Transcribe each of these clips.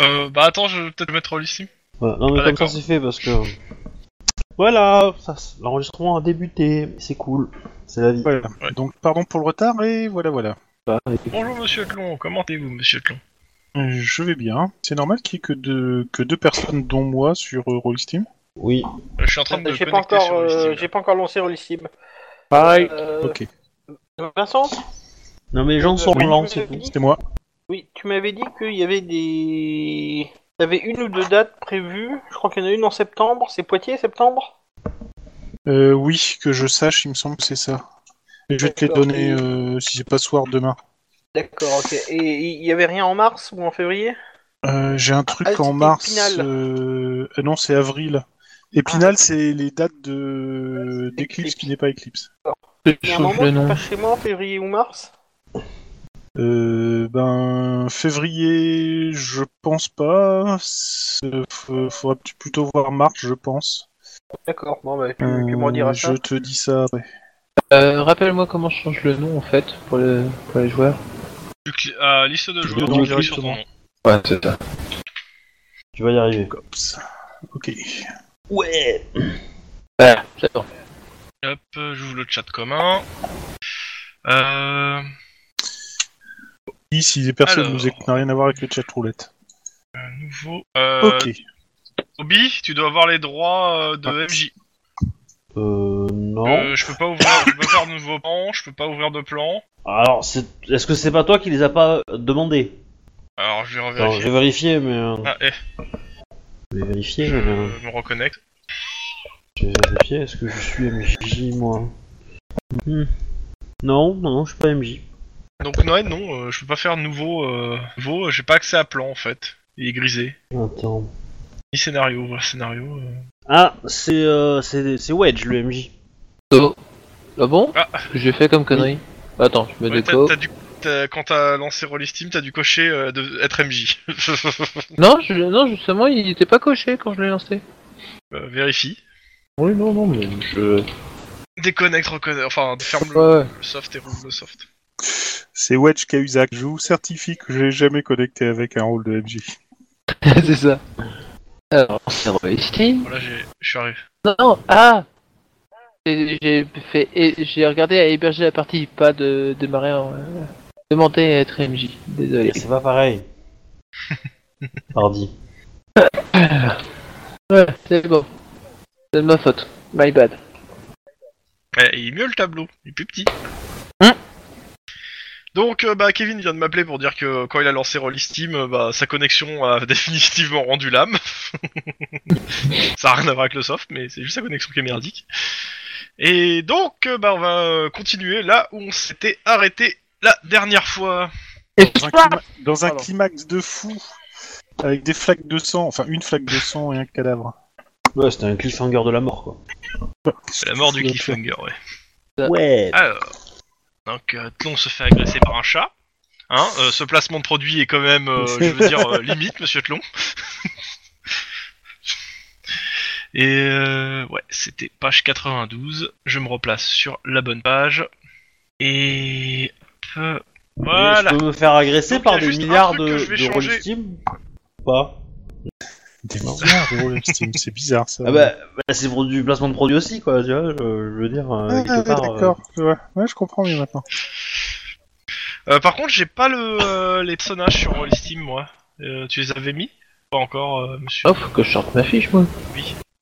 Euh, bah attends, je vais peut-être mettre. Voilà. Non mais Ah, comme ça d'accord. c'est fait parce que... Voilà, ça, c'est- l'enregistrement a débuté, c'est cool, c'est la vie. Voilà. Ouais. Donc, pardon pour le retard, et voilà, voilà. Bonjour monsieur Tlon, comment allez-vous monsieur Tlon Euh, Je vais bien. C'est normal qu'il y ait que deux, que deux personnes, dont moi, sur euh, Rollistim Oui. Euh, Je suis en train de me J'ai pas connecter encore, sur euh, j'ai pas encore lancé Rollistim. Pareil. Euh, Ok, Vincent, Non mais les gens sont Oui. lents, c'est tout. c'est moi. Oui, tu m'avais dit qu'il y avait des, t'avais une ou deux dates prévues. Je crois qu'il y en a une en septembre. C'est Poitiers, septembre? Euh, oui, que je sache, il me semble que c'est ça. Et je vais te les donner, euh, si c'est pas ce soir, demain. D'accord, ok. Et il y avait rien en mars ou en février? Euh, J'ai un truc Ah, en mars. Euh, euh, non, c'est avril. Épinal, c'est les dates de d'éclipse Éclipse. qui n'est pas éclipse. Il y a un moment passes chez moi en février ou mars? Euh, ben février, je pense pas. C'est- f- Faudrait plutôt voir mars, je pense. D'accord, bon bah tu, tu Euh, ça. je te dis ça après. Euh, Rappelle-moi comment je change le nom en fait pour, le, pour les joueurs. À liste de joueurs, donc tu cliques sur ton nom. Ouais, c'est ça. Tu vas y arriver. Cops. Ok. Ouais Voilà, c'est bon. Hop, euh, j'ouvre le chat commun. Euh, Si, si les personnes Alors. nous écoutent, n'a rien à voir avec le chat roulette. un nouveau. Euh, Ok. Obi, tu dois avoir les droits euh, de Ah. MJ. Euh... Non. Euh, je peux pas ouvrir, je peux pas faire de nouveau plan, je peux pas ouvrir de plan. Alors, c'est... est-ce que c'est pas toi qui les as pas demandés? Alors je vais Alors, j'ai revérifier. vérifié, mais... euh, Ah, eh, Je vais vérifier, je mais... me reconnecte. Je vais vérifier, est-ce que je suis MJ, moi? Hmm. Non, non, non, je suis pas MJ. Donc ouais, non, euh, je peux pas faire nouveau. Euh, nouveau, euh, j'ai pas accès à plan en fait. Il est grisé. Attends... Ni scénario, voilà, scénario. euh. Ah, c'est, euh, c'est, c'est Wedge, le MJ. Oh. Ah bon Ah. J'ai fait comme connerie Attends, je me Ouais, t'as- déco. t'as dû- t'as- quand t'as lancé Rollistim, t'as dû cocher euh, de, être MJ. Non, je, non, justement, il était pas coché quand je l'ai lancé. Euh, vérifie. Oui, non, non, mais je. Déconnecte, reconnecte, enfin ferme le, Ouais, le soft et rouvre le soft. C'est Wedge Cahuzac. Je vous certifie que j'ai jamais connecté avec un rôle de MJ. c'est ça. Alors, c'est Rollistim. Voilà, je suis arrivé. Non, non, ah J'ai fait, j'ai regardé à héberger la partie, pas de démarrer en. euh, demander à être MJ. Désolé. C'est pas pareil. Pardi. Ouais, c'est bon. C'est de ma faute. My bad. Eh, il est mieux le tableau, il est plus petit. Donc, euh, bah, Kevin vient de m'appeler pour dire que quand il a lancé Rollistim, euh, bah, sa connexion a définitivement rendu l'âme. Ça a rien à voir avec le soft, mais c'est juste sa connexion qui est merdique. Et donc, euh, bah, on va continuer là où on s'était arrêté la dernière fois. Dans un, clima- dans un Pardon. climax de fou, avec des flaques de sang, enfin une flaque de sang et un cadavre. Ouais, c'était un cliffhanger de la mort, quoi. C'est la mort du cliffhanger, ouais. Ouais Alors, donc euh, Tlon se fait agresser par un chat. Hein, euh, ce placement de produit est quand même, euh, je veux dire, euh, limite, monsieur Tlon. Et euh, ouais, c'était page 92. Je me replace sur la bonne page. Et hop, voilà. Je peux me faire agresser Donc, par des milliards de, de Ou Pas? Steam, c'est bizarre ça. Ah bah, bah, c'est pour du placement de produit aussi, quoi, tu vois, je, je veux dire, euh, Ah, quelque ouais, part... euh, d'accord. Ouais. ouais, je comprends mieux maintenant. Euh, par contre, j'ai pas le, euh, les personnages sur Rollistim, moi. Euh, tu les avais mis? Pas encore, euh, monsieur. Oh, faut que je sorte ma fiche, moi.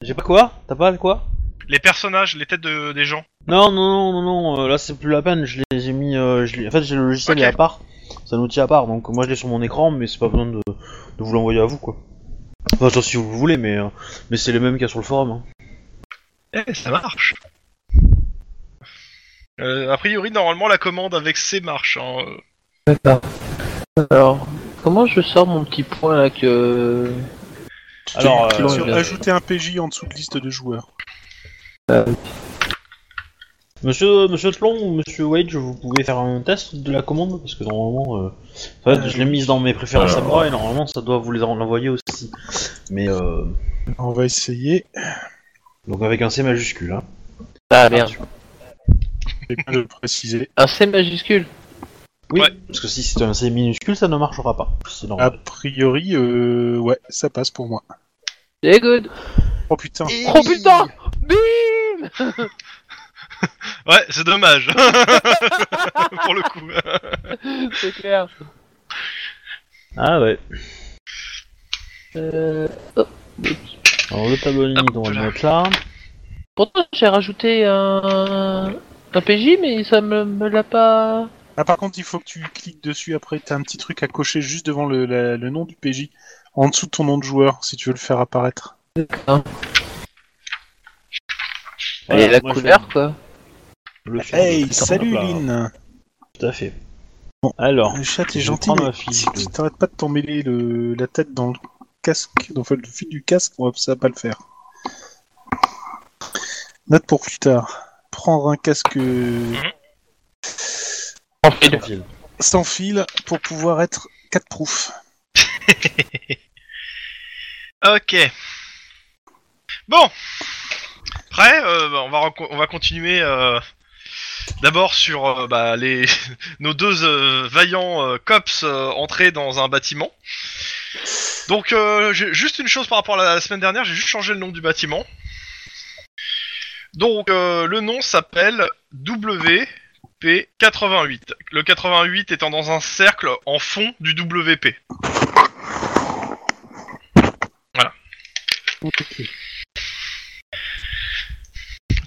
J'ai pas quoi? T'as pas le quoi? Les personnages, les têtes de, des gens. Non, non, non, non, non, là c'est plus la peine, je les ai mis... euh, je en fait, j'ai le logiciel Ok. est à part, c'est un outil à part, donc moi je l'ai sur mon écran, mais c'est pas besoin de, de vous l'envoyer à vous, quoi. Enfin, sauf si vous voulez, mais, euh, mais c'est les mêmes qu'il y a sur le forum. Hein. Eh, ça marche. Euh, a priori, normalement, la commande avec C marche. Hein. euh. D'accord. Alors, comment je sors mon petit point là que. Alors, Clique euh, sur ajouter un PJ en dessous de liste de joueurs. Monsieur, monsieur Tlon ou monsieur Wage, vous pouvez faire un test de la commande Parce que normalement, euh, en fait, je l'ai mise dans mes préférences à moi et normalement ça doit vous les en- l'envoyer aussi. Mais euh, On va essayer. donc avec un C majuscule. Hein. Ah merde. C'est bien de le préciser. Un C majuscule. Oui, Ouais. parce que si c'est un C minuscule, ça ne marchera pas. A priori, euh, ouais, ça passe pour moi. C'est good. Oh putain. Oh putain Bim Ouais, c'est dommage. Pour le coup. C'est clair. Ah ouais. Euh... Alors le tableau limite, on va le mettre là. Pourtant, j'ai rajouté un... un PJ, mais ça me, me l'a pas... Ah, par contre, il faut que tu cliques dessus après. T'as un petit truc à cocher juste devant le, la- le nom du PJ, en dessous de ton nom de joueur, si tu veux le faire apparaître. Et Voilà, la couleur, quoi. Le fil. Hey, salut. Lynn Tout à fait. Bon. Alors, Le chat est gentil, mais si tu t'arrêtes pas de t'emmêler le, la tête dans le casque, dans le fil du casque, on va, ça va pas le faire. Note pour plus tard. Prendre un casque sans fil. sans fil pour pouvoir être 4 proof. Ok. Bon. Après, euh, bah, on, va on va continuer euh, d'abord sur euh, bah, les nos deux euh, vaillants euh, cops entrés dans un bâtiment. Donc, juste une chose par rapport à la semaine dernière, j'ai juste changé le nom du bâtiment. Donc, le nom s'appelle WP88. Le 88 étant dans un cercle en fond du WP.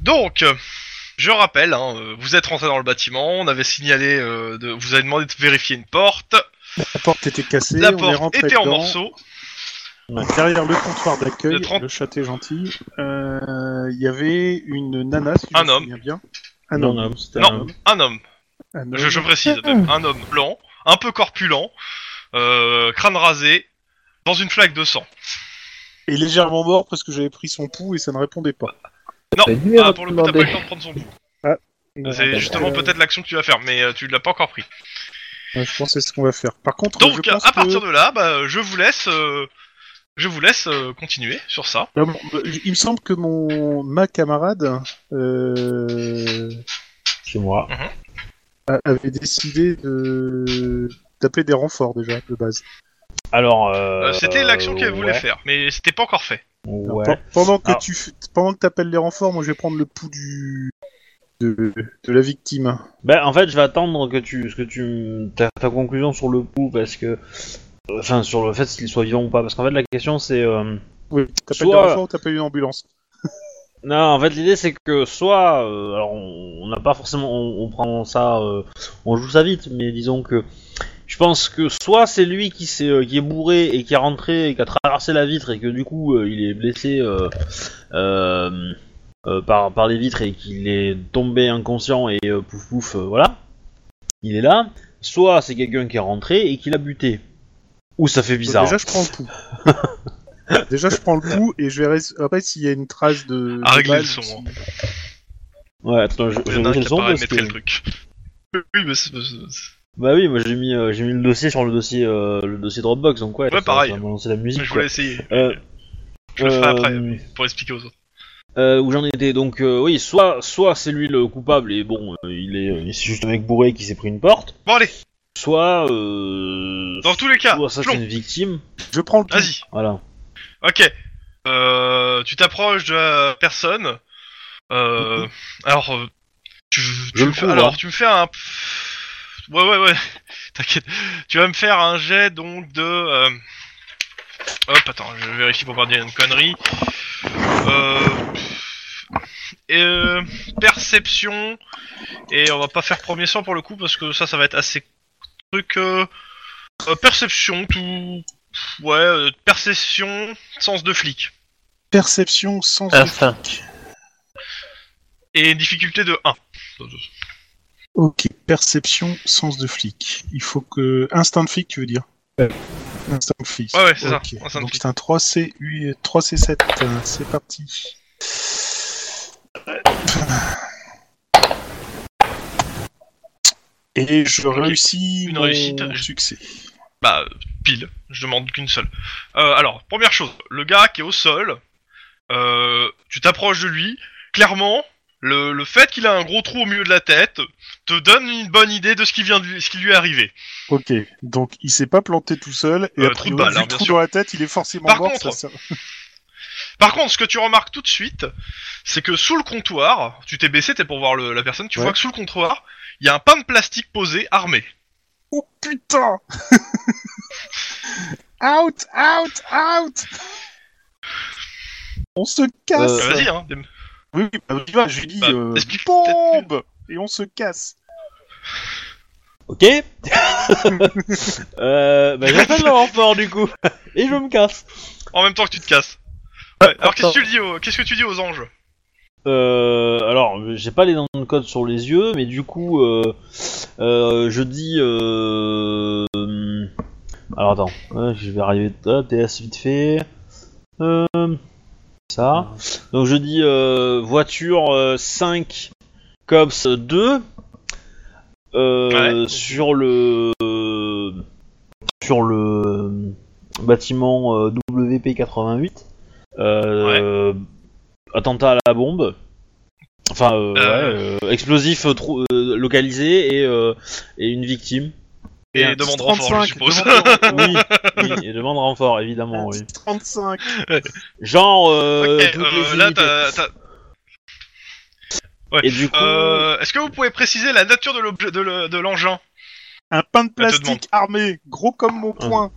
Donc, euh, je rappelle, hein, euh, vous êtes rentré dans le bâtiment, on avait signalé, euh, de, vous avez demandé de vérifier une porte, La porte était cassée, la on est porte rentré était en morceaux, Derrière le comptoir d'accueil, Le 30 le chat est gentil, euh, il y avait une nana, si je Un me homme. souviens bien. Un Non, homme. non, un homme. un homme, Un homme. je, je précise, même, un homme blanc, un peu corpulent, euh, crâne rasé, dans une flaque de sang. Et légèrement mort parce que j'avais pris son pouls et ça ne répondait pas. Non, ah, pour le coup, t'as pas eu le temps de prendre son coup. Ouais, C'est justement peut-être l'action que tu vas faire, mais euh, tu l'as pas encore pris. je pense que c'est ce qu'on va faire. Par contre, Donc, je pense à partir que... de là, bah, je vous laisse, euh, je vous laisse euh, continuer sur ça. Ah bon, bah, il me semble que mon ma camarade euh, C'est moi. a- avait décidé de d'appeler des renforts déjà de base. Alors, euh, Euh, C'était l'action qu'elle voulait ouais. faire, mais c'était pas encore fait. Ouais. Pendant que Alors- tu pendant que t'appelles les renforts, moi je vais prendre le pouls du de, de la victime. Ben, en fait, je vais attendre que tu, ce que tu, ta, ta conclusion sur le pouls, parce que, enfin, sur le fait qu'il soit vivant ou pas, parce qu'en fait, la question c'est, euh, Oui, t'appelles Soit- des renforts ou t'appelles une ambulance. non, en fait, l'idée c'est que soit, euh, alors, on on n'a pas forcément, on, on prend ça, euh, on joue ça vite, mais disons que, je pense que soit c'est lui qui s'est, euh, qui est bourré et qui est rentré et qui a traversé la vitre et que du coup, euh, il est blessé. Euh, euh, euh, par, par les vitres et qu'il est tombé inconscient et euh, pouf pouf, euh, voilà, il est là. Soit c'est quelqu'un qui est rentré et qui l'a buté. Ou ça fait bizarre. déjà je prends le pouls. déjà je prends le pouls et je verrai après s'il y a une trace de. À régler le son, hein. Ouais, attends, je, je vais qui le son parce que... le truc. Oui, mais c'est... Bah oui, moi j'ai mis, euh, j'ai mis le dossier sur le dossier, euh, le dossier Dropbox, donc ouais, Ouais, ça- pareil. ça la musique. Je quoi. voulais essayer. Euh, Je le ferai euh, après, pour expliquer aux autres. Euh, où j'en étais donc euh, oui soit soit c'est lui le coupable et bon euh, il est euh, c'est juste un mec bourré qui s'est pris une porte Bon, allez, soit euh, dans tous les cas, soit ça c'est une victime Je prends le vas-y. voilà Ok. Euh, tu t'approches de la personne. Euh, alors, euh, tu, tu Je me le fais, couvre, alors hein. tu me fais un. Ouais, ouais, ouais. T'inquiète. Tu vas me faire un jet donc de. euh, Hop, attends, je vérifie pour pas dire une connerie. Euh... et, euh, perception. Et on va pas faire premier soin pour le coup parce que ça, ça va être assez truc. euh, euh, perception, tout. Ouais, euh, perception, sens de flic. Perception sans Instinct. Et une difficulté de 1. Ok, perception, sens de flic. Il faut que. Instinct de flic, tu veux dire Instinct de flic. Ouais, ouais, c'est ça, instinct Donc c'est un 3C, 3C7. euh, C'est parti. Et je réussis une mon réussite. succès. Bah, euh, pile, je demande qu'une seule. Euh, alors, première chose, le gars qui est au sol, euh, tu t'approches de lui, clairement, le, le fait qu'il a un gros trou au milieu de la tête te donne une bonne idée de ce qui vient de lui- ce qui lui est arrivé. Ok, donc il s'est pas planté tout seul, et Euh, a trou hein, trou dans la tête, il est forcément Par mort. contre- ça, ça- Par contre, ce que tu remarques tout de suite, c'est que sous le comptoir, tu t'es baissé, t'es pour voir le- la personne, tu Ouais. vois que sous le comptoir, il y a un pain de plastique posé, armé. Oh putain Out, out, out On se casse Euh, Euh, Vas-y, hein. Oui, oui, bah, tu vois, je lui dis Bah, euh, explique peut-être bombe Et on se casse Ok. euh, bah, j'appelle le renfort du coup. Et je me casse. En même temps que tu te casses. Ouais, alors qu'est-ce que tu dis aux, qu'est-ce que tu dis aux anges Euh, alors, j'ai pas les noms de code sur les yeux, mais du coup, euh, euh, je dis. Euh, hum, alors attends, ouais, je vais arriver. Hop, TS vite fait. Euh, ça. Donc je dis euh, voiture euh, 5, cops 2. Euh, Sur le. Sur le bâtiment euh, WP88. Euh, Attentat à la bombe. Enfin, euh, Euh. ouais, euh, explosif euh, euh, localisé et, euh, et une victime. Et un demande 35, renfort, je suppose. demande- Oui, oui, et demande renfort, évidemment, oui. 35 Genre, euh, euh, là, t'as, t'as- Et du coup, Euh, est-ce que vous pouvez préciser la nature de l'objet, de, le- de l'engin? Un pain de plastique armé, gros comme mon poing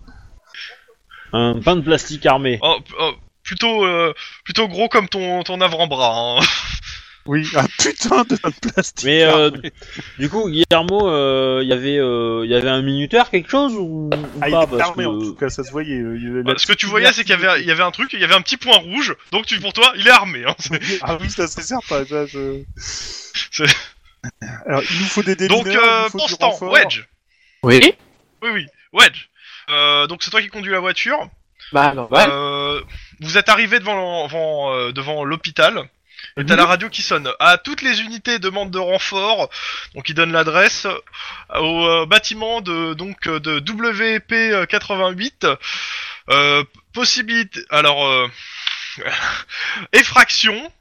un pain de plastique armé. oh, oh, plutôt, euh, plutôt gros comme ton, ton avant-bras. hein. Oui, un putain de plastique Mais euh, du coup, Guillermo, euh, il y avait, euh, il y avait un minuteur, quelque chose ou, ou Ah, il pas était parce armé que- en tout cas, ça se voyait. euh, il- Bah, ce que tu voyais, c'est qu'il y avait, il y avait un truc, il y avait un petit point rouge. Donc tu, pour toi, il est armé. Hein. Ah oui, ça c'est certain. Ça, je... C'est- Alors, il nous faut des démineurs, Donc il euh, nous faut du temps, renfort. Wedge. Oui. Oui, oui, Wedge. Euh, donc c'est toi qui conduis la voiture. Bah. Euh, vous êtes arrivé devant, devant, euh, devant l'hôpital. Et t'as Mhm. la radio qui sonne. À toutes les unités demande de renfort. Donc il donne l'adresse au euh, bâtiment de donc euh, de WP 88. Euh, possibilité. Alors euh, effraction.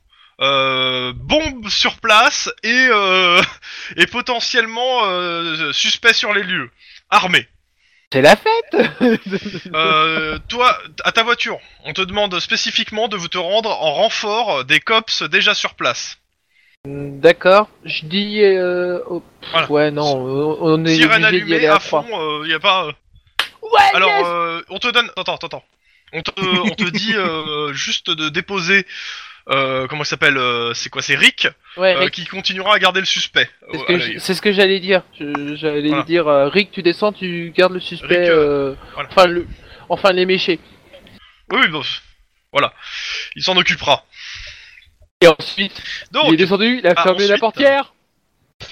Euh, bombe sur place et euh, et potentiellement euh, suspect sur les lieux, armé. C'est la fête. Euh, toi, à ta voiture, on te demande spécifiquement de vous te rendre en renfort des cops déjà sur place. D'accord. Je dis. Euh... oh, pff, Voilà. Ouais non, on, on est Sirène obligé d'y allumée aller à fond, il y a pas. euh, Ouais. Alors, yes euh, on te donne. Attends, attends, attends. On te, on te dit euh, juste de déposer. Euh, comment il s'appelle euh, C'est quoi C'est Rick ouais. euh, Rick, qui continuera à garder le suspect. c'est ce euh, que j'allais dire. J'allais Voilà. dire Rick, tu descends, tu gardes le suspect. Rick, euh, voilà. Enfin le, enfin les méchés. Oui, bon, voilà. Il s'en occupera. Et ensuite, Donc, il est descendu, il a ah, fermé la portière.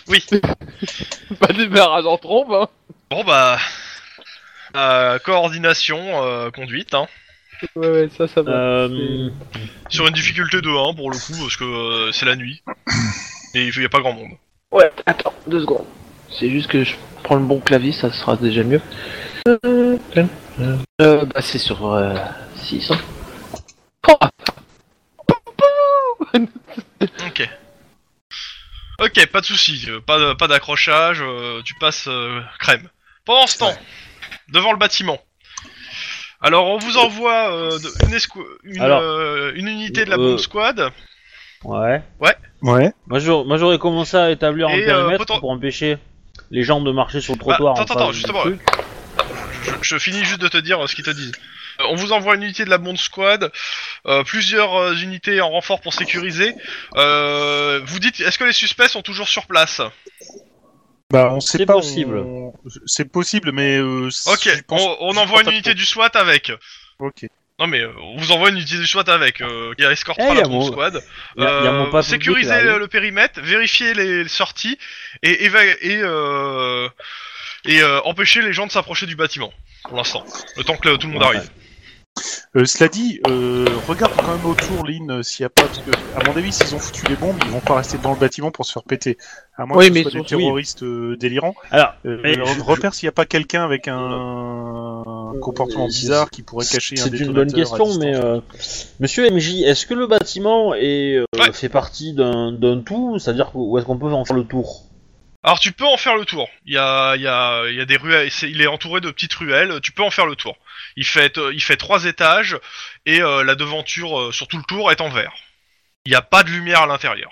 oui. Pas de démarrage en trompe. Hein. Bon bah. coordination, conduite, hein. Ouais ouais, ça ça va. Euh, Sur une difficulté de 1 pour le coup, parce que euh, c'est la nuit. Et il y a pas grand monde. Ouais, attends, deux secondes. C'est juste que je prends le bon clavier, ça sera déjà mieux. Euh, euh, bah c'est sur euh, 6. Hein. Oh Ok. Ok, pas de soucis, euh, pas, de- pas d'accrochage, euh, tu passes euh, crème. Pendant ce temps, devant le bâtiment. Alors on vous envoie euh, de- une, escou- une, Alors, euh, une unité de la euh, bombe squad. ouais. Ouais. Moi, j'aurais moi, j'aurais commencé à établir un Et, euh, périmètre poten- pour empêcher les gens de marcher sur le trottoir. Bah, en attends, face attends, du justement, truc. Je, je finis juste de te dire euh, ce qu'ils te disent. Euh, on vous envoie une unité de la bombe squad, euh, plusieurs euh, unités en renfort pour sécuriser. Euh, vous dites, est-ce que les suspects sont toujours sur place? Bah, on sait C'est pas. possible. on- C'est possible, mais. Euh, Ok, pense- on, on envoie une pas unité trop. du SWAT avec. Ok. Non mais euh, on vous envoie une unité du SWAT avec, euh, qui escortera Eh, y la mon- squad. Y a- y a mon Euh, sécuriser arrive. le, le périmètre, vérifier les sorties et éva- et euh, et euh, empêcher les gens de s'approcher du bâtiment pour l'instant, le temps que tout le monde Ouais. Euh, cela dit, euh, regarde quand même autour, Lynn, euh, s'il y a pas. Parce que, à mon avis, s'ils ont foutu les bombes, ils vont pas rester dans le bâtiment pour se faire péter. À moins Oui, que ce mais soit des terroristes délirants. Alors, Euh, mais re- je- repère s'il y a pas quelqu'un avec un. comportement bizarre qui pourrait cacher un C'est une bonne question, mais euh, Monsieur MJ, est-ce que le bâtiment est, euh, Ouais. fait partie d'un d'un tout C'est-à-dire où est-ce qu'on peut en faire le tour? Alors tu peux en faire le tour. Il y a, il y a, il y a des ruelles. Il est entouré de petites ruelles. Tu peux en faire le tour. Il fait, euh, il fait trois étages et euh, la devanture euh, sur tout le tour est en verre. Il n'y a pas de lumière à l'intérieur.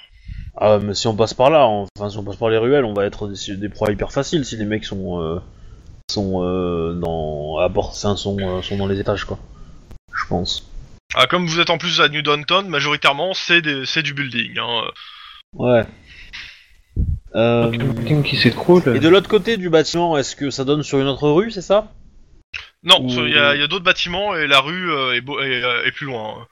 Ah, mais si on passe par là, on- enfin si on passe par les ruelles, on va être des, des proies hyper faciles si les mecs sont euh, sont euh, dans à bord, enfin, sont euh, sont dans les étages quoi. Je pense. Ah, comme vous êtes en plus à New Downton, majoritairement c'est des- c'est du building. Hein. Ouais. Euh, Un building qui s'écroule. et de l'autre côté du bâtiment, est-ce que ça donne sur une autre rue, c'est ça? Non, Ou- il y a, il y a d'autres bâtiments et la rue euh, est, beau- est, euh, est plus loin.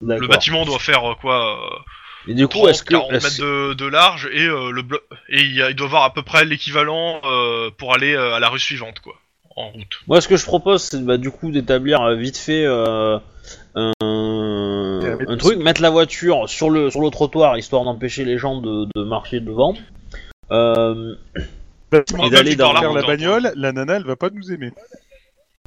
Le D'accord. bâtiment doit faire euh, quoi euh, Et du coup, 30, est-ce que 40 est-ce- mètres de, de large et euh, le blo- et il, y a- il doit avoir à peu près l'équivalent euh, pour aller euh, à la rue suivante quoi, en route. Moi, ce que je propose, c'est bah, du coup d'établir euh, vite fait euh, un, un truc, mettre la voiture sur le sur le trottoir histoire d'empêcher les gens de, de marcher devant. Euh, et d'aller dans va la faire la route, bagnole, la nana elle va pas nous aimer.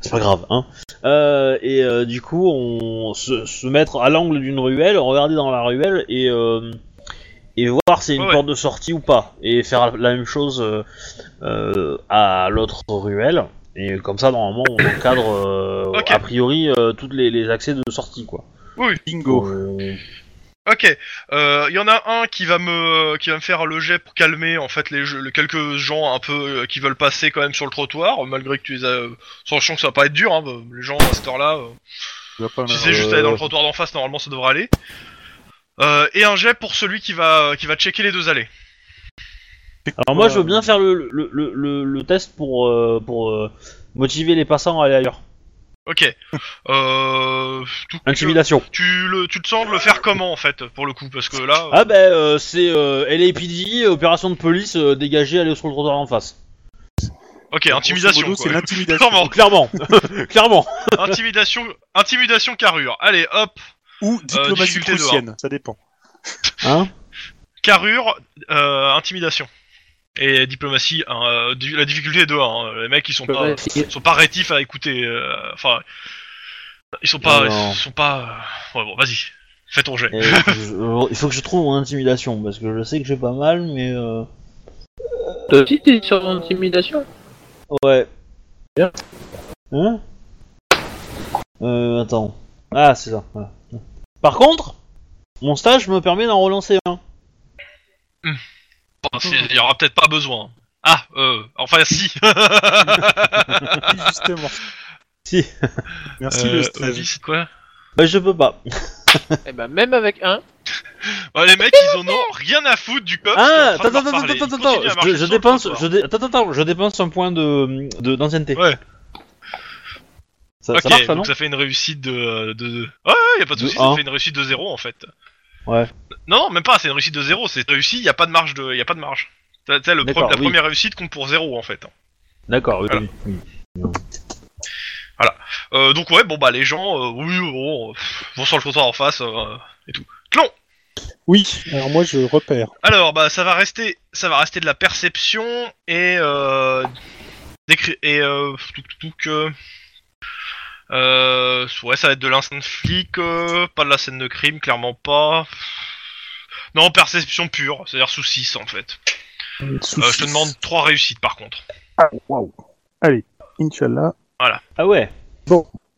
C'est pas grave, hein. Euh, et euh, du coup, on se, se mettre à l'angle d'une ruelle, regarder dans la ruelle et euh, et voir si c'est une Ouais, porte de sortie ou pas, et faire la même chose à l'autre ruelle. Et comme ça, normalement, on encadre euh, a priori euh, toutes les, les accès de sortie, quoi. Bingo. Euh, Ok, euh, il y en a un qui va me qui va me faire le jet pour calmer en fait les, quelques gens un peu euh, qui veulent passer quand même sur le trottoir malgré que tu les as sachant que ça va pas être dur hein, les gens à cette heure-là euh, si c'est juste aller dans le trottoir d'en face normalement ça devrait aller. Euh, et un jet pour celui qui va qui va checker les deux allées. Alors moi, je veux bien faire le, le, le, le, le test pour, euh, pour euh, motiver les passants à aller ailleurs. Ok. Euh, tout- Intimidation. Tu le tu te sens de le faire comment en fait pour le coup parce que là euh, Ah ben, euh, c'est euh, LAPD, opération de police, euh, dégagée, aller sur le trottoir en face. ok Grosso intimidation modo, quoi. C'est l'intimidation. Clairement. Clairement, clairement. intimidation intimidation carrure. Allez hop Ou diplomatie difficulté dehors. prussienne, ça dépend. Hein? Carrure euh, intimidation et diplomatie euh, di- la difficulté est de 1 les mecs ils sont pas sont pas rétifs à écouter euh, enfin ils sont pas ils sont pas euh, ouais bon vas-y fais ton jet Et je- euh, il faut que je trouve mon intimidation parce que je sais que j'ai pas mal, mais euh... Toi aussi t'es sur l'intimidation ouais. Bien. Hein? Euh, attends. Ah, c'est ça. voilà. Par contre, mon stage me permet d'en relancer un. C'est- il y aura peut-être pas besoin ah euh, enfin si justement. Si. Merci Euh, le vie, stage. c'est quoi Bah, je peux pas. Eh ben même avec un, Ouais, les mecs ils en ont rien à foutre du cop Ah, attends, attends, attends, attends, attends, je, je dépense, je je... dé- attends, attends, je dépense un point de de- d'ancienneté. Ouais. Ça, marche, ça, non donc ça fait une réussite de... de... de- Ouais, ouais, y a pas de De soucis, un. ça fait une réussite de 0 en fait. Ouais. Non, non, même pas, c'est une réussite de 0, c'est réussi, y a pas de marge de... y a pas de marge. T'as- t'as le D'accord, pre- la oui. première réussite compte pour 0 en fait. D'accord, oui, Voilà. oui. Euh, donc ouais, bon bah les gens, euh, oui, bon, pff, vont sur le trottoir en face euh, et tout. Clon Oui, alors moi je repère. Alors bah ça va rester, ça va rester de la perception et euh, d'écri- et euh, tout, tout, tout, que euh, ouais ça va être de l'instant flic, euh, pas de la scène de crime, clairement pas. Non perception pure, c'est-à-dire sous 6 en fait. Euh, je te demande trois réussites par contre. Ah, waouh. Allez, Inch'Allah. Ah ouais.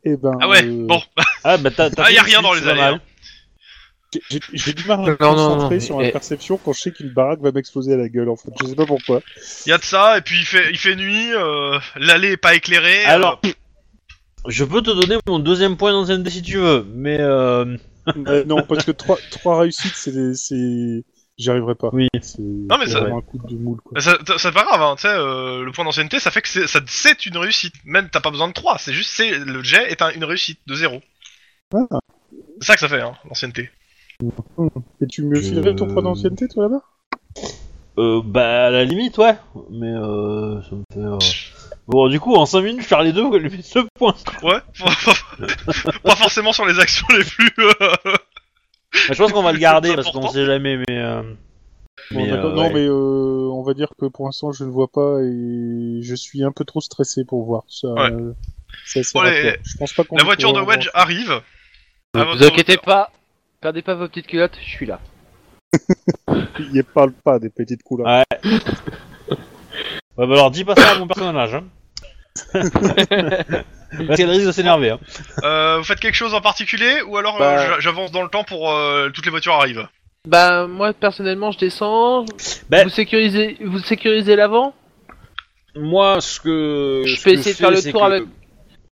Eh ben, Ah ouais, euh, bon, Ah bah t'as. Ah, y a rien dans les allées, j'ai- j'ai du mal à me Non, non, non, concentrer mais- sur la perception quand je sais qu'une baraque va m'exploser à la gueule en fait. Je sais pas pourquoi. il y a de ça et puis il fait, il fait nuit, euh, l'allée est pas éclairée. Alors, euh, je peux te donner mon deuxième point d'ancienneté si tu veux, mais euh... Euh, non, parce que trois, trois réussites, c'est, c'est, j'y arriverai pas. Oui. C'est Non, mais c'est ça- vraiment un coup de moule quoi. Mais ça- ça- c'est pas grave, hein, tu sais, euh, le point d'ancienneté, ça fait que c'est, ça, c'est une réussite. Même t'as pas besoin de 3, c'est juste, c'est, le jet est un- une réussite de 0. Ah. C'est ça que ça fait, hein, l'ancienneté. Et tu me filerais ton point d'ancienneté toi là-bas? Euh, bah à la limite ouais, mais euh, ça me fait. euh, Bon du coup en 5 minutes faire les deux, lui fait ce point. Ouais, pas forcément sur les actions les plus... euh, je pense qu'on va le garder parce qu'on sait jamais, mais. Euh... Bon, mais, d'accord. euh, Non, ouais. mais euh, on va dire que pour l'instant je ne vois pas et je suis un peu trop stressé pour voir ça. Ouais. Euh, Ça sert Bon, à les- quoi Je pense pas qu'on La y voiture de pourra Wedge arrive. à Ne votre vous inquiétez hauteur. pas, perdez pas vos petites culottes, je suis là. Il parle pas des petites couleurs. Ouais. Ouais, bah alors dis pas ça à mon personnage. Hein. Parce qu'elle risque de s'énerver. Hein. Euh, vous faites quelque chose en particulier ou alors Bah. euh, j'a- j'avance dans le temps pour euh, toutes les voitures arrivent? Bah moi personnellement je descends. Ben- Vous sécurisez, vous sécurisez l'avant? Moi, ce que. Je ce peux que essayer de fais, faire le tour que- avec-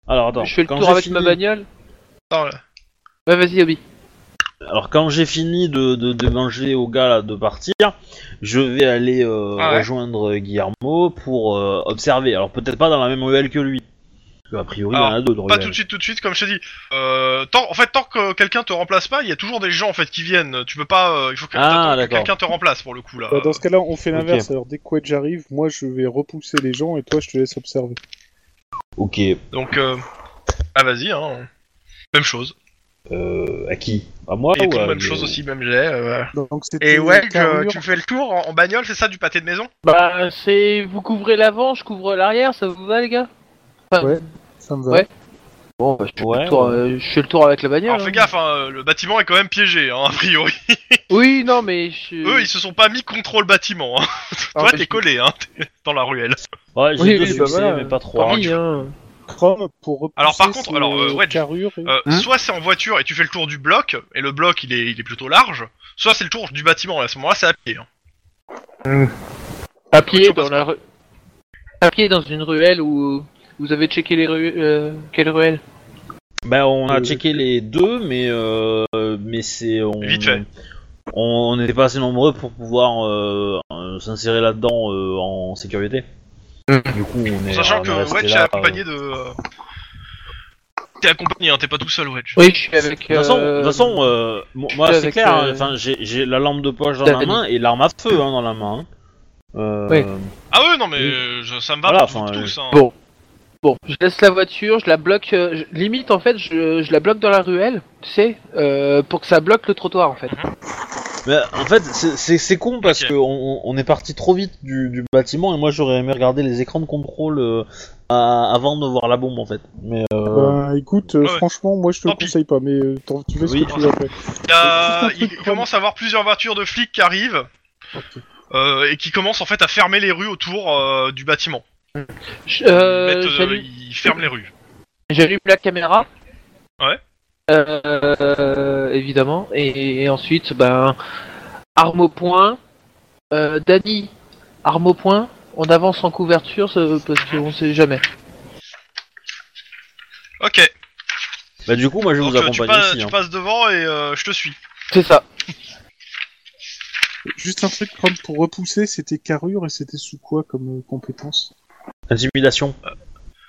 Alors attends. je fais le quand tour avec fini- ma bagnole. Attends, là. Ouais vas-y Obi. Alors quand j'ai fini de, de, de manger au gars là, de partir, je vais aller euh, Ah ouais. rejoindre Guillermo pour euh, observer. Alors peut-être pas dans la même ruelle que lui. Parce qu'a priori il y en a deux de Pas tout de suite, tout de suite, comme je t'ai dit. Euh, tant, en fait, tant que quelqu'un te remplace pas, il y a toujours des gens en fait qui viennent. Tu peux pas. euh, il faut que, Ah, que quelqu'un te remplace pour le coup là. Bah, dans ce cas-là, on fait l'inverse. Alors dès que Wedge arrive, moi je vais repousser les gens et toi je te laisse observer. Ok. Donc, euh... ah vas-y, hein. Même chose. Euh, à qui À moi Et ou tout, à- même chose aussi, même jet. euh, Donc Et ouais, tu fais le tour en, en bagnole, c'est ça, du pâté de maison? Bah c'est vous couvrez l'avant, je couvre l'arrière, ça vous va les gars? Ouais. Ça me va. Ouais. Bon bah je fais, Ouais, le, tour, ouais. euh, je fais le tour avec la bagnole. Alors fais hein. gaffe, hein, le bâtiment est quand même piégé, hein, a priori. Oui non mais je... Eux, ils se sont pas mis contre le bâtiment. Hein. Ah, Toi, mais t'es je- collé, hein, t'es dans la ruelle. Ouais, j'ai Oui, deux oui, bah succès, voilà. mais pas trois. Hein. Chrome pour repousser. Alors, par contre, alors, euh, et- Euh, Hein soit c'est en voiture et tu fais le tour du bloc, et le bloc il est, il est plutôt large, soit c'est le tour du bâtiment, et à ce moment-là c'est à pied. Hein. À pied dans la ru- À pied dans une ruelle où vous avez checké les rues. Euh... Quelle ruelle? Bah, on a Euh, checké les deux, mais euh, mais c'est on, Vite fait. on n'était pas assez nombreux pour pouvoir euh, euh, s'insérer là-dedans euh, en sécurité. Mm. Du coup, on est Sachant on que est resté Wedge est là, accompagné de. euh, T'es accompagné, hein, t'es pas tout seul, Wedge. Oui, je suis avec. De toute façon, de euh, toute façon, euh, mo- moi c'est avec, clair. hein, euh, Enfin, j'ai j'ai la lampe de poche dans la main et l'arme à feu hein, dans la main. hein. Euh, Oui. Ah ouais, non mais Oui. euh, je- ça me va Voilà, pour enfin, tous. Hein. Bon. Bon, je laisse la voiture, je la bloque. euh, je- Limite, en fait, je, je la bloque dans la ruelle, tu sais, euh, pour que ça bloque le trottoir, en fait. Mais en fait, c'est- c'est c'est con parce que on, on est parti trop vite du, du bâtiment et moi j'aurais aimé regarder les écrans de contrôle euh, à- avant de voir la bombe en fait. Mais euh, Ben, écoute, euh, Ouais. franchement, moi je te le Tant pis. conseille pas, mais euh, t'en- tu fais ce Oui. que tu veux après. Il, y a- commence à avoir plusieurs voitures de flics qui arrivent. Euh, et qui commencent en fait à fermer les rues autour euh, du bâtiment. Ils, euh, mettent, euh, ils ferment les rues. J'allume la caméra. Ouais. Euh, évidemment. Et, et ensuite, ben, arme au point. Euh, Danny, arme au point. On avance en couverture ce- parce qu'on sait jamais. Ok, bah du coup moi je vais donc vous euh, tu, accompagner passes, aussi. tu hein. passes devant et euh, je te suis. C'est ça. Juste un truc, Chrome, pour repousser, c'était carrure et c'était sous quoi comme compétence? Intimidation.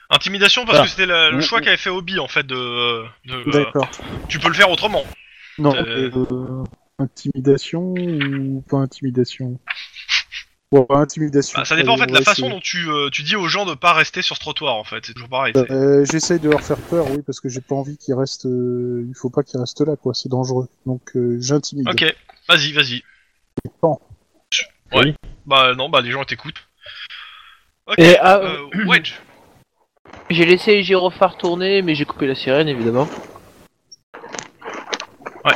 Intimidation parce Ah. que c'était le, le Mm, choix mm. qu'avait fait Obi en fait de. de euh, D'accord. tu peux le faire autrement. Non, Euh. euh, intimidation ou pas intimidation? Bon, pas intimidation. Bah, ça dépend en fait de la façon dont tu, euh, tu dis aux gens de pas rester sur ce trottoir en fait. C'est toujours pareil. c'est- Euh, J'essaye de leur faire peur, oui, parce que j'ai pas envie qu'ils restent. euh, Il faut pas qu'ils restent là, quoi. C'est dangereux. Donc euh, j'intimide. Ok, vas-y, vas-y. Bon. Ouais. Oui. Bah non, bah les gens t'écoutent. Ok, Et, ah, euh, Wedge. J'ai laissé les gyrophares tourner, mais j'ai coupé la sirène, évidemment. Ouais.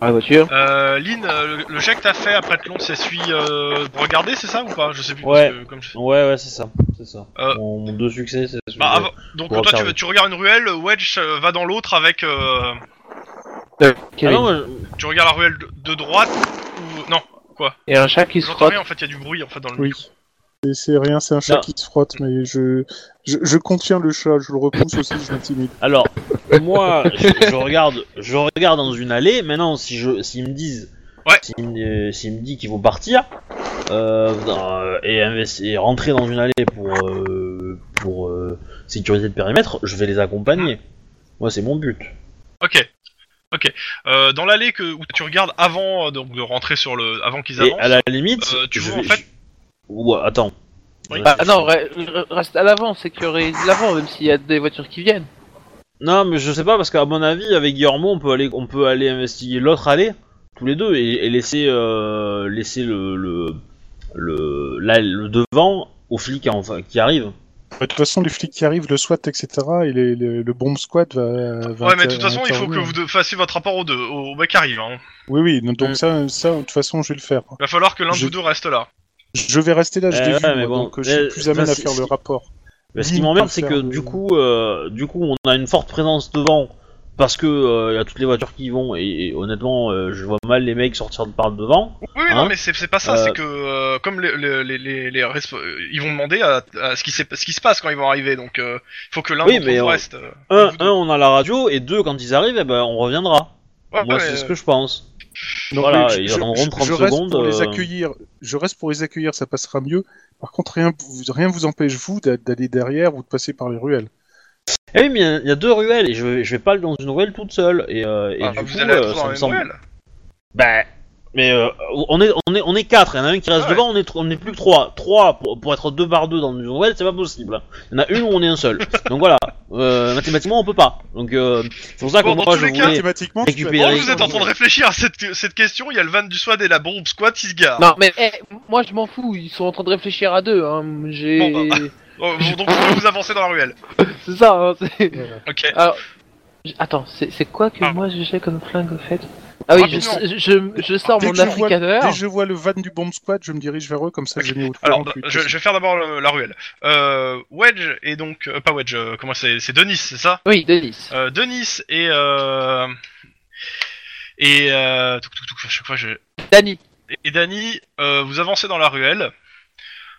Dans la voiture. Euh, Lynn, euh, le, le jet que t'as fait après Tlon, ça suit euh, pour regarder, c'est ça ou pas? Je sais plus. Ouais. parce que comme je- Ouais ouais c'est ça, c'est ça. Euh. Mon, mon deux succès c'est. Bah, avant- donc Pour toi tu, observer. tu regardes une ruelle, Wedge euh, va dans l'autre avec. euh, Ah Kevin. non, moi, je- tu regardes la ruelle de, de droite ou non Et un chat qui se J'entends rien en fait, il y a du bruit en fait dans le. Oui. Et C'est rien, c'est un chat Non. qui se frotte, mais je... je je contiens le chat, je le repousse aussi, je l'intimide. Alors, moi, je, je regarde, je regarde dans une allée. Maintenant, si je, s'ils me disent, Ouais. s'ils me, s'ils me disent qu'ils vont partir euh, dans- et, investi- et rentrer dans une allée pour euh, pour euh, sécuriser le périmètre, je vais les accompagner. Moi, c'est mon but. Ok. Ok. Euh, dans l'allée que où tu regardes avant euh, donc de rentrer sur le, avant qu'ils Et avancent. à la limite, euh, tu je vois, vais- en fait- je- Ouais, attends. Oui. Ouais, Ah non, re- re- reste à l'avant, sécurise l'avant, même s'il y a des voitures qui viennent. Non, mais je sais pas parce qu'à mon avis, avec Guillermo, on peut aller, on peut aller investiguer l'autre allée tous les deux et, et laisser euh, laisser le le le, devant aux flics enfin, qui arrivent. De toute façon, les flics qui arrivent, le SWAT, etc., et les- les- le bomb squad va. va Ouais, mais de toute façon, il faut que vous de- fassiez votre rapport aux deux, au mec qui arrive. Hein. Oui, oui, donc Mm. ça, ça, de toute façon, je vais le faire. Il va falloir que l'un de Je- vous deux reste là. Je vais rester là, je Eh l'ai ouais, vu, mais moi, bon, donc euh, je suis plus amène à faire le rapport. Bah, ce qui m'emmerde, c'est que du coup, euh, du coup, on a une forte présence devant parce que euh, y a toutes les voitures qui y vont et, et honnêtement, euh, je vois mal les mecs sortir de par devant. Oui, oui, non, Hein mais c'est pas ça. Euh, C'est que euh, comme les, les, les, les, les resp- ils vont demander à, à ce, qui s'est- ce qui se passe quand ils vont arriver, donc euh, il faut que l'un Oui, d'entre mais on- reste. euh, Un, on a la radio et deux, quand ils arrivent, eh ben, on reviendra. Ouais, Moi, ouais, c'est ce que je pense. Non, Voilà, mais ils attendront 30 je reste secondes, Pour les euh. accueillir, je reste pour les accueillir, ça passera mieux. Par contre, rien, vous- rien vous empêche, vous, d'a- d'aller derrière ou de passer par les ruelles. Eh oui, mais il y a- il y, a deux ruelles et je vais, je vais pas aller dans une ruelle toute seule. Et, euh, et ah, du vous coup, allez euh, dans ça me semble. ruelle. Bah, mais euh, on est on est on est quatre. Il y en a un qui reste Ah ouais. devant. On est on est plus que trois. Trois pour, pour être deux par deux dans une ruelle, c'est pas possible. Il y en a une où on est un seul. Donc voilà. Euh, mathématiquement, on peut pas. Donc euh, c'est pour ça que Bon, dans moi tous je les cas, voulais. Mathématiquement, tu peux récupérer- Pendant que vous êtes en train de réfléchir à cette, cette question, il y a le van du SWAT et la bombe squad qui se gare. Non, mais eh, moi je m'en fous, ils sont en train de réfléchir à deux. Hein. J'ai. Bon, bah, Oh, vous- donc vous pouvez vous avancer dans la ruelle. c'est ça, hein, c'est. Ok. Alors. j- Attends, c'est c'est quoi que Ah. moi j'ai comme flingue au fait? Ah oui, je, je, je sors Dès mon que, je vois, africaner. dès que je vois le van du bomb squad, je me dirige vers eux, comme ça je mets au Alors, courant, puis- je, je vais faire d'abord la ruelle. Euh, Wedge et donc euh, pas Wedge. euh, comment c'est C'est Denis, c'est ça? Oui, Denis. euh, Denis et euh, et euh, touc, touc, touc, à chaque fois je Danny. et euh, vous avancez dans la ruelle.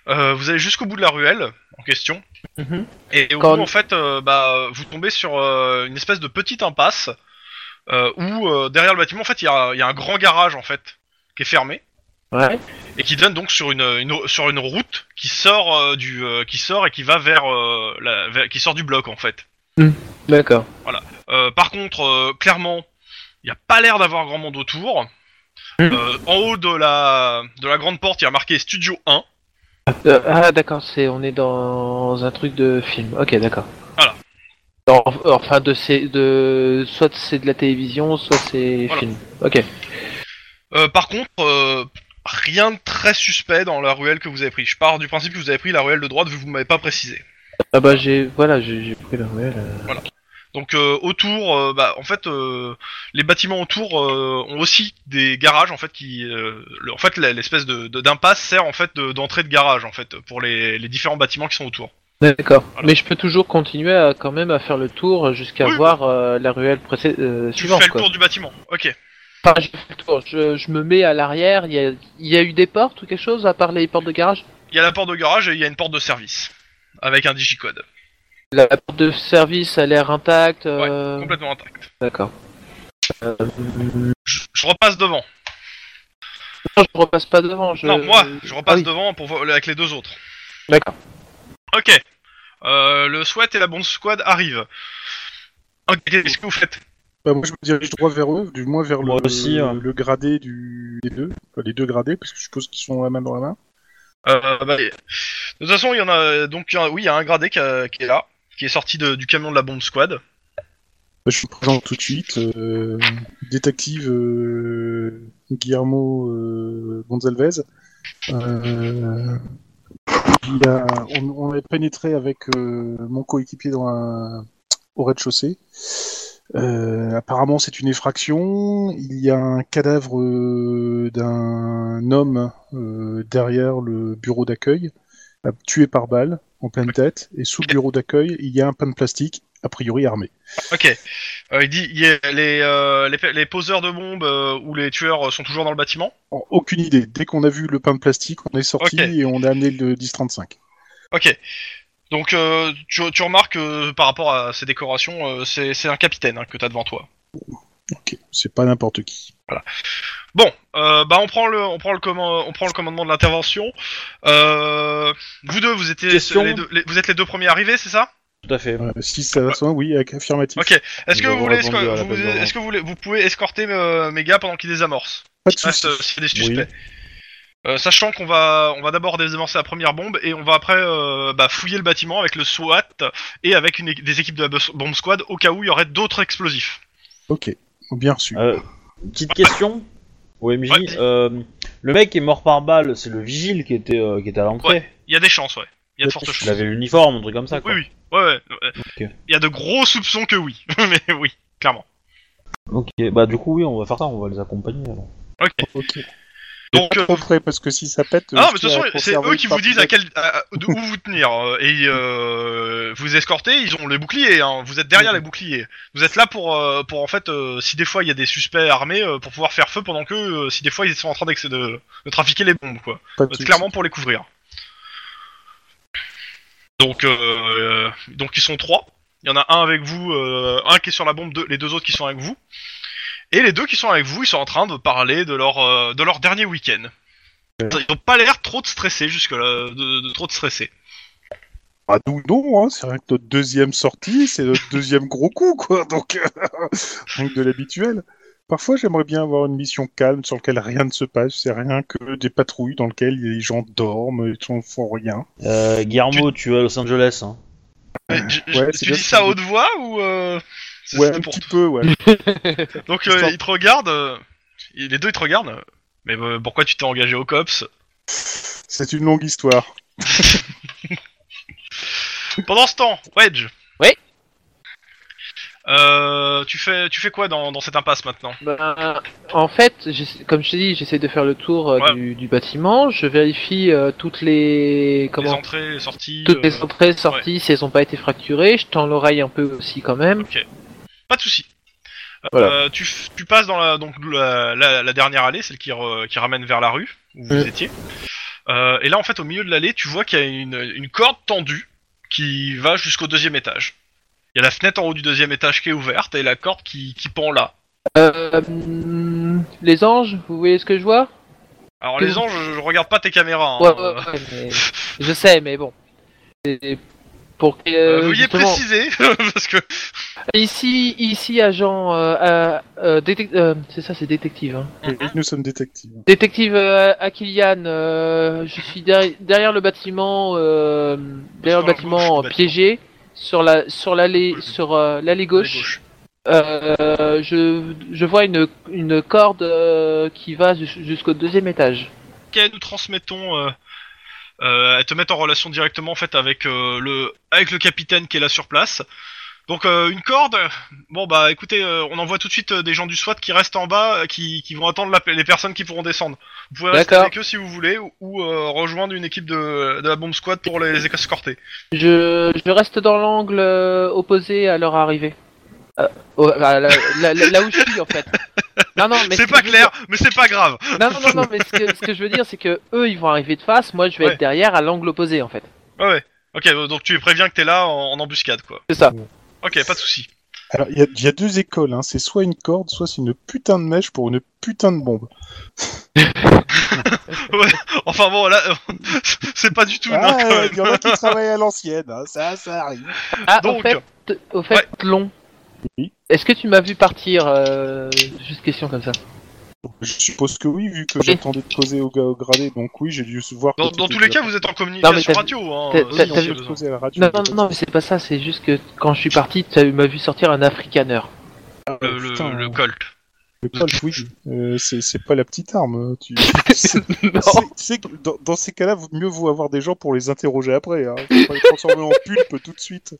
Euh, vous allez jusqu'au bout de la ruelle en question. Mhm. Et au Quand- bout, en fait, euh, bah, vous tombez sur euh, une espèce de petite impasse euh, où euh, derrière le bâtiment, en fait, il y a, il y a un grand garage en fait qui est fermé Ouais. et qui donne donc sur une, une- sur une route qui sort euh, du euh, qui sort et qui va vers, euh, la, vers- qui sort du bloc en fait. D'accord. Euh, par contre, euh, clairement, il n'y a pas l'air d'avoir grand monde autour. Hmm. Euh, en haut de la de la grande porte, il y a marqué Studio 1. Euh, ah d'accord, c'est on est dans un truc de film. Ok, d'accord. Voilà. En- Enfin de de soit c'est de la télévision, soit c'est Voilà. film. Ok. Euh, par contre, euh, rien de très suspect dans la ruelle que vous avez pris. Je pars du principe que vous avez pris la ruelle de droite vu que vous m'avez pas précisé. Ah bah j'ai voilà j'ai pris la ruelle. euh. Donc euh, autour, euh, bah en fait, euh, les bâtiments autour ont aussi des garages en fait qui, euh, le- en fait, l'espèce de d'impasse sert en fait de- d'entrée de garage en fait pour les, les différents bâtiments qui sont autour. D'accord. Voilà. Mais je peux toujours continuer à quand même à faire le tour jusqu'à Oui. voir euh, la ruelle précé- euh, Tu suivante fais le quoi. tour du bâtiment. Ok. Enfin, je, fais le tour. Je, je me mets à l'arrière. Il y a, il y a eu des portes ou quelque chose à part les portes de garage? Il y a la porte de garage et il y a une porte de service avec un digicode La porte de service a l'air intacte. euh, complètement intact. D'accord. Euh, Je, je repasse devant. non, je repasse pas devant. Je... Non, moi, je repasse Ah oui. devant pour vo- avec les deux autres. D'accord. Ok. Euh, le SWAT et la bombe squad arrivent. Ok, qu'est-ce que vous faites? Bah, moi, je me dirige droit vers eux, du moins vers Moi le, aussi, ouais. le gradé du... des deux. Enfin, les deux gradés, parce que je suppose qu'ils sont la main dans la main. euh, bah, De toute façon, il y en a donc il y a- oui, il y a un gradé qui, a- qui est là, qui est sorti de- du camion de la bombe squad. Bah, je suis présent tout de suite. euh, détective euh, Guillermo euh, Gonzalez. A, on, on est pénétré avec euh, mon coéquipier dans un, au rez-de-chaussée. Euh, apparemment, c'est une effraction. Il y a un cadavre euh, d'un homme euh, derrière le bureau d'accueil, tué par balle en pleine tête. Et sous le bureau d'accueil, il y a un pan de plastique, a priori armé. Ok. Euh, il dit il y a les, euh, les, les poseurs de bombes euh, ou les tueurs sont toujours dans le bâtiment. Oh, Aucune idée. Dès qu'on a vu le pain de plastique, on est sorti Ok. et on a amené le 1035. Ok. Donc euh, tu, tu remarques euh, par rapport à ces décorations, euh, c'est c'est un capitaine hein, que t'as devant toi. Ok, c'est pas n'importe qui. Bon, euh, bah on prend le, on prend le, comman- on prend le commandement de l'intervention. Euh, vous deux, vous étiez Question. les deux, les- vous êtes les deux premiers arrivés, c'est ça? Tout à fait. Euh, si ça va, ça, oui, avec affirmatif. Ok. Est-ce que vous esco- vous- que vous voulez, vous pouvez escorter euh, mes gars pendant qu'ils désamorcent Pas de reste, soucis. euh, des suspects. Euh, sachant qu'on va, on va d'abord désamorcer la première bombe et on va après euh, bah, fouiller le bâtiment avec le SWAT et avec une, des équipes de la bombe squad au cas où il y aurait d'autres explosifs. Ok, bien reçu. Euh, petite question. OMJ, Ouais, euh, le mec qui est mort par balle, c'est le vigile qui était, euh, qui était à l'entrée. Ouais. Il y a des chances, ouais. Il y a de fortes chances. Il avait l'uniforme, un truc comme ça, Oui, quoi. oui. Ouais, ouais. ouais. Il y a de gros soupçons que oui. Mais oui, clairement. Ok, bah du coup, oui, on va faire ça, on va les accompagner alors. Ok. Ok. Donc, Pas euh, trop près, parce que si ça pète. Ah, je mais de toute façon, c'est eux qui vous disent de- à quel, à- de où vous tenir. euh, Et euh, vous escortez, ils ont les boucliers, hein, vous êtes derrière les boucliers. Vous êtes là pour, euh, pour en fait, euh, si des fois il y a des suspects armés, euh, pour pouvoir faire feu pendant que, euh, si des fois ils sont en train de, de trafiquer les bombes, quoi. Clairement pour les couvrir. Donc, euh, euh, donc ils sont trois. Il y en a un avec vous, euh, un qui est sur la bombe, deux- les deux autres qui sont avec vous. Et les deux qui sont avec vous, ils sont en train de parler de leur, de leur dernier week-end. Ils ont pas l'air trop de stresser jusque-là, de, de trop de stresser. Ah, nous, non, hein, c'est rien que notre deuxième sortie, c'est notre deuxième gros coup, quoi. Donc, rien que de l'habituel. Parfois, j'aimerais bien avoir une mission calme sur laquelle rien ne se passe. C'est rien que des patrouilles dans lesquelles les gens dorment, gens ne font rien. Euh, Guillermo, tu es à Los Angeles, hein. Ouais, tu dis ça à haute voix ou euh, c'est- Ouais, un pour- petit peu, ouais. Donc euh, ils te regardent, euh, et les deux ils te regardent. Mais euh, pourquoi tu t'es engagé au cops? C'est une longue histoire. Pendant ce temps, Wedge. Oui. Euh, tu fais, tu fais quoi dans, dans cette impasse maintenant? Ben, en fait, comme je t'ai dit, j'essaie de faire le tour euh, Ouais. du, du bâtiment. Je vérifie euh, toutes les Les comment entrées, les sorties. toutes les euh, entrées, sorties, si elles n'ont pas été fracturées. Je tends l'oreille un peu aussi quand même. Pas de souci. Euh, Voilà. tu, tu passes dans la, donc, la, la- la dernière allée, celle qui, re- qui ramène vers la rue où vous Mm. étiez. Euh, et là, en fait, au milieu de l'allée, tu vois qu'il y a une, une corde tendue qui va jusqu'au deuxième étage. Il y a la fenêtre en haut du deuxième étage qui est ouverte et la corde qui, qui pend là. Euh, les anges, vous voyez ce que je vois? Alors les anges, je, regarde pas tes caméras. hein. ouais, ouais, ouais, mais je sais, mais bon. C'est pour que Euh, euh, veuillez justement- préciser parce que ici, ici, agent, euh, euh, euh, détec- euh, c'est ça, c'est détective. Hein. Nous sommes détectives. Détective euh, Akilian, euh, je suis derri- derrière le bâtiment, euh, derrière le bâtiment gauche bâtiment. Sur la sur l'allée sur euh, l'allée gauche. gauche. Euh, je je vois une une corde euh, qui va jus- jusqu'au deuxième étage. Ok, nous transmettons. Euh, euh, elles te mettent en relation directement en fait avec euh, le avec le capitaine qui est là sur place. Donc euh, une corde. Bon bah écoutez, euh, on envoie tout de suite euh, des gens du SWAT qui restent en bas, euh, qui, qui vont attendre la- les personnes qui pourront descendre. Vous pouvez rester D'accord. avec eux si vous voulez, ou, ou, euh, rejoindre une équipe de, de la bombe squad pour les escorter. Je je reste dans l'angle euh, opposé à leur arrivée. Euh, au- à la- la- la- là où je suis en fait. Non non mais C'est que pas je veux clair, mais c'est pas grave. Non, non, non, non, mais ce que, ce que je veux dire, c'est que eux, ils vont arriver de face, moi, je vais Ouais. être derrière à l'angle opposé, en fait. Ouais ouais. Ok, euh, donc tu préviens que t'es là en, en embuscade quoi. C'est ça. Ok, pas de souci. Alors, il y, a- il y a deux écoles, hein. c'est soit une corde, soit c'est une putain de mèche pour une putain de bombe. Enfin bon là, euh, c'est pas du tout. non, Ah, il y en a qui travaillent à l'ancienne, hein. ça, ça arrive. Ah, Donc, au fait, au fait ouais. long. Oui. Est-ce que tu m'as vu partir euh, Juste question comme ça? Je suppose que oui, vu que Oui. j'attendais de poser au, au gradé, donc oui, j'ai dû se voir. Dans, tous les cas, vous êtes en Non, communication mais t'as- radio. Hein, t'as- euh, la radio, Non, non, non, mais c'est pas ça, c'est juste que quand je suis parti, tu m'as vu sortir un africaner. Ah, Le, le- putain, le Colt. le Colt, oui. Euh, c'est pas la petite arme. Tu... c'est- non. c'est que dans, dans ces cas-là, vaut- mieux vaut avoir des gens pour les interroger après. Hein. Faut pas les transformer en pulpe tout de suite.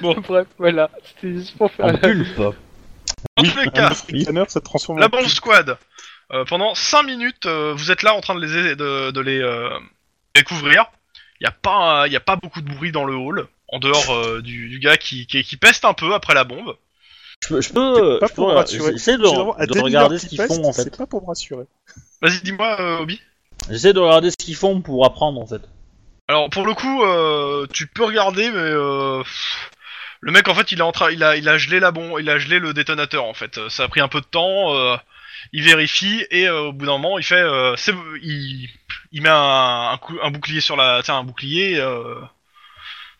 Bref, voilà. C'était juste pour faire. En pulpe. Dans tous les cas, ça transforme la bombe squad. euh, pendant 5 minutes, euh, vous êtes là en train de les, de, de les euh, découvrir. Il y a pas, il y a pas beaucoup de bruit dans le hall, en dehors euh, du, du gars qui, qui, qui peste un peu après la bombe. Je peux, je peux, Pas je peux pour me rassurer. j'essaie de, de regarder ce qui qu'ils font en fait. C'est pas pour me rassurer. Vas-y, dis-moi, euh, Obi. J'essaie de regarder ce qu'ils font pour apprendre en fait. Alors pour le coup, euh, tu peux regarder, mais euh, le mec en fait, il est en train, il a, il a gelé la bombe, il a gelé le détonateur en fait. Ça a pris un peu de temps. euh, il vérifie et euh, au bout d'un moment, il fait, euh, c'est, il, il met un, un, coup- un bouclier sur la, tiens, un bouclier.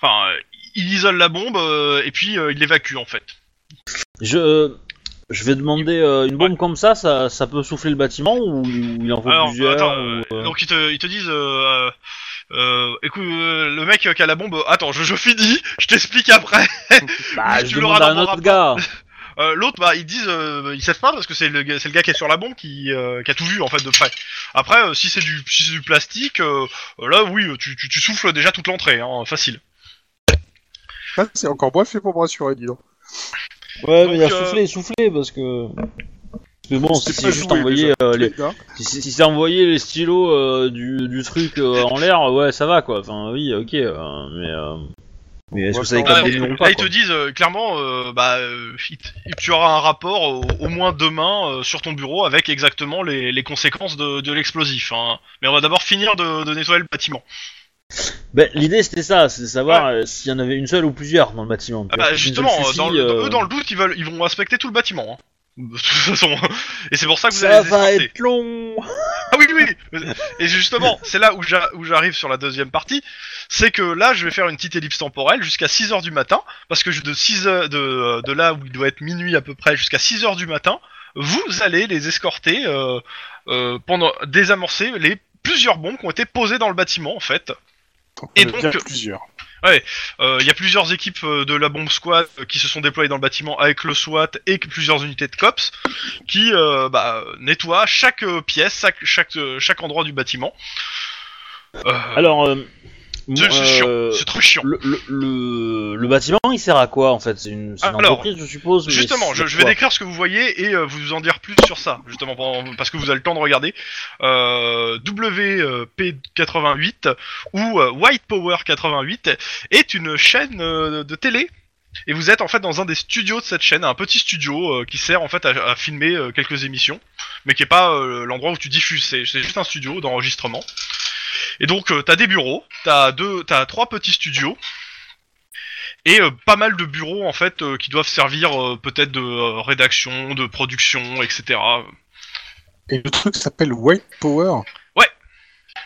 Enfin, il isole la bombe et puis il l'évacue en fait. Je, je vais demander euh, une bombe comme ça, ça, ça peut souffler le bâtiment ou, ou il en faut Alors, plusieurs attends, ou, euh, donc ils te, ils te disent, euh, écoute, euh, le mec qui a la bombe, attends, je, je finis, je t'explique après. Bah, tu je l'auras demande à dans un autre gars. Euh, L'autre, bah, ils disent, euh, ils savent pas parce que c'est le, gars- c'est le gars qui est sur la bombe qui, euh, qui a tout vu en fait de près. Après, euh, si c'est du, si c'est du plastique, euh, euh, là, oui, tu, tu, tu souffles déjà toute l'entrée, hein, facile. Ah, c'est encore bref fait pour me rassurer, dis donc. Ouais, mais il a euh, soufflé, soufflé parce que. Parce que bon, si C'était c'est juste euh, les, si, si- si c'est envoyé les stylos euh, du, du truc euh, en l'air, ouais, ça va quoi. Enfin, oui, ok, euh, mais euh, mais est-ce Ouais, que ça Ouais, là, pas ils te disent euh, clairement, euh, bah, euh, il t- tu auras un rapport au, au moins demain euh, sur ton bureau avec exactement les, les conséquences de, de l'explosif. Hein. Mais on va d'abord finir de, de nettoyer le bâtiment. Ben, l'idée c'était ça, c'est de savoir euh, s'il y en avait une seule ou plusieurs dans le bâtiment. Ah bah, justement, euh, suffit, dans le, euh, eux dans le doute, ils veulent, ils vont inspecter tout le bâtiment. Hein. De toute façon, et c'est pour ça que vous Ça allez les va être long. Ah oui, oui. Et justement, c'est là où j'a- où j'arrive sur la deuxième partie, c'est que là, je vais faire une petite ellipse temporelle jusqu'à 6 heures du matin, parce que de 6 heures, de, de là où il doit être minuit à peu près jusqu'à 6 heures du matin, vous allez les escorter euh, euh, pendant désamorcer les plusieurs bombes qui ont été posées dans le bâtiment en fait. Et donc- plusieurs. Euh, Il y a plusieurs équipes euh, de la bombe squad euh, qui se sont déployées dans le bâtiment avec le SWAT et plusieurs unités de cops qui euh, bah, nettoient chaque euh, pièce, chaque, chaque, euh, endroit du bâtiment. Euh, Alors, euh, c'est euh, trop chiant. le, le, le, le bâtiment il sert à quoi en fait? C'est une, une Alors, entreprise, je suppose. Justement, je, je vais décrire ce que vous voyez et euh, vous en dire plus sur ça, justement, pendant- parce que vous avez le temps de regarder. Euh, WP88 ou euh, White Power 88 est une chaîne euh, de télé. Et vous êtes en fait dans un des studios de cette chaîne, un petit studio euh, qui sert en fait à, à filmer euh, quelques émissions, mais qui est pas euh, l'endroit où tu diffuses, c'est c'est juste un studio d'enregistrement. Et donc euh, t'as des bureaux, t'as deux, t'as trois petits studios, et euh, pas mal de bureaux en fait euh, qui doivent servir peut-être de rédaction, de production, etc. Et le truc s'appelle White Power.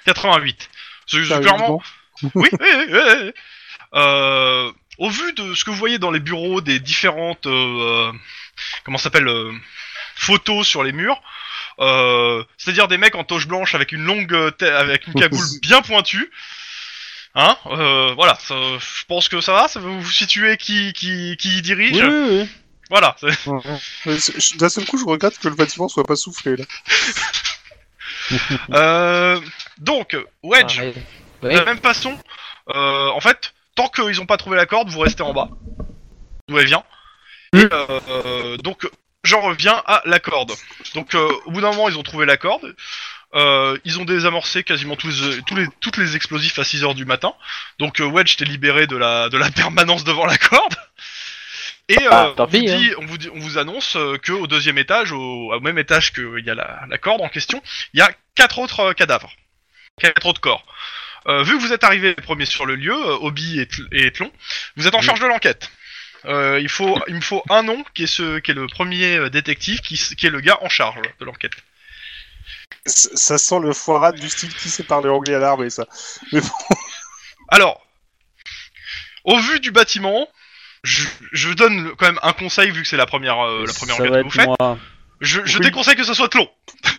88. C'est c'est clairement. Oui, oui, oui, oui. Euh, au vu de ce que vous voyez dans les bureaux des différentes, euh, comment s'appelle, euh, photos sur les murs, euh, c'est-à-dire des mecs en toche blanche avec une longue, euh, avec une cagoule bien pointue. Hein, euh, voilà, ça- je pense que ça va, ça vous vous situez qui, qui, qui y dirige. Oui, oui, oui. Voilà, D'un seul coup, je regrette que le bâtiment soit pas soufflé là. Euh, donc, Wedge, Ouais. de Ouais. la même façon, euh, en fait, tant qu'ils ont pas trouvé la corde, vous restez en bas. D'où elle vient. Et, euh, euh, donc, j'en reviens à la corde. Donc, euh, au bout d'un moment, ils ont trouvé la corde. Euh, ils ont désamorcé quasiment tous les, tous les, toutes les explosifs à 6h du matin. Donc, euh, Wedge t'es libéré de la, de la permanence devant la corde. Et euh, Ah, tant on, vous pis, dit, on, vous dit- on vous annonce euh, que au deuxième étage, au, au même étage qu'il y a la, la corde en question, il y a quatre autres euh, cadavres, quatre autres corps. Euh, vu que vous êtes arrivé premier sur le lieu, euh, Obi et, et Tlon, vous êtes en charge de l'enquête. Euh, il faut, il me faut un nom qui est ce, qui est le premier euh, détective, qui, est le gars en charge de l'enquête. Ça ça sent le foirade du style qui sait parler anglais à l'armée, ça. Alors, au vu du bâtiment, je, je donne le- quand même un conseil vu que c'est la première, euh, la première ça enquête que vous être faites. moi. Je, je Oui. déconseille que ce soit Tlon.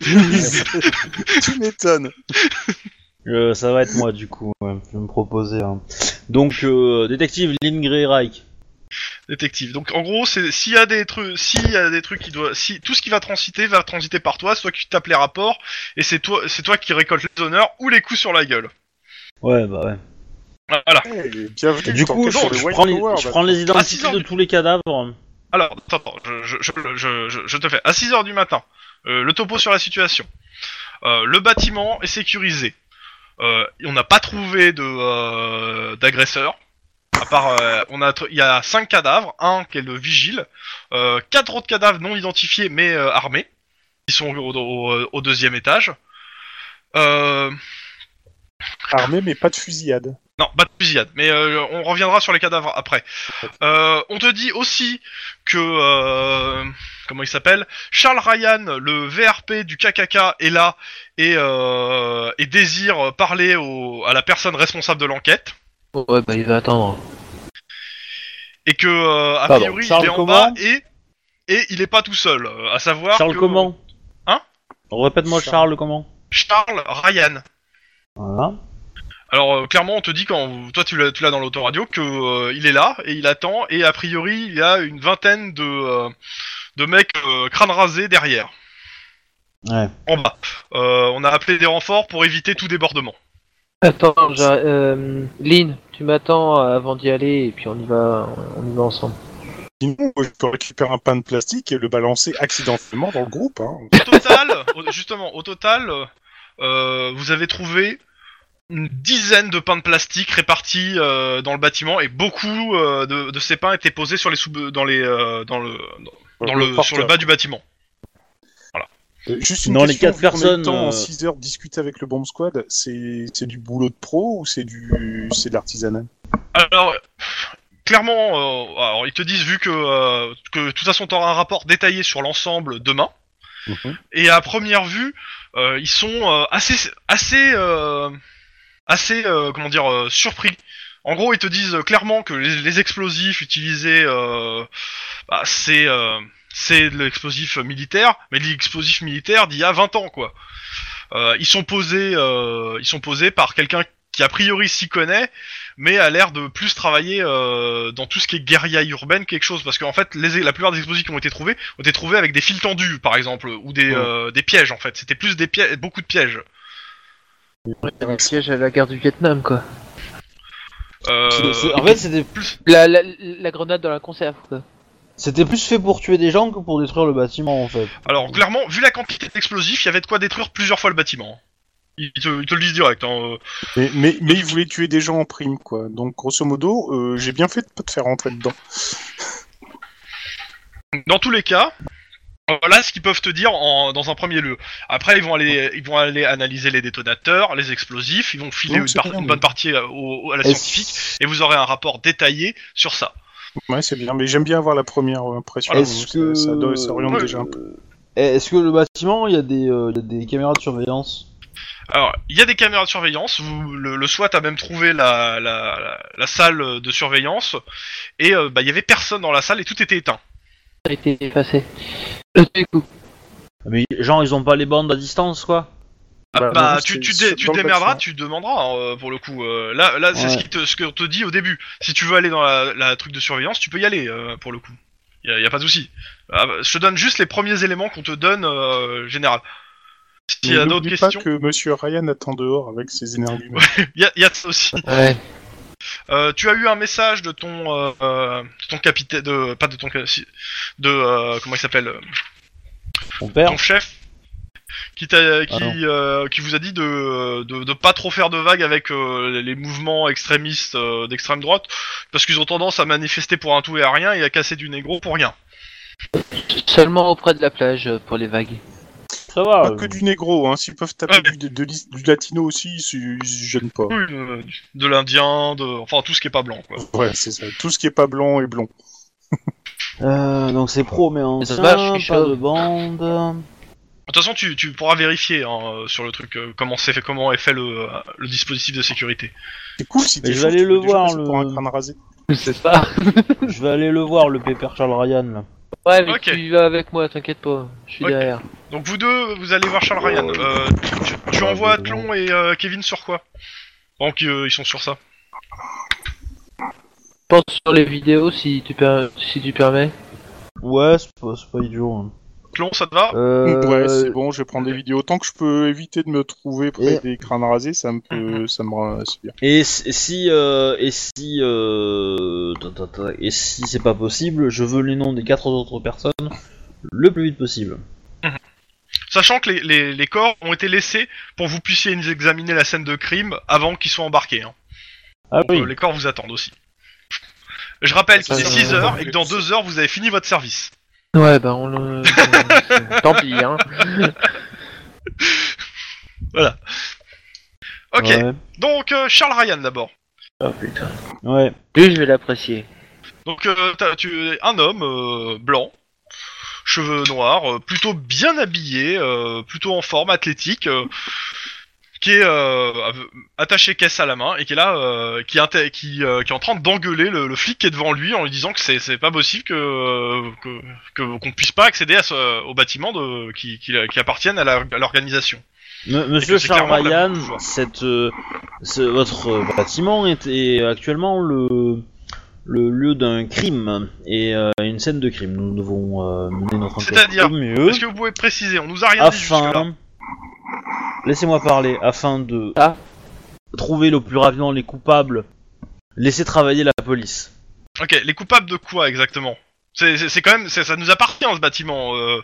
tu m'étonnes. Euh, ça va être moi du coup. ouais. Je vais me proposer. un. Donc, euh, détective Lynn Grey Reich. Détective. Donc en gros, c'est s'il y a des trucs, s'il y a des trucs qui doivent, si tout ce qui va transiter va transiter par toi, c'est toi qui tapes les rapports et c'est toi, c'est toi qui récolte les honneurs ou les coups sur la gueule. Ouais, bah ouais. Voilà. Eh, bienvenue. Et du coup, je, prends les, Power, je prends les six identités de tous les cadavres. Alors attends, attends, je, je, je, je, je- je te fais. À 6 heures du matin, euh, le topo sur la situation. Euh, le bâtiment est sécurisé. Euh, on n'a pas trouvé de euh, d'agresseur. À part, euh, on a, il y a cinq cadavres, un qui est le vigile, euh, quatre autres cadavres non identifiés mais euh, armés, qui sont au, au- au deuxième étage. Euh, Armé, mais pas de fusillade. Non, pas de fusillade, mais euh, on reviendra sur les cadavres après. Euh, on te dit aussi que euh, comment il s'appelle? Charles Ryan, le VRP du KKK, est là et, euh, et désire parler au, à la personne responsable de l'enquête Ouais, bah il va attendre. et que euh, a Pardon, priori Charles il est en comment bas et et il est pas tout seul. euh, À savoir Charles que- comment Hein Répète-moi Charles. Charles comment Charles Ryan. Voilà. Alors euh, clairement, on te dit quand toi tu l'as, tu l'as dans l'autoradio que euh, il est là et il attend et a priori il y a une vingtaine de euh, de mecs euh, crâne rasé derrière, Ouais. en bas. Euh, on a appelé des renforts pour éviter tout débordement. Attends, euh, Lynn, tu m'attends avant d'y aller et puis on y va, on y va ensemble. Sinon, moi, je peux récupérer un pain de plastique et le balancer accidentellement dans le groupe. Hein. Au total, justement, au total, euh, vous avez trouvé une dizaine de pains de plastique répartis euh, dans le bâtiment et beaucoup euh, de, de ces pains étaient posés sur les sous dans les euh, dans le dans, dans le sur le bas du bâtiment. Euh, Juste une les question, quatre vu qu'on a eu le personnes, temps euh, en 6 heures de discuter avec le bomb squad, c'est c'est du boulot de pro ou c'est du c'est de l'artisanat? Alors, clairement, euh, alors ils te disent vu que euh, que de toute façon t'auras un rapport détaillé sur l'ensemble demain. Mhm. Et à première vue, euh, ils sont euh, assez assez euh, assez euh, comment dire euh, surpris. En gros, ils te disent clairement que les, les explosifs utilisés, euh, bah, c'est euh, c'est de l'explosif militaire, mais de l'explosif militaire d'il y a 20 ans quoi. Euh, ils sont posés euh, ils sont posés par quelqu'un qui a priori s'y connaît, mais a l'air de plus travailler euh, dans tout ce qui est guérilla urbaine quelque chose parce qu'en fait les, la plupart des explosifs qui ont été trouvés ont été trouvés avec des fils tendus par exemple ou des Ouais. euh, des pièges en fait c'était plus des pièges beaucoup de pièges Un piège à la guerre du Vietnam, quoi. euh, en fait, c'était La, la, la grenade dans la conserve, quoi. C'était plus fait pour tuer des gens que pour détruire le bâtiment en fait. alors clairement vu la quantité d'explosifs il y avait de quoi détruire plusieurs fois le bâtiment ils te, ils te le disent direct hein. mais, mais, mais ils voulaient tuer des gens en prime, quoi. Donc, grosso modo, euh, j'ai bien fait de pas te faire rentrer dedans. Dans tous les cas, voilà ce qu'ils peuvent te dire en, dans un premier lieu. Après, ils vont aller, ils vont aller analyser les détonateurs, les explosifs, ils vont filer Donc, une, c'est par- bien, une mais- bonne partie euh, au- au- à la scientifique et vous aurez un rapport détaillé sur ça. Ouais, c'est bien, mais j'aime bien avoir la première impression. Est-ce que ça, doit- ça oriente Ouais, déjà un peu. Est-ce que le bâtiment, il y a des, euh, il y a des caméras de surveillance? Alors, il y a des caméras de surveillance. Vous, le, le SWAT a même trouvé la, la, la, la salle de surveillance et euh, bah, il y avait personne dans la salle et tout était éteint. Ça a été effacé. Euh, du coup, Mais genre, ils ont pas les bandes à distance quoi? Ah, Bah, bah, tu, tu, dé- tu démerderas, demanderas hein, euh, pour le coup. Euh, là, là c'est Ouais. ce qui te, ce qu'on te dit au début. Si tu veux aller dans la, la truc de surveillance, tu peux y aller euh, pour le coup. Y a, y a pas de souci. Ah, bah, je te donne juste les premiers éléments qu'on te donne euh, général. S'il y a d'autres n'oublie pas questions, que Monsieur Ryan attend dehors avec ses énergies. il y a, y a ça aussi. ouais. Euh, tu as eu un message de ton, de ton capitaine, de pas de ton, de euh, comment il s'appelle, Mon père ton chef, qui t'a, qui, Ah euh, qui vous a dit de, de, de pas trop faire de vagues avec euh, les mouvements extrémistes euh, d'extrême droite, parce qu'ils ont tendance à manifester pour un tout et à rien et à casser du négro pour rien. Seulement auprès de la plage pour les vagues. Ça va. Pas euh, que du négro, hein. S'ils peuvent taper Ouais. du, de- de- du latino aussi, ils se gênent pas. Oui, euh, de l'indien, de, enfin tout ce qui est pas blanc quoi. Ouais, c'est ça. Tout ce qui est pas blanc est blond. euh, donc c'est pro mais ça ancien, se va, je suis pas de bande. De toute façon, tu, tu pourras vérifier hein, euh, sur le truc euh, comment c'est fait, comment est fait le, euh, le dispositif de sécurité. C'est cool si Mais je chaud, vais aller tu peux le déjà voir, passer le- pour un crâne rasé. C'est ça. Je vais aller le voir, le pépère Charles Ryan là. Ouais, mais Ok. tu vas avec moi, t'inquiète pas. Je suis Ok. derrière. Donc vous deux, vous allez voir Charles Ryan. Euh, tu, tu- tu Ouais, envoies. Tlon et euh, Kevin sur quoi? Donc euh, ils sont sur ça. Pense sur les vidéos si tu, per- si tu permets. Ouais, c'est pas, c'est pas idiot. hein. Tlon, ça te va Euh, Ouais, c'est bon, je vais prendre des vidéos. Tant que je peux éviter de me trouver près Et- des crânes rasés, ça me Mhm. peut, ça me rend- c'est bien. Et si, euh, et si, euh, et si c'est pas possible, je veux les noms des quatre autres personnes le plus vite possible. Sachant que les, les, les corps ont été laissés pour que vous puissiez examiner la scène de crime avant qu'ils soient embarqués. Hein. Ah Donc, oui. euh, les corps vous attendent aussi. Je rappelle qu'il est ça, 6 ça, heures et que dans ça. 2 heures vous avez fini votre service. Ouais, bah on le. Tant pis, hein. Ok, Ouais. donc euh, Charles Ryan d'abord. Oh putain. ouais. Lui, je vais l'apprécier. Donc euh, t'as- tu es un homme euh, blanc, cheveux noirs, euh, plutôt bien habillé, euh, plutôt en forme, athlétique. euh, qui est euh, attaché caisse à la main et qui est là, euh, qui, qui, euh, qui est en train d'engueuler le, le flic qui est devant lui en lui disant que c'est c'est pas possible que qu'on puisse pas accéder à ce, au bâtiment de qui qui, qui appartiennent à l'organisation. Monsieur cette, ce- votre bâtiment est, est actuellement le, le lieu d'un crime et euh, une scène de crime. Nous devons euh, mener notre enquête C'est-à-dire, Est-ce que vous pouvez préciser On nous a rien dit afin. Laissez-moi parler, afin de Ah. trouver le plus rapidement les coupables, laisser travailler la police. Ok, les coupables de quoi exactement? C'est c'est- c'est quand même, c'est- ça nous appartient ce bâtiment. Euh,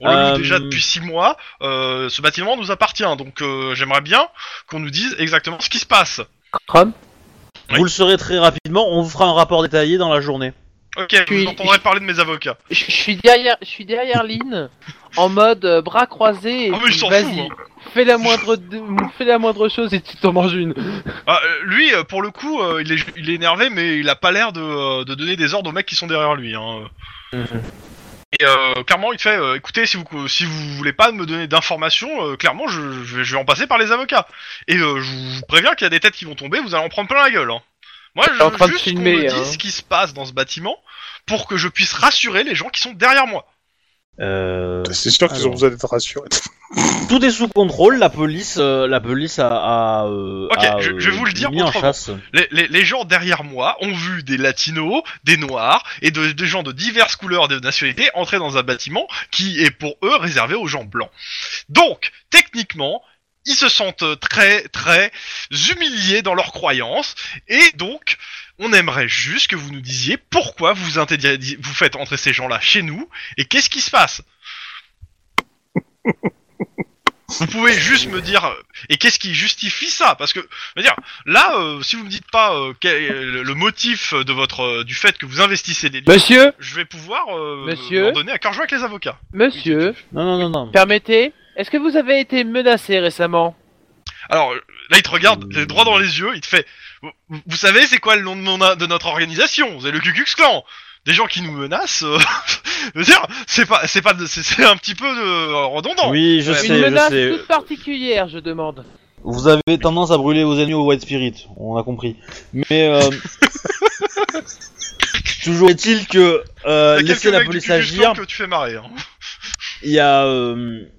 on le loue Euh, déjà depuis six mois. Euh, ce bâtiment nous appartient, donc euh, j'aimerais bien qu'on nous dise exactement ce qui se passe. Chrome? Oui. Vous le saurez très rapidement, on vous fera un rapport détaillé dans la journée. Ok, vous Puis- entendrez parler de mes avocats. je, je suis derrière, je suis derrière Lynn, en mode euh, bras croisés. Et Ah mais il puis, s'en fout. vas-y, hein. fais la moindre, de- fais la moindre chose et tu t'en manges une. Ah, euh, lui, euh, pour le coup, euh, il, est, il est énervé, mais il a pas l'air de, euh, de donner des ordres aux mecs qui sont derrière lui. Hein. Et euh, clairement, il te fait, euh, écoutez, si vous si vous voulez pas me donner d'informations, euh, clairement, je, je, vais, je vais en passer par les avocats. Et euh, je vous préviens qu'il y a des têtes qui vont tomber, vous allez en prendre plein la gueule. Hein. Moi, je en veux train de juste qu'on filmer, me dise hein. ce qui se passe dans ce bâtiment pour que je puisse rassurer les gens qui sont derrière moi. Euh, C'est sûr qu'ils ont alors. besoin d'être rassurés. Tout est sous contrôle, la police, euh, la police a, a, euh, Ok, a, je- je vais euh, vous le dire mis en chasse. Les, les, les gens derrière moi ont vu des latinos, des noirs et de- des gens de diverses couleurs de nationalités entrer dans un bâtiment qui est pour eux réservé aux gens blancs. Donc, techniquement, ils se sentent très très humiliés dans leurs croyances et donc on aimerait juste que vous nous disiez pourquoi vous, vous faites entrer ces gens-là chez nous et qu'est-ce qui se passe? Vous pouvez juste me dire euh, et qu'est-ce qui justifie ça? Parce que, je veux dire, là, euh, si vous me dites pas euh, quel est le motif de votre euh, du fait que vous investissez des lieux, Monsieur, je vais pouvoir euh, Monsieur donner à cœur joie avec les avocats. monsieur, Non, non, non, non. permettez, est-ce que vous avez été menacé récemment? Alors euh, là, il te regarde les droit dans les yeux, il te fait. Vous, vous savez, c'est quoi le nom de, mon- de notre organisation? C'est le Ku Klan. Des gens qui nous menacent. euh, je veux dire, c'est pas, c'est pas, de- c'est un petit peu de, redondant. Oui, je Ouais, sais, Une je menace sais. toute particulière, je demande. Vous avez tendance à brûler vos ennemis au White Spirit, on a compris. Mais euh, toujours est-il que euh, Il y a laissez quelques la police agir. que tu fais marrer. Hein. Il y a euh, il y a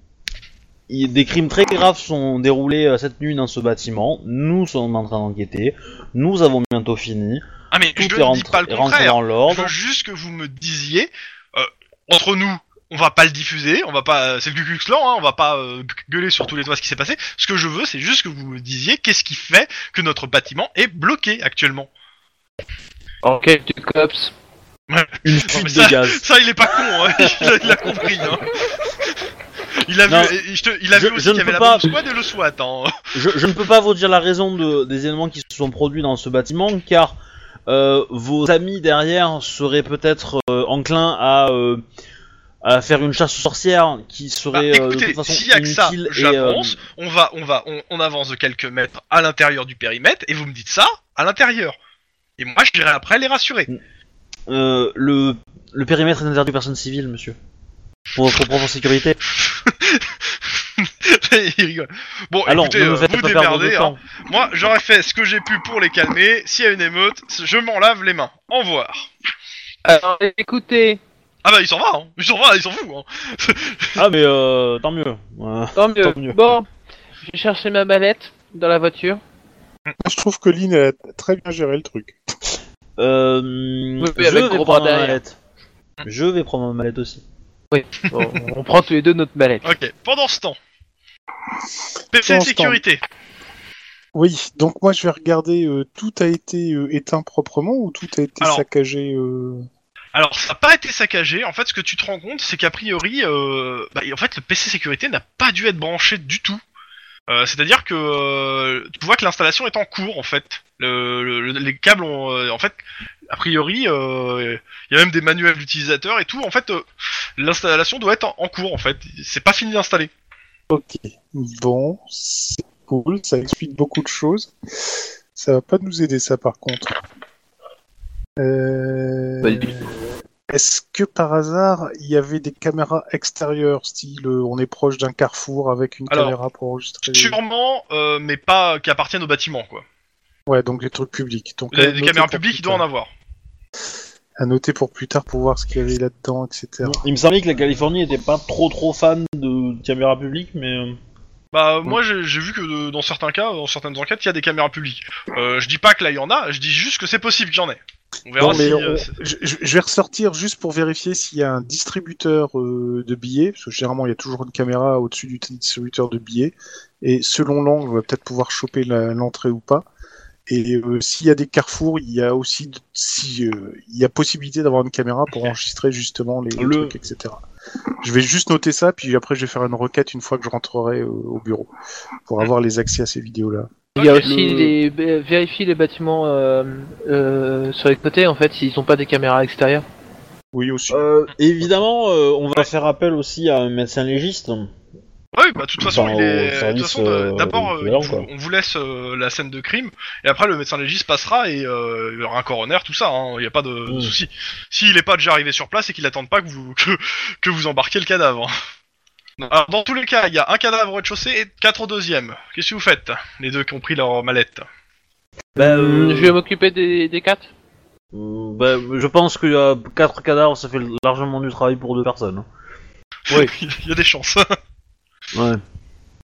des crimes très graves sont déroulés euh, cette nuit dans ce bâtiment. Nous sommes en train d'enquêter. Nous avons bientôt fini. Ah mais Tout je ne dis pas le contraire. dans Je l'ordre. veux juste que vous me disiez, euh, entre nous, on va pas le diffuser, on va pas, c'est le Klan, hein, on va pas euh, gueuler sur tous les toits ce qui s'est passé. Ce que je veux, c'est juste que vous me disiez qu'est-ce qui fait que notre bâtiment est bloqué actuellement. Enquête du COPS. Une fuite ça, de gaz. ça, il est pas con, hein. il, a, il a compris. Hein. Il a Non, vu, et je te- il a je- vu aussi je qu'il y ne avait peux la pas- bombe squad et le SWAT. Hein. Je, je ne peux pas vous dire la raison de, des éléments qui se sont produits dans ce bâtiment, car euh, vos amis derrière seraient peut-être euh, enclins à, euh, à faire une chasse aux sorcières qui Bah, serait euh, de écoutez, toute façon s'il y a que ça, inutile et euh, j'avance. On va, on va, on, on avance de quelques mètres à l'intérieur du périmètre et vous me dites ça à l'intérieur. Et moi, je dirais après les rassurer. euh, le, le périmètre est interdit aux personnes civiles, monsieur. Pour votre propre sécurité. il rigole. Bon, Alors, écoutez, euh, vous démerdez. hein. Moi, j'aurais fait ce que j'ai pu pour les calmer. S'il y a une émeute, je m'en lave les mains. Au revoir. Alors, écoutez, Ah bah, il s'en va, hein. Il s'en va, il s'en fout, hein. Ah, mais euh, tant mieux. Tant mieux. Tant mieux. Bon, je vais chercher ma mallette dans la voiture. Je trouve que Lynn a très bien géré le truc. euh, Oui, je vais prendre ma mallette. Je vais prendre ma mallette aussi. Bon, on prend tous les deux notre mallette. Ok, pendant ce temps. PC sécurité. Oui, donc moi je vais regarder, euh, tout a été euh, éteint proprement ou tout a été Alors- saccagé euh... Alors, ça n'a pas été saccagé. En fait, ce que tu te rends compte, c'est qu'a priori, bah, en fait, le PC sécurité n'a pas dû être branché du tout. C'est-à-dire que tu vois que l'installation est en cours, en fait. Le, le- les câbles ont, en fait, a priori, il y a même des manuels d'utilisateurs et tout. En fait, l'installation doit être en, en cours, en fait. C'est pas fini d'installer. Ok, bon, c'est cool, ça explique beaucoup de choses. Ça va pas nous aider ça par contre. Euh... Est-ce que par hasard, il y avait des caméras extérieures, style euh, on est proche d'un carrefour avec une Alors, caméra pour enregistrer Sûrement, euh, mais pas qui appartiennent au bâtiment, quoi. Ouais, donc les trucs publics. Donc, Les, caméras publiques, il doit en avoir. À noter pour plus tard pour voir ce qu'il y avait là-dedans, etc. Il me semblait que la Californie était pas trop trop fan de caméras publiques, mais euh, Bah, moi, j'ai vu que dans certains cas, dans certaines enquêtes, il y a des caméras publiques. Euh, je dis pas que là, il y en a, je dis juste que c'est possible qu'il y en ait. On verra Non, mais si... on- euh, c'est- je, je- je vais ressortir juste pour vérifier s'il y a un distributeur euh, de billets, parce que généralement il y a toujours une caméra au-dessus du distributeur de billets, et selon l'angle, on va peut-être pouvoir choper la- l'entrée ou pas. Et euh, s'il y a des carrefours, il y a aussi de- si euh, il y a possibilité d'avoir une caméra pour enregistrer justement les Le- trucs, etc. Je vais juste noter ça, puis après je vais faire une requête une fois que je rentrerai au bureau pour avoir les accès à ces vidéos-là. Il y a aussi Le- les vérifier les bâtiments euh, euh, sur les côtés en fait s'ils ont pas des caméras extérieures. Oui aussi. euh, évidemment, euh, on va faire appel aussi à un médecin légiste. Oui, bah, de toute façon, Enfin, il au est. De toute service, façon, de- euh, d'abord, euh, équivalent, il vous- quoi. on vous laisse euh, la scène de crime, et après, le médecin légiste passera et euh, il y aura un coroner, tout ça, hein, il n'y a pas de, de Mm. souci. S'il n'est pas déjà arrivé sur place et qu'il n'attende pas que vous, que, que vous embarquiez le cadavre. Alors, dans tous les cas, il y a un cadavre au rez-de-chaussée et quatre au deuxième. Qu'est-ce que vous faites Les deux qui ont pris leur mallette? Bah, euh, Je vais m'occuper des, des quatre. euh, bah, je pense qu'il y a quatre cadavres, ça fait largement du travail pour deux personnes. il y a des chances. Ouais.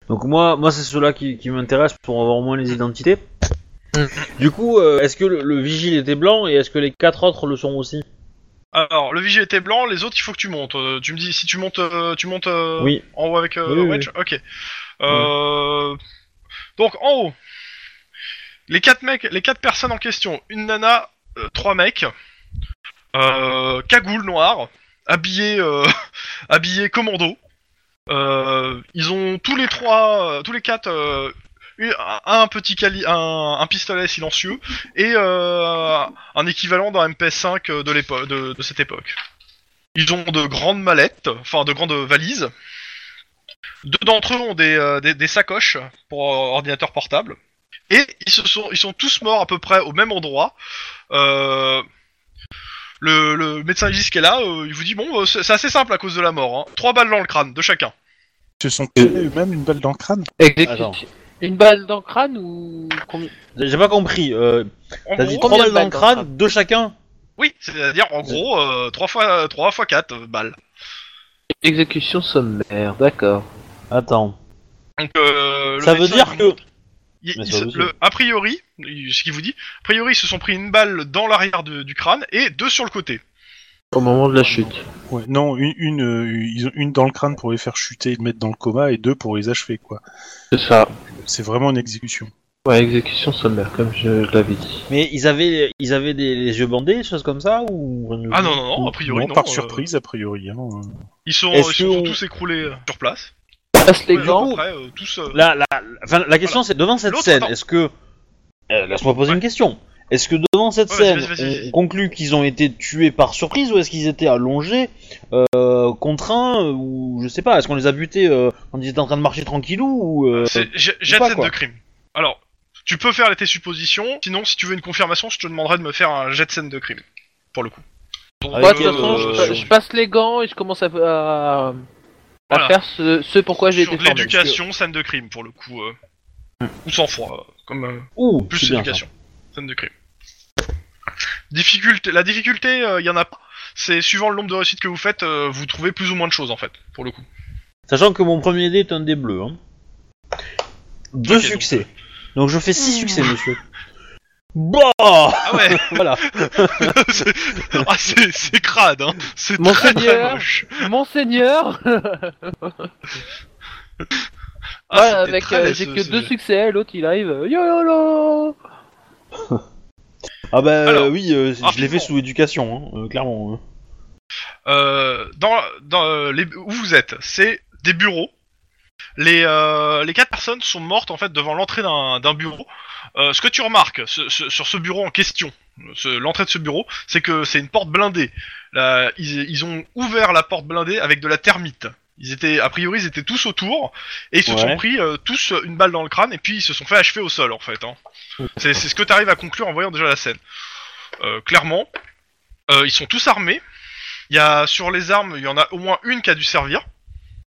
Donc moi, moi c'est ceux-là qui, qui m'intéressent pour avoir au moins les identités. Mm. Du coup, euh, est-ce que le, le vigile était blanc et est-ce que les quatre autres le sont aussi? Alors, le vigile était blanc, les autres, il faut que tu montes. Euh, tu me dis si tu montes, euh, tu montes Oui. en haut avec oui, Wedge Ok. Donc, en haut, les quatre mecs, les quatre personnes en question, une nana, trois mecs, cagoule noire, habillés commando. Euh, ils ont tous les trois, euh, tous les quatre, euh, un, petit cali un, pistolet silencieux et un équivalent d'un MPS5 de, cette époque. Ils ont de grandes mallettes, enfin de grandes valises. Deux d'entre eux ont des, sacoches pour ordinateur portable. Et ils, se sont, ils sont tous morts à peu près au même endroit. Le, médecin légiste qui est là, il vous dit bon, c'est assez simple à cause de la mort. Hein. Trois balles dans le crâne de chacun. Ils se sont tirés eux-mêmes une balle dans le crâne. Attends. Une balle dans le crâne ou combien? J'ai pas compris. Euh, T'as dit trois combien de balles dans le balles dans le crâne, deux chacun? Oui, c'est-à-dire en gros euh, 3 fois 3 fois 4 balles. Exécution sommaire, d'accord. Attends. Donc, euh, le Ça veut médecin, dire que... il- Mais il le- a priori, il- ce qu'il vous dit, a priori ils se sont pris une balle dans l'arrière de- du crâne et deux sur le côté. Au moment de la chute. Ouais, non, une, une, euh, ils ont une dans le crâne pour les faire chuter et les mettre dans le coma, et deux pour les achever, quoi. C'est ça. C'est vraiment une exécution. Ouais, exécution sommaire, comme je, je l'avais dit. Mais ils avaient, ils avaient des, les yeux bandés, des choses comme ça ou Ah non non non, a priori non. par euh, surprise, a priori. Hein. Ils sont, Est-ce ils sont on- tous écroulés euh, sur place. Passe les gants. après, euh, tous. euh, La, la, la question c'est devant cette scène, attends. est-ce que Euh, laisse-moi poser Ouais. une question. Est-ce que devant cette Ouais, scène, on conclut qu'ils ont été tués par surprise ou est-ce qu'ils étaient allongés, euh, contraints euh, ou je sais pas, est-ce qu'on les a butés euh, quand ils étaient en train de marcher tranquillou ou euh, C'est jet jet de crime. Alors, tu peux faire tes suppositions. Sinon, si tu veux une confirmation, je te demanderai de me faire un jet de scène de crime. Pour le coup. Donc, de toute façon, je, euh, je passe les gants et je commence à, à, à Voilà. faire ce, ce pourquoi j'ai sur été de formé. l'éducation, scène de crime pour le coup. euh, Ou sans froid, comme euh, Ouh, plus éducation, scène de crime. Difficulté, la difficulté, il y en a pas. C'est suivant le nombre de réussites que vous faites, euh, vous trouvez plus ou moins de choses en fait, pour le coup. Sachant que mon premier dé est un dé bleu. Hein. Deux succès. Donc, je fais six Hmm. succès, monsieur. Bah Ah ouais, Voilà. c'est ah, c'est- c'est crade, hein. C'est très très Monseigneur. moche. Monseigneur Ah, Ouais, avec euh, j'ai ce- que deux succès, l'autre il arrive euh, yo yo yo Ah bah Alors, oui, euh, je l'ai fait sous éducation, hein, euh, clairement. hein. Euh, dans, dans les, où vous êtes, c'est des bureaux. Les, euh, les quatre personnes sont mortes en fait devant l'entrée d'un d'un bureau. Euh, ce que tu remarques ce- ce- sur ce bureau en question, ce- l'entrée de ce bureau, c'est que c'est une porte blindée. Là, ils, ils ont ouvert la porte blindée avec de la thermite. Ils étaient, a priori, ils étaient tous autour et ils se Ouais. sont pris euh, tous une balle dans le crâne et puis ils se sont fait achever au sol en fait. Hein. C'est ce que tu arrives à conclure en voyant déjà la scène. Euh, clairement, euh, ils sont tous armés. Il y a sur les armes, il y en a au moins une qui a dû servir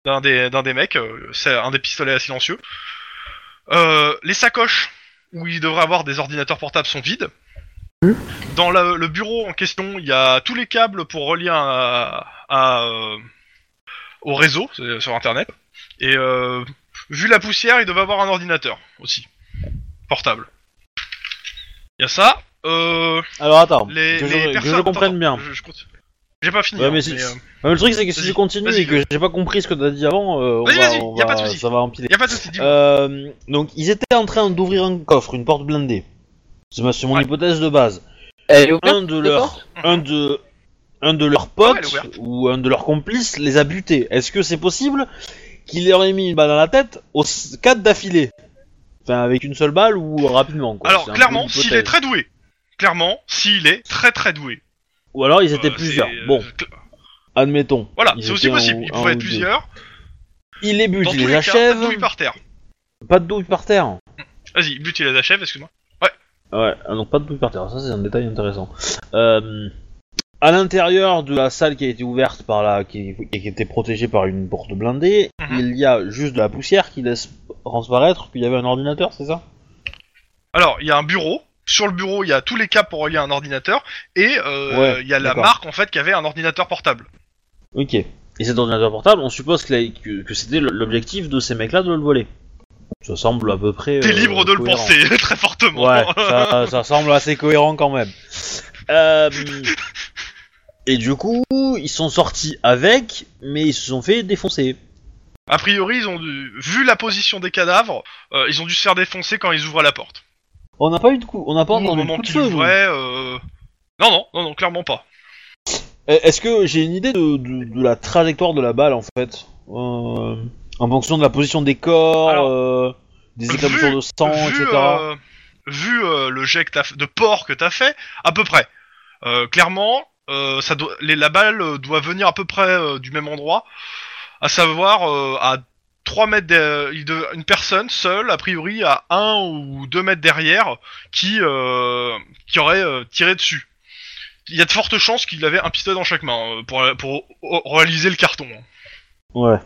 d'un des mecs. euh, c'est un des pistolets à silencieux. Les sacoches où il devrait avoir des ordinateurs portables sont vides. Dans le bureau en question, il y a tous les câbles pour relier à, au réseau sur internet. Et vu la poussière, il devait avoir un ordinateur aussi portable. Il y a ça. Euh, Alors attends, les, que, les je, que personnes- je comprenne attends, bien. je- je continue. J'ai pas fini. Ouais, hein, mais euh, Ouais, le truc c'est que si Vas-y, tu continues vas-y, et que j'ai pas compris ce que t'as dit avant, euh, on Vas-y, va, vas-y, on y a pas va- de souci. ça va empiler. y a pas de souci. dis-moi. Euh, donc ils étaient en train d'ouvrir un coffre, une porte blindée. C'est ma- c'est mon Ouais. hypothèse de base. Elle est ouverte, Un de cette leurs, un de, un de leurs Ouais, elle est potes ouverte. ou un de leurs complices les a butés. Est-ce que c'est possible qu'il leur ait mis une balle dans la tête aux s- quatre d'affilée? Enfin, avec une seule balle ou rapidement quoi. Alors clairement, s'il est très doué, clairement, s'il est très très doué. Ou alors ils étaient euh, plusieurs. euh, Bon, cl- admettons. Voilà, c'est aussi possible. Il pouvait ou être plusieurs. Il les bute, Dans il les les cas, achève. douille par terre. Pas de douille par terre. Vas-y, but il les achève, excuse-moi. Ouais, ah non, pas de douille par terre, ça c'est un détail intéressant. Euh, à l'intérieur de la salle qui a été ouverte par la, qui, qui était protégée par une porte blindée, Mhm. il y a juste de la poussière qui laisse transparaître qu'il y avait un ordinateur, c'est ça? Alors, il y a un bureau. Sur le bureau, il y a tous les câbles pour relier un ordinateur. Et euh, Ouais, il y a la marque en fait qui avait un ordinateur portable. Ok. Et cet ordinateur portable, on suppose que, la- que, que c'était l'objectif de ces mecs-là de le voler. Ça semble à peu près. T'es euh, libre de le penser très fortement. Ouais, ça, ça semble assez cohérent quand même. Euh, et du coup, ils sont sortis avec, mais ils se sont fait défoncer. A priori, ils ont dû, vu la position des cadavres, euh, ils ont dû se faire défoncer quand ils ouvraient la porte. On n'a pas eu de coup, on n'a pas Au entendu de moment coup de qu'ils feu. nous. ouvraient, euh... non, non, non, non, clairement pas. Eh, Est-ce que j'ai une idée de, de- de la trajectoire de la balle en fait? Euh, En fonction de la position des corps, Alors, euh, des vu- éclaboussures de sang, vu, etc. euh, vu euh, le jet que t'as f- de porc que t'as fait, à peu près. Euh, clairement, euh, ça doit, les, la balle euh, doit venir à peu près euh, du même endroit, à savoir euh, à 3 mètres, une personne seule, a priori à 1 ou 2 mètres derrière, qui, euh, qui aurait euh, tiré dessus. Il y a de fortes chances qu'il avait un pistolet dans chaque main euh, pour, pour euh, réaliser le carton. hein. Ouais.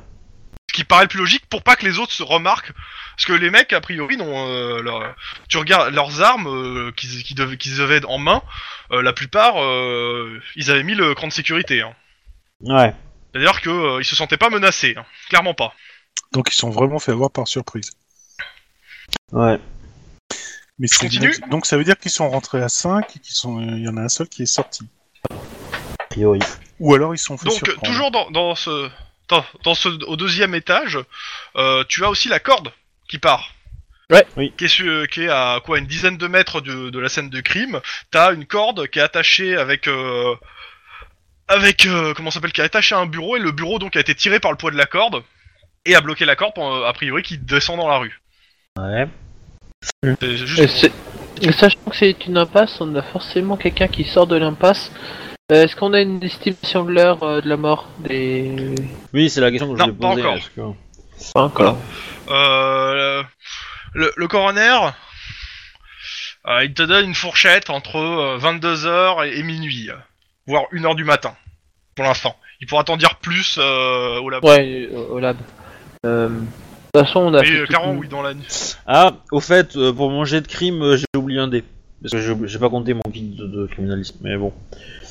Ce qui paraît le plus logique pour pas que les autres se remarquent. Parce que les mecs, a priori, non, euh, leur- tu regardes leurs armes euh, qu'ils qu'ils devaient, qu'ils avaient en main, euh, la plupart, euh, ils avaient mis le cran de sécurité. Hein. Ouais. C'est-à-dire que euh, ils se sentaient pas menacés, hein. clairement pas. Donc ils sont vraiment fait avoir par surprise. Ouais. Mais Je c'est- continue donc, donc ça veut dire qu'ils sont rentrés à 5 et qu'ils sont, euh, il y en a un seul qui est sorti. A priori. Ou alors ils sont fait Donc surprendre. toujours dans, dans ce, dans, dans ce, au deuxième étage, euh, tu as aussi la corde qui part. Ouais. Oui. Qui est, su- qui est à quoi une dizaine de mètres de, de la scène de crime. T'as une corde qui est attachée avec euh, avec euh, comment ça s'appelle qui est attachée à un bureau et le bureau donc a été tiré par le poids de la corde et a bloqué la corde pour, euh, a priori qui descend dans la rue. Ouais. C'est juste et sachant que c'est une impasse, on a forcément quelqu'un qui sort de l'impasse. Euh, Est-ce qu'on a une estimation de l'heure euh, de la mort des... Oui, c'est la question que je Non, voulais pas poser. encore. est-ce que- Pas encore. Euh, le, le coroner, euh, il te donne une fourchette entre 22h et, et minuit, euh, voire 1h du matin, pour l'instant. Il pourra t'en dire plus euh, au labo. Ouais, euh, au lab. Euh, de toute façon, on a Mais fait euh, toute clairement, une- oui, dans la nuit. Ah, au fait, euh, pour mon jet de crime, euh, j'ai oublié un dé. Parce que j'ai- j'ai pas compté mon kit de, de criminaliste, mais bon.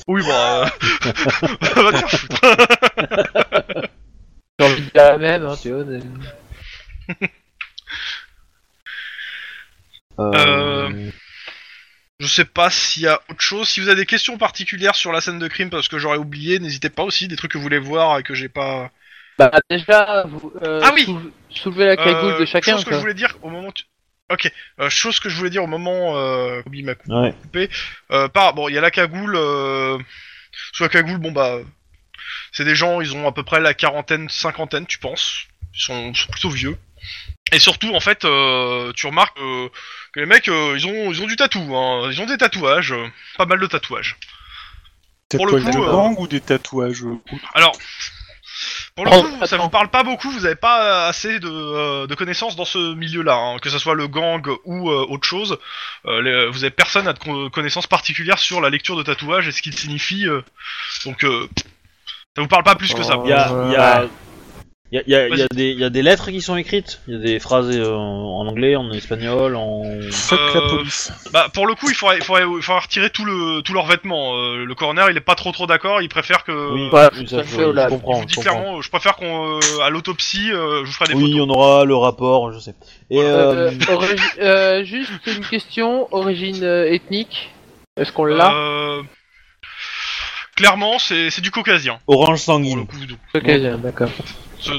Oui, bah... euh, va te faire foutre. J'ai envie de dire la même, hein, tu vois. mais- Euh, Je sais pas s'il y a autre chose. Si vous avez des questions particulières sur la scène de crime, parce que j'aurais oublié, n'hésitez pas aussi, des trucs que vous voulez voir et que j'ai pas... Bah déjà, vous, euh, Ah oui sou- soulevez la cagoule Euh, de chacun. Chose que quoi. je voulais dire au moment... tu- Ok, euh, chose que je voulais dire au moment... Euh, Kobe m'a Ouais. Euh, par, bon, il y a la cagoule. Euh... Sous la cagoule, bon bah, c'est des gens, ils ont à peu près la quarantaine, cinquantaine, tu penses. Ils sont, sont plutôt vieux. Et surtout, en fait, euh, tu remarques euh, que les mecs, euh, ils ont, ils ont du tatou. Hein. Ils ont des tatouages, euh, pas mal de tatouages. pour le Tatouages coup, de euh, gang ou des tatouages Alors, pour le coup, ça vous parle pas beaucoup. Vous avez pas assez de, euh, de connaissances dans ce milieu-là, hein, que ce soit le gang ou euh, autre chose. Euh, les- vous avez personne à de con- connaissances particulières sur la lecture de tatouages et ce qu'il signifie. euh. donc, euh, Ça vous parle pas plus que ça. Il y a, il y a, Ouais. Il y y y y a des lettres qui sont écrites. Il y a des phrases euh, en anglais, en espagnol, en. Fuck la Euh, police. Bah pour le coup, il faudrait, il faudrait, il faudrait retirer tout le, tous leurs vêtements. Euh, le coroner, il est pas trop trop d'accord. Il préfère que. Oui, oui, tout ça, je, fait, je comprends. je comprends. clairement, je préfère qu'on, euh, à l'autopsie, euh, je vous ferai des Oui, photos. on aura le rapport, je sais. Et Euh, euh, euh, juste une question, origine euh, ethnique. Est-ce qu'on l'a Euh, Clairement, c'est c'est du caucasien. orange sanguine. bien, d'accord.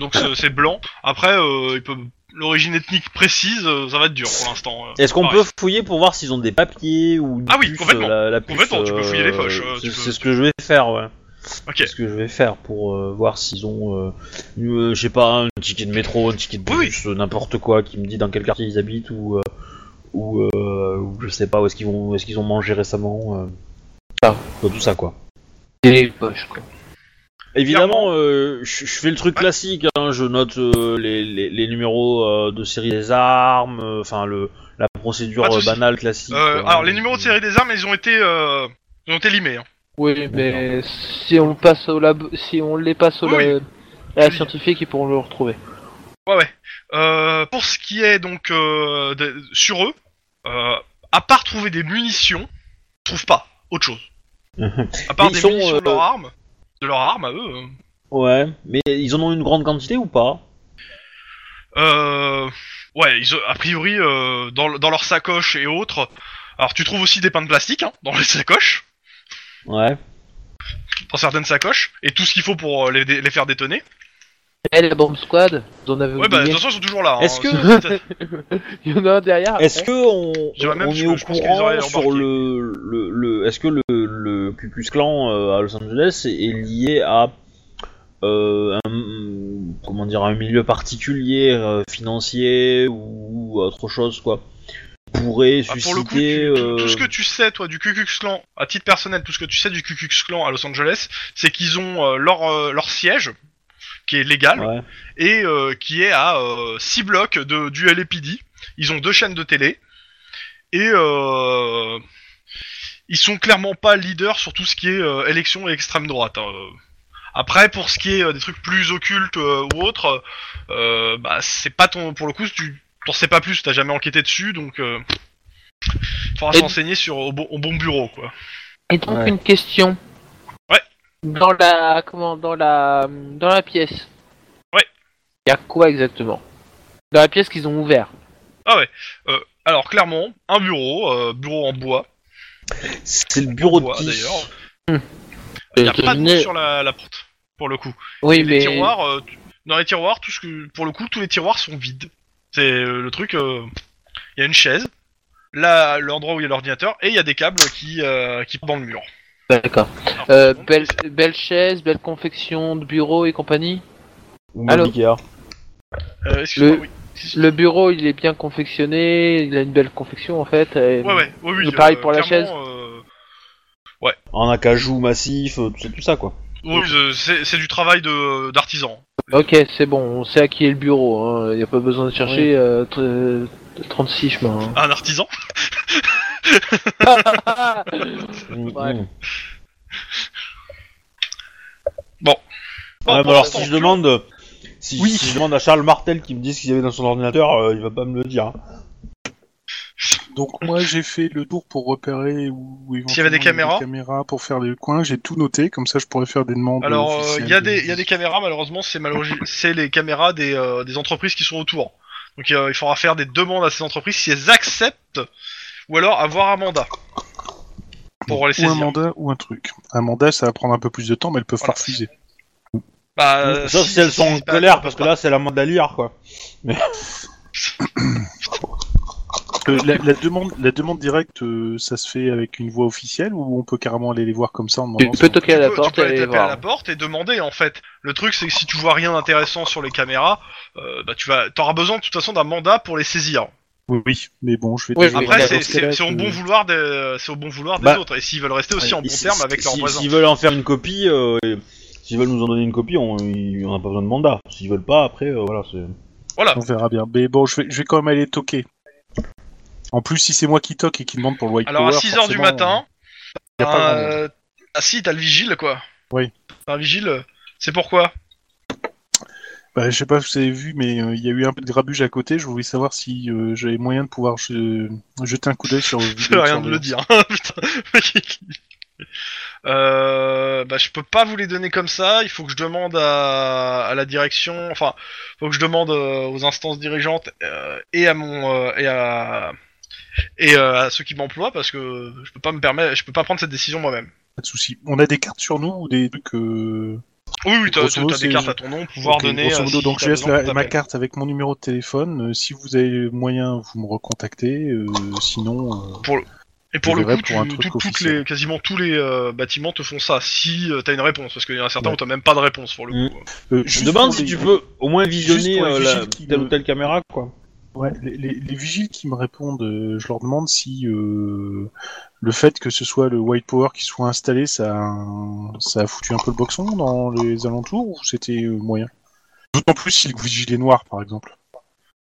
Donc c'est blanc. Après, euh, il peut l'origine ethnique précise, euh, ça va être dur pour l'instant. euh. Est-ce qu'on peut fouiller pour voir s'ils ont des papiers ou Ah oui, puce, complètement. la, la puce, Complètement, tu peux fouiller les poches, euh, c'est ce que je vais faire, ouais. Ok. C'est ce que je vais faire pour euh, voir s'ils ont, euh, euh, je sais pas, un ticket de métro, un ticket de bus, n'importe quoi qui me dit dans quel quartier ils habitent ou, euh, ou, euh, ou je sais pas où est-ce qu'ils vont, est-ce qu'ils ont mangé récemment. euh, Ah. tout ça quoi. Et les poches, quoi. Évidemment, euh, je je fais le truc classique, hein, je note euh, les, les, les numéros euh, de série des armes, euh, enfin le la procédure euh, banale classique. Euh, alors les numéros de série des armes, ils ont été, euh, ils ont été limés. Hein. Oui, mais si on passe au lab, si on les passe au Oui, lab- à la scientifique, ils pourront le retrouver. Ouais, ouais. Euh, pour ce qui est donc euh, de- sur eux, euh, à part trouver des munitions, je trouve pas autre chose. À part Mais ils des sont, munitions de leur arme, de leur arme à eux. euh. Ouais, mais ils en ont une grande quantité ou pas? Euh, ouais, ils, a priori euh, dans, dans leurs sacoches et autres. Alors tu trouves aussi des pains de plastique hein, dans les sacoches, Ouais. dans certaines sacoches, et tout ce qu'il faut pour euh, les, les faire détonner. Eh, la bombe squad, vous en avez Ouais, bah de oublié toute façon ils sont toujours là. hein. Est-ce que- Il y en a un derrière. Est-ce que on, même on est au je pense qu'ils auraient courant sur embarqué. le, le, le est-ce que le, le Ku Klux Klan euh, à Los Angeles est, est lié à euh, un, comment dire un milieu particulier euh, financier ou autre chose quoi pourrait Bah, susciter pour le coup, tu- tout, euh, tout ce que tu sais, toi, du Ku Klux Klan, à titre personnel, tout ce que tu sais du Ku Klux Klan à Los Angeles, c'est qu'ils ont euh, leur, euh, leur siège, qui est légal, ouais. et euh, qui est à 6 blocs de, du LAPD. Ils ont deux chaînes de télé, et euh, ils sont clairement pas leaders sur tout ce qui est euh, élection et extrême droite. hein. Après, pour ce qui est euh, des trucs plus occultes euh, ou autres, euh, bah c'est pas ton, pour le coup, tu t'en sais pas plus, t'as jamais enquêté dessus, donc euh, faudra Et- s'enseigner sur au bon, au bon bureau, quoi. Et donc Ouais. une question. Ouais. Dans la comment dans la dans la pièce. Ouais. Il y a quoi exactement? Dans la pièce qu'ils ont ouvert. Alors clairement, un bureau, euh, bureau en bois. c'est le bureau de bois, qui d'ailleurs. Il y a Euh, pas de sur la, la porte, pour le coup. Oui, les mais tiroirs, euh, tu- dans les tiroirs, tout ce que, pour le coup, tous les tiroirs sont vides. C'est euh, le truc. euh, Il y a une chaise, là, l'endroit où il y a l'ordinateur, et il y a des câbles qui euh, qui dans le mur. D'accord. Alors, Euh, belle belle chaise, belle confection de bureau et compagnie. ou Allô même Ikea euh, excuse-moi, le- oui. Le bureau, il est bien confectionné, il a une belle confection en fait. et- Ouais, ouais, oui, oui. Le pareil euh, pour la clairement, euh, en acajou massif euh, tout ça, tout ça quoi oui, euh, c'est c'est du travail de d'artisan. Ok, c'est bon, on sait à qui est le bureau. Hein. Il n'y a pas besoin de chercher euh, tr- euh, 36 chemins. hein. Un artisan? Ouais. Bon, Ouais, bah alors si je demande si, Oui. si je demande à Charles Martel qui me dise ce qu'il y avait dans son ordinateur, euh, il va pas me le dire. hein. Donc moi j'ai fait le tour pour repérer où S'il y avait des caméras caméras pour faire des coins. J'ai tout noté, comme ça je pourrais faire des demandes. Alors, euh, officielles il y a de- des, il y a des caméras, malheureusement, c'est malheureusement, c'est les caméras des, euh, des entreprises qui sont autour. Donc, euh, il faudra faire des demandes à ces entreprises si elles acceptent, ou alors avoir un mandat pour les ou un mandat ou un truc. Un mandat ça va prendre un peu plus de temps, mais elles peuvent Voilà. refuser. Bah, euh, Sauf si, elles sont en colère parce que là c'est la mode à lire quoi. Euh, la, la demande, la demande directe, euh, ça se fait avec une voix officielle ou on peut carrément aller les voir comme ça en Tu demandant peux si on- toquer à tu la peux- porte tu peux et aller aller taper à la porte et demander en fait. Le truc c'est que si tu vois rien d'intéressant sur les caméras, euh, bah tu vas, t'auras besoin de toute façon d'un mandat pour les saisir. Oui, oui, mais bon, je vais. Après voir c'est au bon vouloir des, c'est au bon vouloir des Bah, autres et s'ils veulent rester aussi en bon terme avec leurs si- voisins. S'ils veulent en faire une copie, euh, s'ils veulent nous en donner une copie, on n'a pas besoin de mandat. S'ils veulent pas, après, euh, voilà, c'est. Voilà. On verra bien. Mais bon, je vais, je vais quand même aller toquer. En plus, si c'est moi qui toque et qui demande pour le white Alors à power, 6h du matin, monde. euh, ah si, t'as le vigile quoi. Oui. T'as un vigile, euh, C'est pourquoi? Bah, je sais pas si vous avez vu, mais euh, il y a eu un peu de grabuge à côté. Je voulais savoir si euh, j'avais moyen de pouvoir je- jeter un coup d'œil sur. Ça veut rien de le dire. euh, bah, je peux pas vous les donner comme ça. Il faut que je demande à, à la direction. Enfin, faut que je demande euh, aux instances dirigeantes et à mon euh, et à et à ceux qui m'emploient parce que je peux pas me permettre, je peux pas prendre cette décision moi-même. Pas de souci. On a des cartes sur nous ou des trucs. Oui, oui, t'as des cartes à ton nom, pouvoir donner. grosso euh, modo, si donc je laisse la- ma carte avec mon numéro de téléphone. Euh, si vous avez moyen, vous me recontactez. euh, sinon, euh, Et pour le coup, pour un tu- truc tout- toutes officiel. les, quasiment tous les euh, bâtiments te font ça si euh, t'as une réponse, parce qu'il y en a certains Ouais. où t'as même pas de réponse pour le Mm. coup. euh, Je demande si les- tu peux au moins visionner euh, la, telle me- ou telle caméra, quoi. Ouais, les, les- les vigiles qui me répondent, euh, je leur demande si euh, le fait que ce soit le White Power qui soit installé, ça a, ça a foutu un peu le boxon dans les alentours ou c'était euh, moyen? D'autant plus si le vigile est noir, par exemple.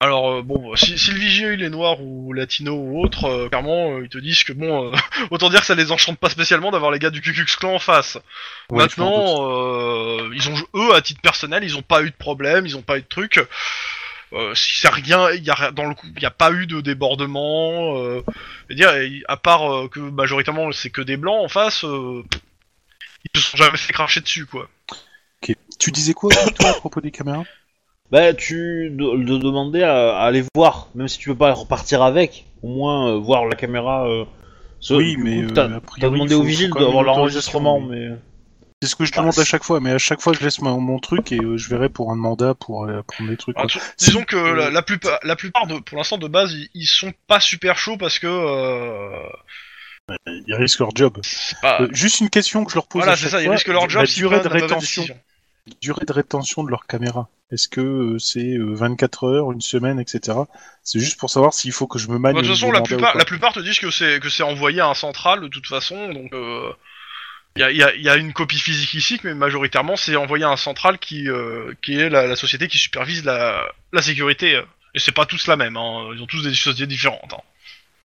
Alors euh, bon, si, si le vigier il est noir ou latino ou autre, euh, clairement euh, ils te disent que bon, euh, autant dire que ça les enchante pas spécialement d'avoir les gars du Ku Klux Klan en face. Ouais. Maintenant, euh, ils ont eux à titre personnel, ils ont pas eu de problème, ils ont pas eu de truc. Euh, si c'est rien, il y a rien- dans le coup, il y a pas eu de débordement. Euh, je veux dire, et à part euh, que majoritairement c'est que des blancs en face, euh, ils se sont jamais fait cracher dessus quoi. Tu disais quoi toi à propos des caméras? Bah, tu de, de demander à, à aller voir, même si tu veux pas repartir avec, au moins euh, voir la caméra. euh, ce- Oui, mais, coup, euh, t'as a t'as priori, demandé faut- au vigile d'avoir l'enregistrement, autorisation, mais C'est ce que je demande à chaque fois, mais à chaque fois je laisse mon, mon truc et euh, je verrai pour un mandat pour aller prendre des trucs. Ah, tu- Si- disons que la, la plupart, la plupart de, pour l'instant de base, ils, ils sont pas super chauds parce que euh, Ils risquent leur job. pas. Euh, juste une question que je leur pose voilà, c'est ça, ils fois. risquent leur job La durée de rétention. durée de rétention de leur caméra Est-ce que euh, c'est euh, 24 heures, une semaine, etc. C'est juste pour savoir s'il faut que je me manie. Bah, de toute façon, plupart, la plupart te disent que c'est que c'est envoyé à un central de toute façon, donc il y, a, y a- y a une copie physique ici, mais majoritairement c'est envoyé à un central qui euh, qui est la, la société qui supervise la, la sécurité. Et c'est pas tous la même, hein. ils ont tous des sociétés différentes, hein.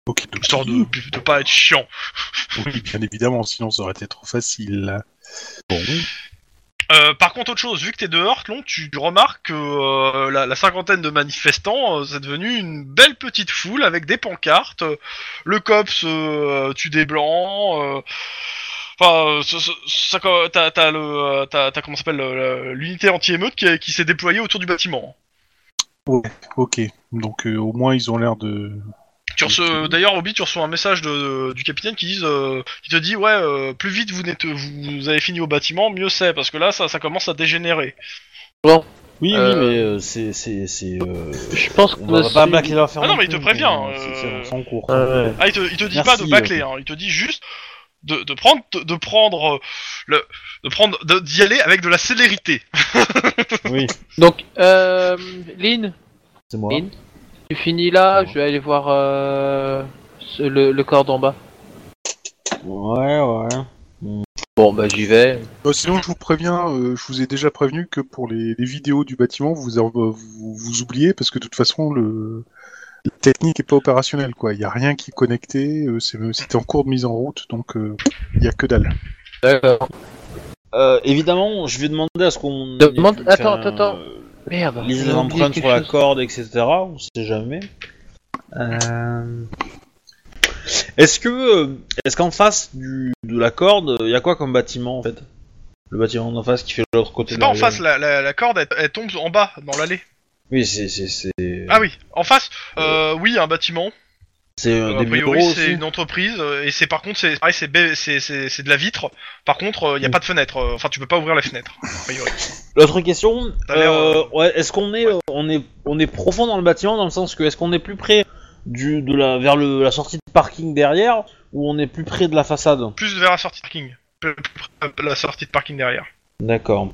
Ok, donc- histoire de, de pas être chiant. Oui, bien évidemment, sinon ça aurait été trop facile. Bon, Euh, par contre, autre chose, vu que t'es dehors, Tlon, tu, tu remarques que euh, la, la cinquantaine de manifestants, euh, c'est devenu une belle petite foule avec des pancartes. le COPS tue des blancs. Enfin, euh, ça, t'as, t'as le, euh, t'as, t'as comment ça s'appelle le- l'unité anti-émeute qui, qui s'est déployée autour du bâtiment. ok. Donc euh, au moins ils ont l'air de. Tu reçois, d'ailleurs, Obi, tu reçois un message de, du capitaine qui, dit, euh, qui te dit ouais, euh, plus vite vous, n'êtes, vous avez fini au bâtiment, mieux c'est parce que là ça, ça commence à dégénérer. oui, Euh, oui, mais euh, c'est c'est c'est. euh, Je pense que On va pas bâcler l'affaire. Ah non, mais il te prévient, euh, c'est- en cours. Ouais. Ah, il te, il te dit Merci, pas de bâcler, hein, il te dit juste de, de prendre, de, de prendre euh, le, de prendre, d'y aller avec de la célérité. Oui, Donc, euh, Lynn, c'est moi. Lynn, tu finis là, Ouais. je vais aller voir euh, ce- le, le corps d'en bas. Ouais, ouais. Bon, bah j'y vais. Euh, sinon, je vous préviens, euh, je vous ai déjà prévenu que pour les, les vidéos du bâtiment, vous, vous vous oubliez parce que de toute façon, le la technique est pas opérationnelle, quoi. Il y a rien qui est connecté. euh, c'est c'était en cours de mise en route, donc euh, il y a que dalle. D'accord. Euh, évidemment, je vais demander à ce qu'on. Demande- attends, attends, euh, Merde. les empreintes sur la chose. corde, etc. On sait jamais. Euh... Est-ce que, euh, est-ce qu'en face du, de la corde, il y a quoi comme bâtiment en fait? Le bâtiment d'en face qui fait l'autre côté. C'est de pas la en face, la, la, la corde, elle, elle tombe en bas, dans l'allée. Oui, c'est. Ah oui, en face, euh, oui, un bâtiment. C'est euh, Euh, des a priori, bureaux c'est une entreprise, euh, et c'est par contre, c'est pareil, c'est c'est- de la vitre. Par contre, il y a Mm. pas de fenêtre. euh, Enfin, tu peux pas ouvrir la fenêtre. L'autre question, euh, euh, ouais, est-ce qu'on est, euh, on est, on est profond dans le bâtiment dans le sens que est-ce qu'on est plus près du, de la, vers le, la sortie de parking derrière ou on est plus près de la façade? Plus vers la sortie de parking. Plus- plus- La sortie de parking derrière. D'accord.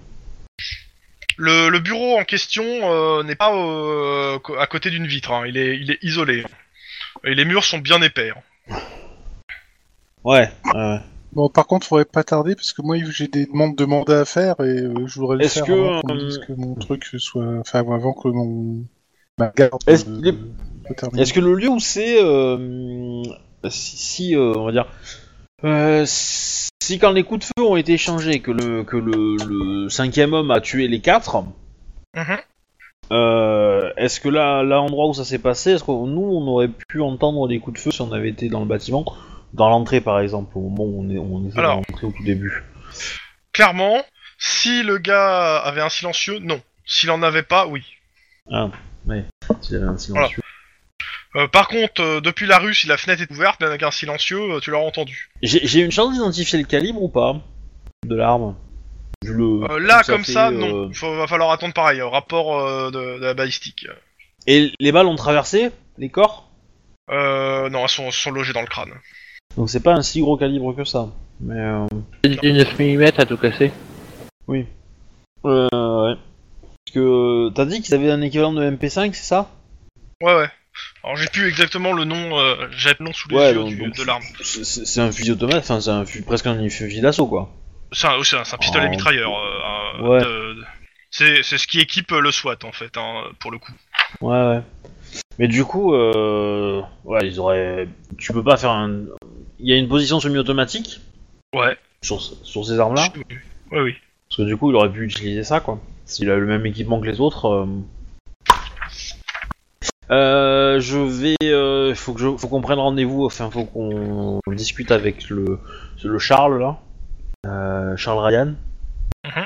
Le, le bureau en question euh, n'est pas euh, à côté d'une vitre, hein. il, est, il est isolé. Et les murs sont bien épais. hein. Ouais. ouais. Bon, par contre, faudrait pas tarder parce que moi, j'ai des demandes de mandat à faire et euh, je voudrais le Est-ce faire que, avant qu'on me euh, dise que mon truc soit, enfin, avant que mon ma garde. Est-ce euh, qu'il est- soit terminée. Est-ce que le lieu où c'est, euh, si, si, euh, on va dire, Euh, si quand les coups de feu ont été échangés, que le que le, le cinquième homme a tué les quatre, Mhm. euh, est-ce que là, l'endroit où ça s'est passé, est-ce que nous on aurait pu entendre les coups de feu si on avait été dans le bâtiment, dans l'entrée par exemple, au moment où on est on Alors. dans l'entrée au tout début? Clairement, si le gars avait un silencieux, non. S'il en avait pas, oui. Ah, ouais. S'il avait un silencieux. Euh, par contre, euh, depuis la rue, si la fenêtre est ouverte, même avec un silencieux, euh, tu l'auras entendu. J'ai j'ai une chance d'identifier le calibre ou pas de l'arme? Vu le- Euh, là, comme fait, ça, euh, non. Il va falloir attendre pareil, euh, rapport euh, de, de la balistique. Et les balles ont traversé les corps? Euh, non, elles sont, sont logées dans le crâne. Donc c'est pas un si gros calibre que ça. Mais euh, Du 9 mm à tout casser. oui. Euh, ouais. Parce que t'as dit qu'ils avaient un équivalent de MP5, c'est ça? Ouais, ouais. Alors j'ai plus exactement le nom, euh, j'ai le nom sous les Ouais, yeux donc- du- donc- de l'arme. C'est c'est un fusil automate, enfin c'est un fu- presque un fusil d'assaut quoi. C'est un, c'est un- c'est un pistolet Oh. mitrailleur. euh, euh, Ouais. de- de- C'est c'est ce qui équipe le SWAT en fait, hein, pour le coup. Ouais ouais. Mais du coup, euh... ouais, ils auraient. Tu peux pas faire un. Il y a une position semi-automatique Ouais. sur, sur ces armes-là? Oui, oui. oui. Parce que du coup, il aurait pu utiliser ça, quoi. S'il a le même équipement que les autres. Euh, euh, je vais. Euh, faut qu'on prenne rendez-vous. Enfin, faut qu'on discute avec le, le Charles là, euh, Charles Ryan. Mhm.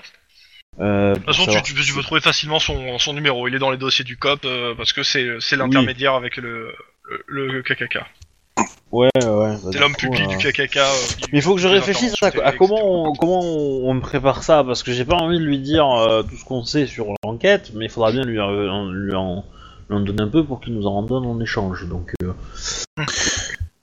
De toute façon, tu, tu peux, tu peux trouver facilement son, son numéro. Il est dans les dossiers du COP parce que c'est l'intermédiaire avec le, le, le KKK. Ouais, ouais. C'est l'homme public euh, du KKK. Mais il faut que je réfléchisse à, comment, on, comment on, on me prépare ça, parce que j'ai pas envie de lui dire tout ce qu'on sait sur l'enquête, mais il faudra bien lui, en- lui, en, lui en donner un peu pour qu'il nous en donne en échange. Donc, euh,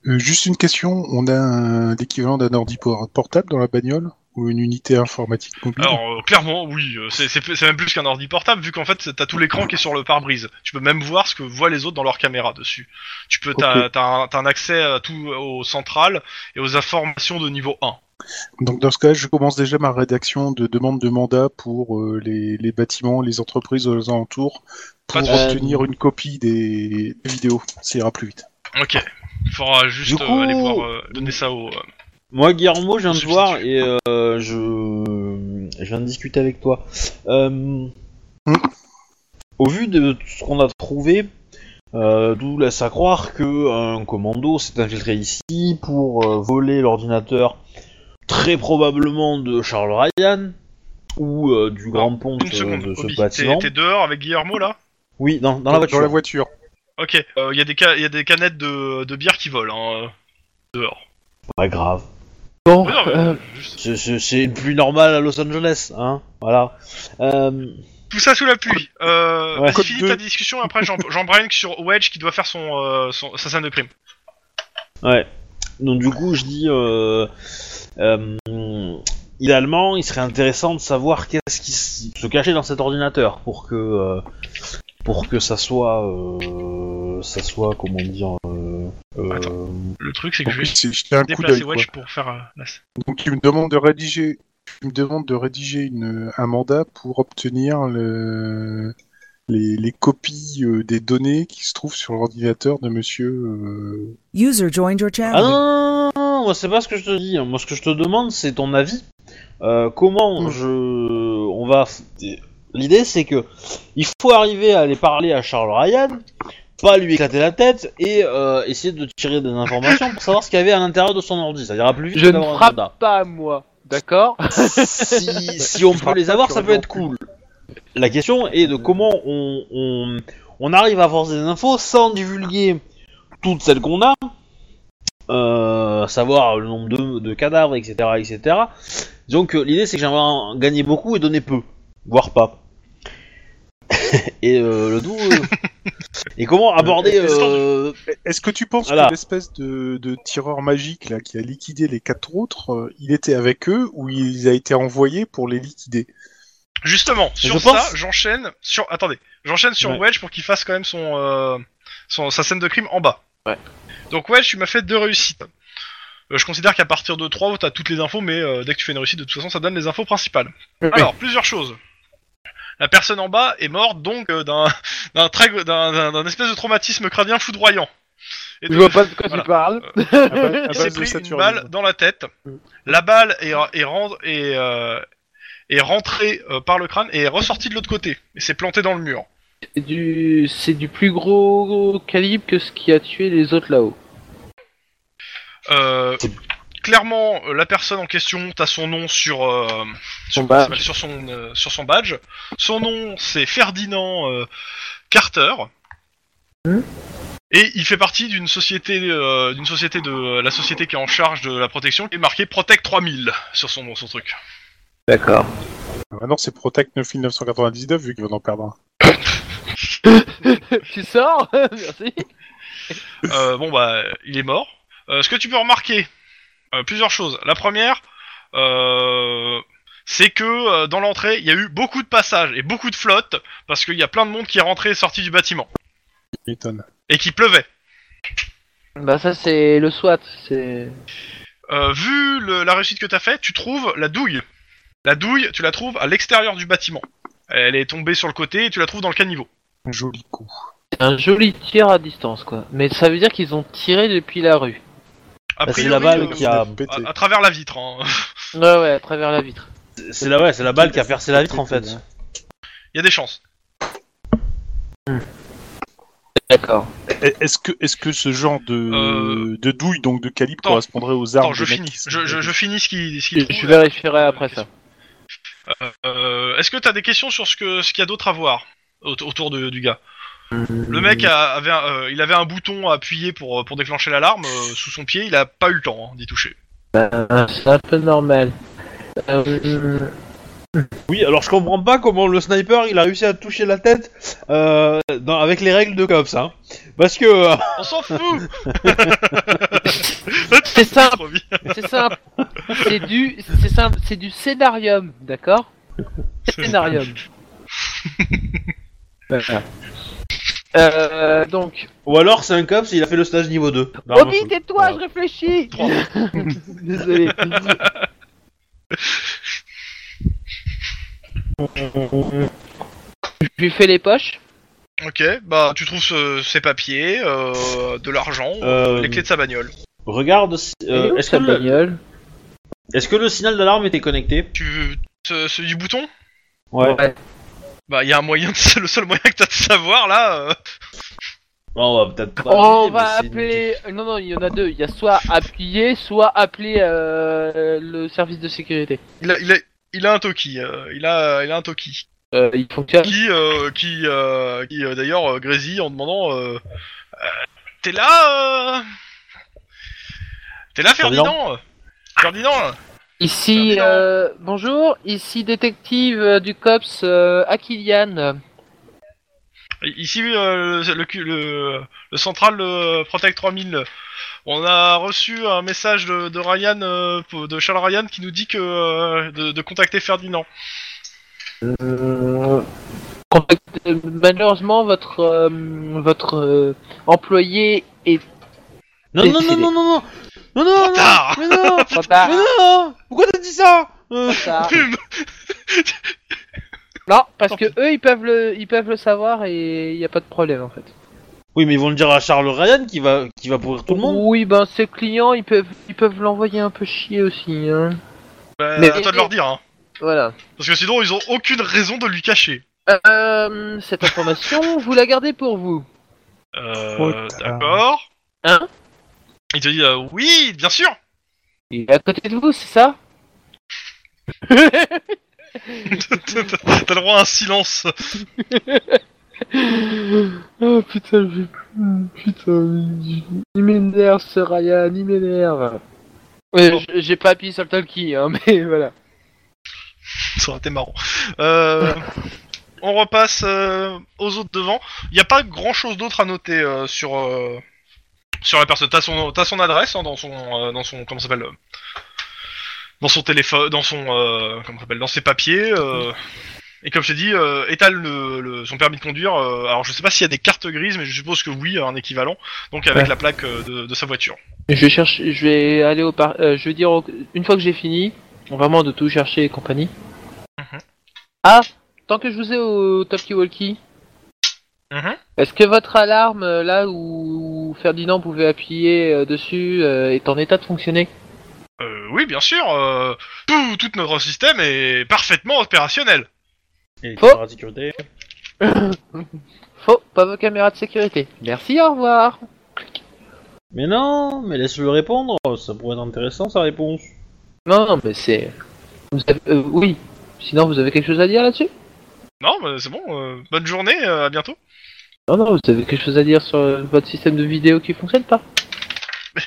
Euh, juste une question, on a l'équivalent d'un ordi por- portable dans la bagnole? Ou une unité informatique mobile Alors euh, clairement, oui, euh, c'est c'est c'est même plus qu'un ordi portable vu qu'en fait t'as tout l'écran qui est sur le pare-brise. Tu peux même voir ce que voient les autres dans leur caméra dessus. Tu peux t'as t'as un, t'as un accès à tout au central et aux informations de niveau 1. Donc dans ce cas, je commence déjà ma rédaction de demande de mandat pour euh, les, les bâtiments, les entreprises aux alentours, pour de- obtenir une copie des, des vidéos. Ça ira plus vite. Ok. Il faudra juste euh, coup- aller voir euh, donner ça au. Moi, Guillermo, je viens de voir et euh, je, je viens de discuter avec toi. Euh, Au vu de tout ce qu'on a trouvé, euh, tout laisse à croire que un commando s'est infiltré ici pour euh, voler l'ordinateur, très probablement de Charles Ryan ou euh, du grand pont Une seconde. de ce Obi, bâtiment. t'es dehors avec Guillermo là? Oui, dans, dans la voiture. Dans la voiture. Ok. Il y a des ca- y a des canettes de, de bière qui volent hein, dehors. Pas grave. Bon, euh, C'est- C'est c'est une pluie normale à Los Angeles, hein. Voilà. Euh, Tout ça sous la pluie. Euh, Ouais. Finis ta discussion. Après, j'en- j'embraye sur Wedge qui doit faire son, euh, son sa scène de crime. Ouais. Donc du coup, je dis, euh, euh, idéalement, il serait intéressant de savoir qu'est-ce qui se cachait dans cet ordinateur pour que, euh, pour que ça soit, euh, ça soit, comment dire, euh, euh, Attends. Le truc, c'est que je vais C'est jeter un coup déplacer d'œil. quoi. Wedge pour faire euh, la. Donc tu me demandes de rédiger, tu me demandes de rédiger une, un mandat pour obtenir le, les, les copies euh, des données qui se trouvent sur l'ordinateur de Monsieur. euh, User joined your Ah channel. non, non, non, non, moi c'est pas ce que je te dis. Moi ce que je te demande c'est ton avis. Euh, comment Mm. je, on va. L'idée c'est que il faut arriver à aller parler à Charles Ryan, pas lui éclater la tête et euh, essayer de tirer des informations pour savoir ce qu'il y avait à l'intérieur de son ordi. Ça ira plus vite je ne frappe pas à moi, d'accord? Si, si on peut les avoir, ça peut être cool. La question est de comment on, on, on arrive à avoir des infos sans divulguer toutes celles qu'on a, euh, savoir le nombre de, de cadavres, etc., etc. Donc l'idée c'est que j'aimerais gagner beaucoup et donner peu, voire pas. et euh, le tout. euh, et comment aborder Est-ce euh, Est-ce que tu penses Voilà. que l'espèce de, de tireur magique là qui a liquidé les quatre autres, euh, il était avec eux ou il a été envoyé pour les liquider? Justement, sur Je ça, pense- j'enchaîne sur. Attendez, j'enchaîne sur Ouais. Wedge pour qu'il fasse quand même son, euh, son sa scène de crime en bas. Ouais. Donc Wedge, tu m'as fait deux réussites. Euh, je considère qu'à partir de 3, t'as toutes les infos, mais euh, dès que tu fais une réussite, de toute façon, ça donne les infos principales. Alors, plusieurs choses. La personne en bas est morte donc euh, d'un d'un très- d'un d'un- d'un espèce de traumatisme crânien foudroyant. Et Je de- vois pas de quoi Voilà. tu parles. À ba- à il s'est base de pris une Saturne. balle dans la tête. La balle est, est, ren- est, euh, est rentrée euh, par le crâne et est ressortie de l'autre côté. Et s'est plantée dans le mur. C'est du, c'est du plus gros calibre que ce qui a tué les autres là-haut. Euh, clairement, euh, la personne en question, t'as son nom sur, euh, Son sur, badge. sur son, euh, sur son badge. Son nom, c'est Ferdinand euh, Carter. Hmm. Et il fait partie d'une société, euh, d'une société de la société qui est en charge de la protection, qui est marqué Protect 3000 sur son, son truc. D'accord. Maintenant, c'est Protect 9999 vu qu'ils vont en perdre un. tu sors Merci. Euh, bon bah, il est mort. Euh, ce que tu peux remarquer, plusieurs choses. La première, euh, c'est que euh, dans l'entrée, il y a eu beaucoup de passages et beaucoup de flottes parce qu'il y a plein de monde qui est rentré et sorti du bâtiment Il m'étonne. et qui pleuvait. Bah ça c'est le SWAT. C'est. Euh, vu le- la réussite que t'as fait, tu trouves la douille. La douille, tu la trouves à l'extérieur du bâtiment. Elle est tombée sur le côté et tu la trouves dans le caniveau. Un joli coup. Un joli tir à distance quoi. Mais ça veut dire qu'ils ont tiré depuis la rue. Bah, c'est la balle euh, qui a- Pété. à, à travers la vitre. hein. Ouais ouais, à travers la vitre. C'est la, ouais, c'est la balle qui a percé la vitre en fait. Il y a des chances. D'accord. Et- Est-ce que, est-ce que ce genre de, Euh, de douille, donc de calibre, attends. correspondrait aux armes Attends, je finis. qui Je, je, je finis ce qu'il ce qu'il Je, vérifierai après ça. Euh, Est-ce que t'as des questions sur ce que ce qu'il y a d'autre à voir au- autour de- du gars? Le mec a- avait, un, euh, il avait un bouton à appuyer pour pour déclencher l'alarme euh, sous son pied. Il a pas eu le temps hein, d'y toucher. Bah, c'est un peu normal. Euh, Oui, alors je comprends pas comment le sniper il a réussi à toucher la tête euh, dans- avec les règles de cops, hein. Parce que euh, On s'en fout. c'est simple, Trop c'est simple. C'est du, c'est simple, c'est du scénarium, d'accord? Scénarium. Voilà. Euh, donc, ou alors c'est un cops, il a fait le stage niveau 2. d'armes à Obi, feu. tais-toi, Voilà. je réfléchis. Désolé. Je lui fais les poches. Ok, bah tu trouves ce- ses papiers, euh, de l'argent, Euh, les clés de sa bagnole. Regarde, si- euh, est-ce que, le, bagnole est-ce que le signal d'alarme était connecté? Tu ce, ce du bouton? Ouais. Bah il y a un moyen, de- c'est le seul moyen que t'as de savoir là. euh. Bon, on va peut-être pas. On appuyer, va mais c'est- appeler. Non, non, il y en a deux. Il y a soit appuyer, soit appeler euh, le service de sécurité. Il a, il a, il a un Toki, euh, il a, il a un Toki. Euh, il fonctionne. Qui, euh, qui, euh, qui euh, d'ailleurs euh, grésille en demandant, euh, euh, t'es là, euh... t'es là Ferdinand, Ferdinand. Ici, euh, bonjour. Ici détective euh, du cops euh, Akilian. Ici, euh, le, le, le, le central euh, Protect 3000. On a reçu un message de, de Ryan, euh, de Charles Ryan, qui nous dit que de, de contacter Ferdinand. Malheureusement, votre euh, votre euh, employé est Non, non, non, non, non, non, non, non, Trop non, tard. mais non, trop tard. mais non, pourquoi t'as dit ça Euh. Non, parce que eux, ils peuvent le, ils peuvent le savoir et il y a pas de problème en fait. Oui, mais ils vont le dire à Charles Ryan qui va, qui va pourrir tout le monde. Oui, ben ces clients, ils peuvent, ils peuvent l'envoyer un peu chier aussi. Hein. Bah, Mais- à toi de leur dire, hein. Voilà. Parce que sinon, ils ont aucune raison de lui cacher. Euh, cette information, vous la gardez pour vous. Euh, Trop tard. d'accord. Hein? Il te dit, euh, oui, bien sûr. Il est à côté de vous, c'est ça T'as le droit à un silence. Oh putain, j'ai putain, il m'énerve ce Ryan, il m'énerve. Ouais, Bon. j'ai pas appuyé sur le talkie, hein, mais voilà. Ça aurait été marrant. Euh, on repasse euh, aux autres devant. Il n'y a pas grand chose d'autre à noter euh, sur euh, sur la personne. T'as son t'as son adresse hein, dans son euh, dans son comment ça s'appelle euh, dans son téléphone dans son euh, comment ça s'appelle dans ses papiers. euh, et comme je t'ai dit, étale le, le- son permis de conduire. alors je sais pas s'il y a des cartes grises, mais je suppose que oui, un équivalent. Donc avec Ouais. la plaque de, de sa voiture. Je vais chercher, je vais aller au par, euh, je vais dire au- une fois que j'ai fini, vraiment de tout chercher et compagnie. Mhm. Ah, tant que je vous ai au talkie walkie, Mhm. Est-ce que votre alarme, euh, là où Ferdinand pouvait appuyer euh, dessus, euh, est en état de fonctionner? Euh, oui, bien sûr. euh, tout, tout notre système est parfaitement opérationnel. Et les Faux. caméras de sécurité Faux, pas vos caméras de sécurité. Merci, au revoir. Mais non, mais laisse-le répondre, ça pourrait être intéressant sa réponse. Non, non, mais c'est... Vous avez- euh, oui. Sinon, vous avez quelque chose à dire là-dessus? Non, mais c'est bon. euh, bonne journée. euh, à bientôt. Non, non, vous avez quelque chose à dire sur euh, votre système de vidéo qui fonctionne pas?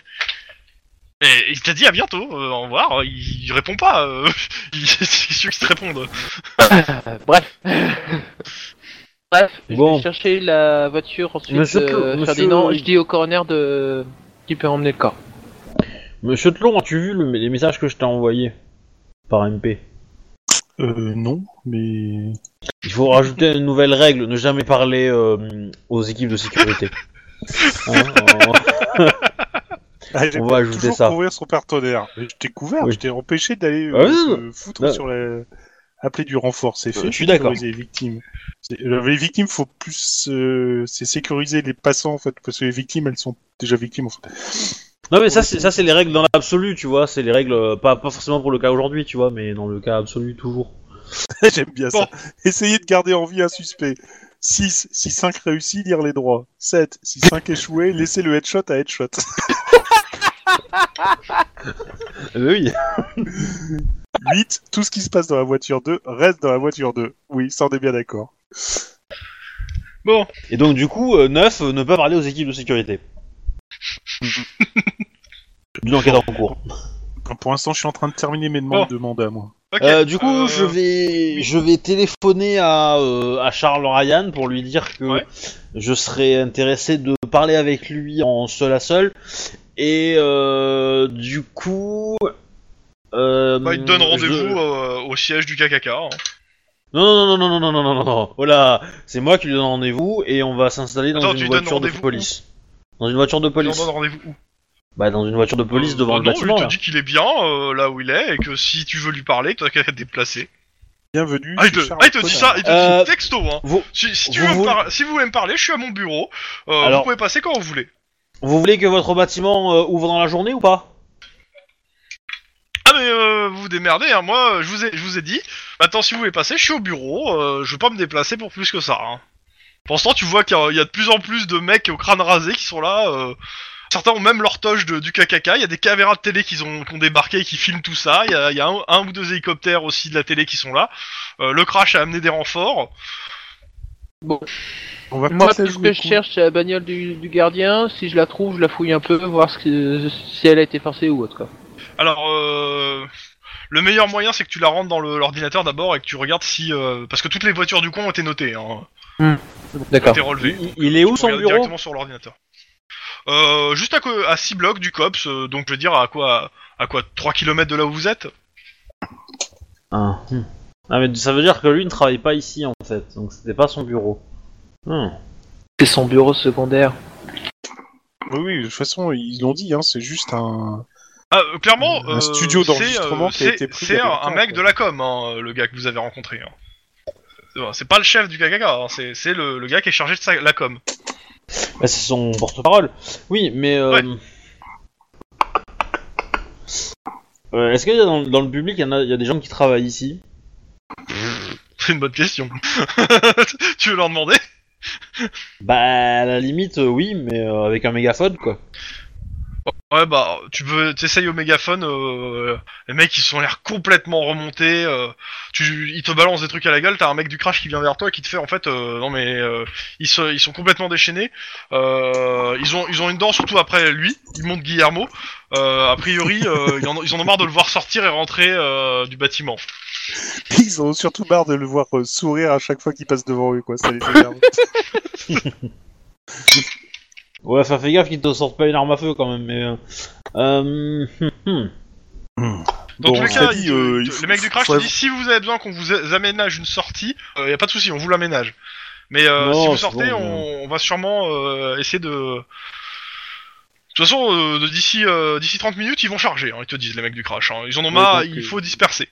Et il t'a dit à bientôt. euh, au revoir. Il, il répond pas. Euh, il, sûr qu'il te réponde. Bref. Bref, je Bon. vais chercher la voiture ensuite. Monsieur euh, monsieur- Ferdinand, je dis au coroner de... qui peut emmener le corps. Monsieur Tlon, as-tu vu le- les messages que je t'ai envoyés par MP Euh, non, mais... Il faut rajouter une nouvelle règle, ne jamais parler euh, aux équipes de sécurité. Hein, on- Ah, On va ajouter toujours ça. couvrir son partenaire. Mais je t'ai couvert, Oui. je t'ai empêché d'aller Ah euh, se foutre non. sur la... Appeler du renfort, c'est fait. Euh, je suis d'accord. Les victimes. Euh, Les victimes, faut plus... euh, C'est sécuriser les passants, en fait, parce que les victimes, elles sont déjà victimes, en fait. Non mais ça c'est ça c'est les règles dans l'absolu, tu vois, c'est les règles euh, pas pas forcément pour le cas aujourd'hui, tu vois, mais dans le cas absolu toujours. J'aime bien Bon. ça. Essayez de garder en vie un suspect. 6, si 5 réussit, lire les droits. 7, si 5 échoués, laissez le headshot à headshot. Euh, oui. 8, tout ce qui se passe dans la voiture 2 reste dans la voiture 2. Oui, ça on est bien d'accord. Bon. Et donc du coup, 9, ne pas parler aux équipes de sécurité. D'une enquête en cours. Pour l'instant, je suis en train de terminer mes demandes de mandat, moi. Ok. Euh, du coup, euh, je vais, je vais téléphoner à, euh, à Charles Ryan pour lui dire que Ouais. je serais intéressé de parler avec lui en seul à seul. Et euh, du coup, euh, Bah, il te donne je- rendez-vous euh, au siège du KKK. hein. Non, non, non, non, non, non, non, non, non. Voilà, c'est moi qui lui donne rendez-vous et on va s'installer dans Attends, tu une lui donnes voiture de rendez-vous police. Dans une voiture de police. rendez-vous où Bah, dans une voiture de police Euh, devant bah le non, bâtiment. il là. te dit qu'il est bien euh, là où il est et que si tu veux lui parler, tu qu'à te déplacer. Bienvenue. Ah, il te, ah, il te dit ça, il te Euh, dit texto, hein. Vous, Si, si tu vous veux me voulez- par- si vous voulez me parler, je suis à mon bureau. Euh, Alors- Vous pouvez passer quand vous voulez. vous voulez que votre bâtiment euh, ouvre dans la journée ou pas? Ah mais euh, vous vous démerdez, hein. moi euh, je vous ai, je vous ai dit. Maintenant si vous voulez passer, je suis au bureau, euh, je vais pas me déplacer pour plus que ça. Hein. Pour l'instant tu vois qu'il y, a- il y a de plus en plus de mecs au crâne rasé qui sont là. euh, Certains ont même leur toge de- du KKK, il y a des caméras de télé qui ont, qui ont débarqué et qui filment tout ça, il y a, il y a un, un ou deux hélicoptères aussi de la télé qui sont là. Euh, le crash a amené des renforts. On va Moi, tout ce que je cherche, c'est la bagnole du, du gardien. Si je la trouve, je la fouille un peu, voir ce que- si elle a été forcée ou autre. Quoi. Alors, euh, le meilleur moyen, c'est que tu la rentres dans le- l'ordinateur d'abord et que tu regardes si... euh, parce que toutes les voitures du coin ont été notées, hein, ont D'accord. il, il est où Tu son regardes bureau Directement sur l'ordinateur. Euh, juste à, co- à 6 blocs du COPS, euh, donc je veux dire à quoi à quoi 3 km de là où vous êtes? Ah, hmm. Ah, mais ça veut dire que lui ne travaille pas ici en fait, donc c'était pas son bureau. Hmm. C'est son bureau secondaire. Oui, oui, de toute façon, ils l'ont dit, hein, c'est juste un. Ah, euh, Clairement, Un euh, studio c'est, d'enregistrement euh, qui a c'est- été pris un, mec quoi. de la com, hein, le gars que vous avez rencontré. hein. C'est pas le chef du KKK, hein, c'est le, le gars qui est chargé de sa- la com. Bah, c'est son porte-parole. Oui, mais euh... Ouais. euh, est-ce qu'il y a dans, dans le public, il y, en a, il y a des gens qui travaillent ici? C'est une bonne question. tu veux leur demander? Bah, à la limite, oui, mais euh, avec un mégaphone quoi. Ouais bah tu peux t'essayes au mégaphone, euh, les mecs ils sont l'air complètement remontés, euh, tu, ils te balancent des trucs à la gueule, t'as un mec du crash qui vient vers toi et qui te fait en fait euh, non mais euh, ils, se- ils sont complètement déchaînés, euh, ils ont ils ont une dent surtout après lui, il monte Guillermo, euh, a priori euh, ils, en, ont- ils en ont marre de le voir sortir et rentrer euh, du bâtiment. Ils ont surtout marre de le voir sourire à chaque fois qu'il passe devant eux, quoi. Ça les énerve. Ouais, enfin fais gaffe qu'ils te sortent pas une arme à feu quand même, mais... Euh... euh, hum, hum. Dans Bon, tous les cas, dit, euh, ils il te- faut- les mecs du crash te disent si vous avez besoin qu'on vous aménage une sortie, il y a pas de souci, on vous l'aménage. Mais euh, Non, si vous sortez, bon, on, on va sûrement euh, essayer de. De toute façon, euh, d'ici euh, d'ici 30 minutes, ils vont charger, hein, ils te disent les mecs du crash. hein. Ils en ont marre, il euh, faut disperser.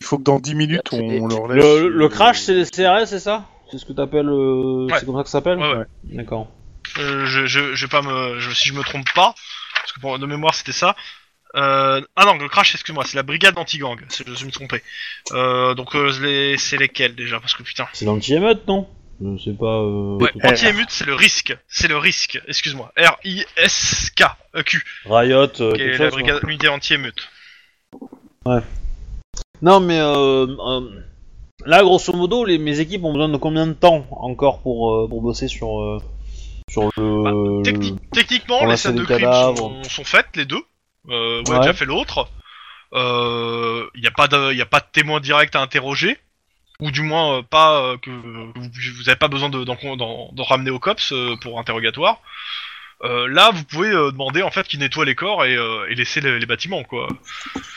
Il faut que dans 10 minutes, on, leur laisse. Le, le euh, crash, c'est CRS, c'est ça? C'est ce que t'appelles. euh, Ouais. C'est comme ça que ça s'appelle? Ouais, ouais. D'accord. Euh, je, je, je vais pas me, je- si je me trompe pas, parce que pour de mémoire c'était ça. Euh, ah non, le crash, excuse-moi, c'est la brigade anti-gang. c'est- Je, je me suis trompé. Euh, donc euh, les, c'est lesquels déjà Parce que putain. C'est l'anti-émeute, non? Je sais pas. Euh... Ouais, tout- anti-émute, c'est le risque. C'est le risque. Excuse-moi. R I S K E Q, Riot, euh, qui est la chose, brigade unité anti-émeute. Non, mais euh, euh, là, grosso modo, les, mes équipes ont besoin de combien de temps encore pour, euh, pour bosser sur, euh, sur le. Techni- techniquement, les scènes de crime sont, sont faites, les deux. Euh, on a Ouais. déjà fait l'autre. Il n'y a pas de, y a pas de témoin direct à interroger, ou du moins euh, pas euh, que vous, vous avez pas besoin de d'en d'en ramener au cops euh, pour interrogatoire. Euh, là, vous pouvez euh, demander en fait qu'ils nettoient les corps et, euh, et laisser les, les bâtiments, quoi.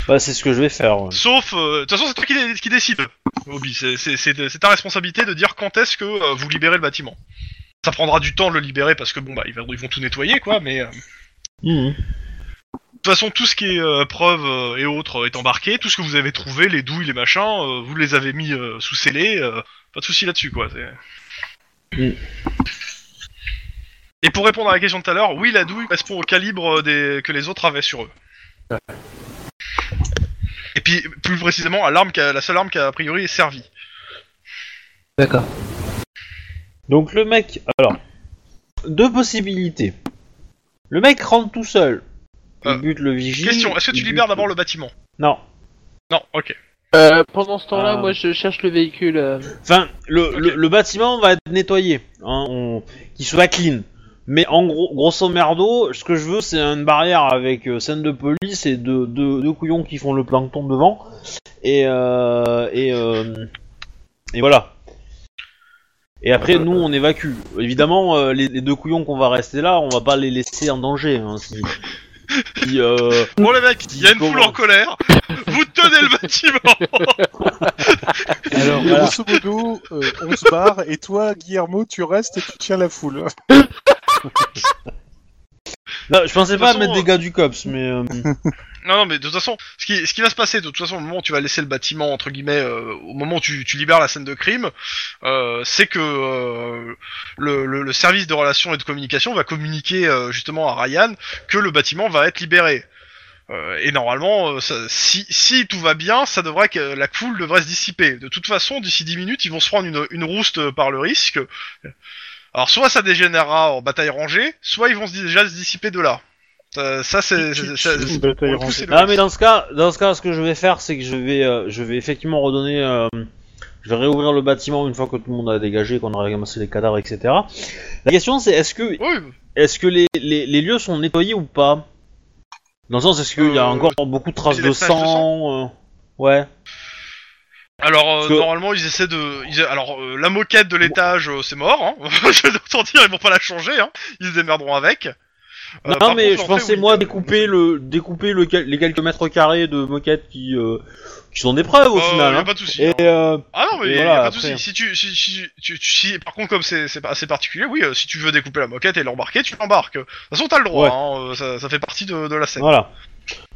Bah, c'est ce que je vais faire. ouais. Sauf, euh, de toute façon, c'est toi qui, qui décide, Obi. C'est- ta responsabilité de dire quand est-ce que euh, vous libérez le bâtiment. Ça prendra du temps de le libérer parce que bon bah ils vont, ils vont tout nettoyer, quoi, mais. euh, Mhm. De toute façon, tout ce qui est euh, preuves euh, et autres euh, est embarqué. Tout ce que vous avez trouvé, les douilles, les machins, vous les avez mis sous scellé. pas de souci là-dessus, quoi. c'est- Mm. Et pour répondre à la question de tout à l'heure, oui, la douille correspond au calibre des... que les autres avaient sur eux. Et puis, plus précisément, à l'arme, la seule arme qui a, a priori est servie. D'accord. Donc, le mec. Alors, deux possibilités. Le mec rentre tout seul. Il Euh, bute le vigile. Question, est-ce que tu libères d'abord le bâtiment Non. Non, ok. Euh, pendant ce temps-là, Ah. moi je cherche le véhicule. euh, Enfin, le, le, le bâtiment va être nettoyé, hein, on- qu'il soit clean. Mais en gros, grosso merdo, ce que je veux, c'est une barrière avec euh, scène de police et deux, deux, deux couillons qui font le plancton devant. Et euh, et euh, et voilà. Et après, nous, on évacue. Évidemment, euh, les, les deux couillons qu'on va rester là, on va pas les laisser en danger. Hein, si, si, euh, Bon les mecs, il y a une foule en colère. Vous tenez le bâtiment. alors, Et voilà. grosso modo, euh, on se barre, et toi, Guillermo, tu restes et tu tiens la foule. Non, je pensais De pas mettre des gars du cops, mais euh, Non, non, mais de toute façon, ce qui, ce qui va se passer, de toute façon, au moment où tu vas laisser le bâtiment, entre guillemets, euh, au moment où tu, tu libères la scène de crime, euh, c'est que euh, le, le, le service de relations et de communication va communiquer euh, justement à Ryan que le bâtiment va être libéré. Euh, et normalement, euh, ça- si, si tout va bien, ça devrait que la foule devrait se dissiper. De toute façon, d'ici 10 minutes, ils vont se prendre une, une rouste par le risque. Alors, soit ça dégénérera en bataille rangée, soit ils vont se, déjà se dissiper de là. Euh, ça, c'est... Ah mais dans ce cas, dans ce cas, ce que je vais faire, c'est que je vais, euh, je vais effectivement redonner, euh, je vais réouvrir le bâtiment une fois que tout le monde a dégagé, qu'on a ramassé les cadavres, etc. La question c'est, est-ce que, Oui, est-ce que les, les, les lieux sont nettoyés ou pas? Dans le sens, est-ce qu'il y a encore beaucoup de traces de sang, euh, Ouais. Alors euh, que- normalement ils essaient de, ils- alors euh, la moquette de l'étage euh, c'est mort, hein. je vais dire ils vont pas la changer, hein. ils se démerderont avec. Euh, non mais contre, je pensais moi découper le, découper le, quel- les quelques mètres carrés de moquette qui, euh, qui sont des preuves au euh, final. y a hein. pas de souci. Et hein. euh, Ah non mais et y a voilà, pas de souci. Si tu, si, si, tu- tu- si- par contre comme c'est c'est assez particulier, oui, euh, si tu veux découper la moquette et l'embarquer, tu l'embarques. De toute façon t'as le droit, Ouais. hein, euh, ça, ça fait partie de, de la scène. Voilà.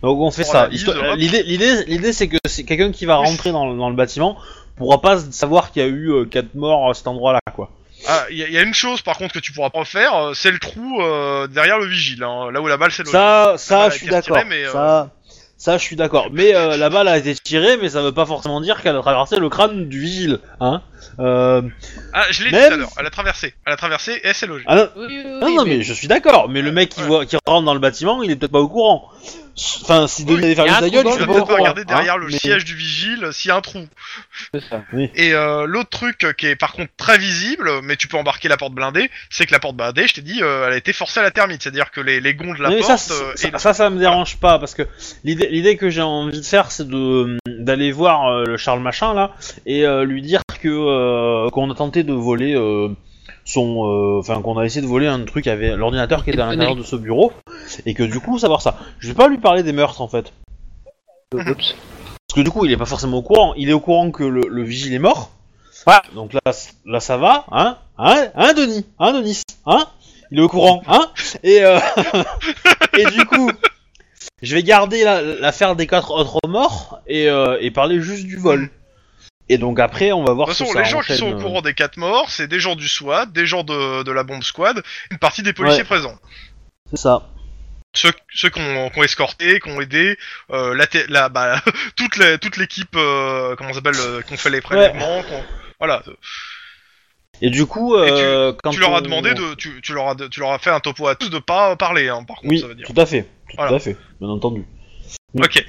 Donc on fait Pour ça. la hop. L'idée, l'idée, l'idée, c'est que c'est quelqu'un qui va rentrer dans, dans le bâtiment pourra pas savoir qu'il y a eu euh, quatre morts à cet endroit-là, quoi. Ah, il y, a- y a une chose par contre que tu pourras pas faire, euh, c'est le trou euh, derrière le vigile, hein, là où la balle s'est logée. Ça, ça, balle a je suis été retirée, d'accord. mais, euh, Ça, ça, je suis d'accord. Mais euh, la balle a été tirée, mais ça veut pas forcément dire qu'elle a traversé le crâne du vigile, hein. Euh... Ah, je l'ai dit Même tout à l'heure, elle a traversé, elle a traversé et elle s'est logée. ah non, Oui, oui, non, oui, non, mais- mais je suis d'accord. Mais le mec qui Ouais. voit, qui rentre dans le bâtiment, il est peut-être pas au courant. Enfin, si Denis Oui, avait fermé sa gueule, pas peut-être pas courant. regarder derrière hein, le mais- siège du vigile s'il y a un trou. Et euh, l'autre truc qui est par contre très visible, mais tu peux embarquer la porte blindée, c'est que la porte blindée, je t'ai dit, euh, elle a été forcée à la thermite, c'est-à-dire que les, les gonds de la mais porte ça, euh, ça, et ça, ça me dérange pas parce que l'idée, l'idée que j'ai envie de faire, c'est de d'aller voir euh, le Charles Machin là et euh, lui dire que euh, qu'on a tenté de voler euh, son, euh, enfin qu'on a essayé de voler un truc avec l'ordinateur qui était à l'intérieur de ce bureau et que du coup savoir ça. Je vais pas lui parler des meurtres en fait Oups. parce que du coup il est pas forcément au courant. Il est au courant que le, le vigile est mort. Ouais. Donc là, là ça va, hein, hein, hein, Denis, hein, Denis, hein. Il est au courant, hein. Et euh, et du coup, je vais garder la- l'affaire des quatre autres morts et, euh, et parler juste du vol. Et donc après, on va voir De toute façon, les gens qui sont au euh, courant des quatre morts, c'est des gens du SWAT, des gens de, de la bombe squad, une partie des policiers Ouais. présents. C'est ça. Ceux, ceux qui ont, qui ont escorté, qui ont aidé, euh, la, la, bah, toute la- toute l'équipe, euh, comment ça s'appelle, euh, qui ont fait les prélèvements, qu'on- voilà. Et du coup, Et tu- euh, quand tu leur as on- demandé de, tu, tu leur as, tu leur as fait un topo à tous de pas parler, hein, par contre, Oui, ça veut dire. tout à fait. Tout Voilà. à fait, bien entendu. Ok.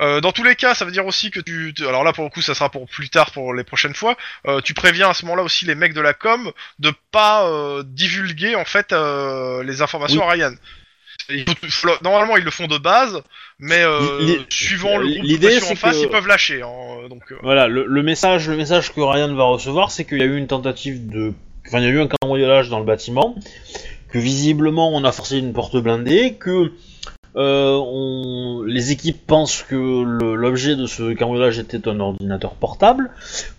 Euh, dans tous les cas, ça veut dire aussi que tu, tu- alors là pour le coup, ça sera pour plus tard pour les prochaines fois. euh, tu préviens à ce moment-là aussi les mecs de la com de pas euh, divulguer en fait les informations à Ryan. Normalement, ils le font de base, mais suivant le groupe l'idée, en face, que- ils peuvent lâcher. Hein, donc, Voilà, le, le message, le message que Ryan va recevoir, c'est qu'il y a eu une tentative de, enfin, il y a eu un cambriolage dans le bâtiment, que visiblement on a forcé une porte blindée, que euh, on... les équipes pensent que l'objet de ce cambriolage était un ordinateur portable,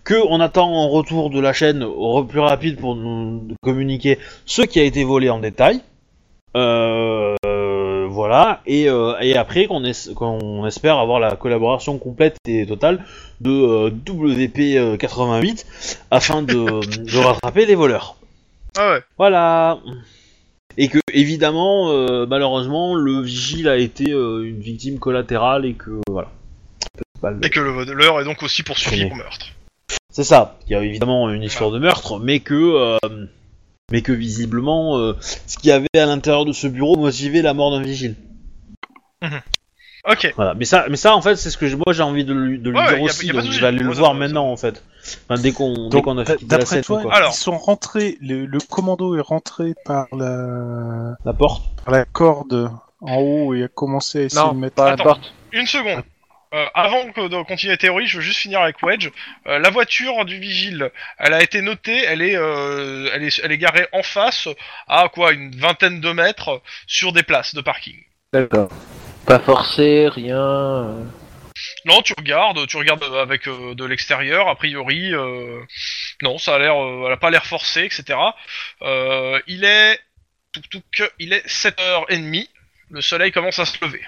que on attend en retour de la chaîne au plus rapide pour nous communiquer ce qui a été volé en détail. Euh, voilà, et, euh, et après qu'on es- qu'on espère avoir la collaboration complète et totale de euh, WP88 afin de, de rattraper les voleurs. ah ouais. Voilà. Et que évidemment, euh, malheureusement, le vigile a été euh, une victime collatérale et que voilà. Pas le- Et que le leur est donc aussi poursuivi pour meurtre. C'est ça. Il y a évidemment une histoire de meurtre, mais que euh, mais que visiblement, euh, ce qu'il y avait à l'intérieur de ce bureau motivait la mort d'un vigile. Ok. Voilà. Mais ça, mais ça, en fait, c'est ce que je- moi j'ai envie de lui, de lui Ouais, dire y a- aussi. y a pas de donc je souci. vais aller le Moi, ça voir me- maintenant, en fait. Enfin, dès qu'on dès Donc, qu'on a d'a- quitté la d'après scène, toi, quoi. Alors. ils sont rentrés, le, le commando est rentré par la, La porte. par la corde en haut et a commencé à essayer Non, de mettre. pas la Attends. porte. Une seconde. Euh, avant que de continuer la théorie, je veux juste finir avec Wedge. Euh, la voiture du vigile, elle a été notée, elle est, euh, elle est, elle est garée en face, à quoi, une vingtaine de mètres, sur des places de parking. D'accord. Pas forcé, rien. Non, tu regardes, tu regardes avec euh, de l'extérieur, a priori, euh, non, ça a l'air, euh, elle a pas l'air forcé, etc. Euh, il est, touc, touc, il est 7h30, le soleil commence à se lever.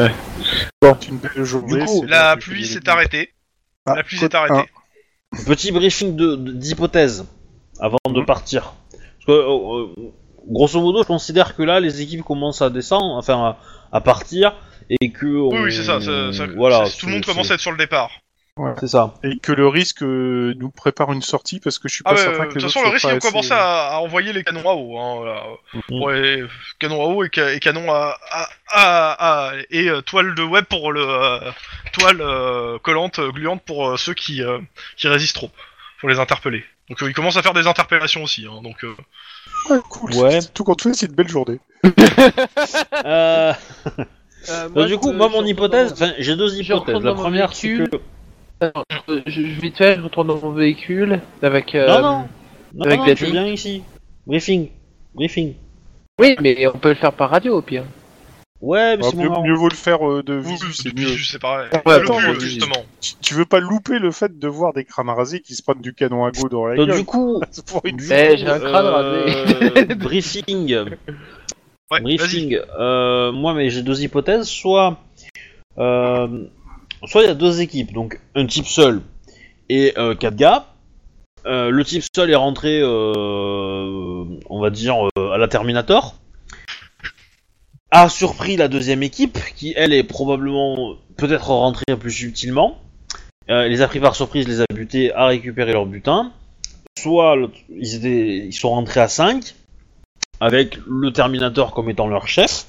C'est une belle journée. Du coup, c'est La pluie s'est arrêtée. Ah, La pluie s'est arrêtée. Petit briefing de de- d'hypothèse avant de Mhm. partir. Parce que, euh, euh, grosso modo, je considère que là, les équipes commencent à descendre, enfin à, à partir, et que. Oui, on- oui, c'est ça, ça- ça- voilà, tout le monde commence à être sur le départ. C'est ça. Et que le risque euh, nous prépare une sortie parce que je suis pas Ah certain euh, que de toute façon, le risque, commencer assez- à, à envoyer les canons à eau. Hein. Mhm. Ouais, canons à eau et, ca- et canons à, à, à- à- et euh, toile de web pour le euh, toile euh, collante, euh, gluante pour euh, ceux qui euh, qui résistent trop. Faut les interpeller. Donc euh, ils commencent à faire des interpellations aussi. Hein, donc euh, Ouais, cool. Ouais. Tout compte fait, c'est une belle journée. Euh, Euh, du coup, je- moi, je mon hypothèse, enfin, j'ai deux Je hypothèses. La première, c'est que. euh, je, je vite fait, je retourne dans mon véhicule avec. euh, Non, non, non, avec non, Daddy. tu viens ici. Briefing. Briefing. Oui, mais on peut le faire par radio au pire. Ouais, mais c'est mieux, mieux vaut le faire euh, de oui, visu, c'est depuis, mieux. c'est pareil. Ouais, attends, plus, justement. Tu, tu veux pas louper le fait de voir des crânes rasés qui se prennent du canon à go dans la Donc, gueule. du coup, Pour une du Eh, j'ai un crâne euh, briefing. Ouais, briefing. Euh, moi, mais j'ai deux hypothèses. Soit, euh, soit il y a deux équipes, donc un type seul et euh, quatre gars. Euh, le type seul est rentré, euh, on va dire, euh, à la Terminator. A surpris la deuxième équipe, qui elle est probablement peut-être rentrée plus subtilement. Les a pris par surprise, les a butés, a récupéré leur butin. Soit ils, étaient, ils sont rentrés à 5 avec le Terminator comme étant leur chef,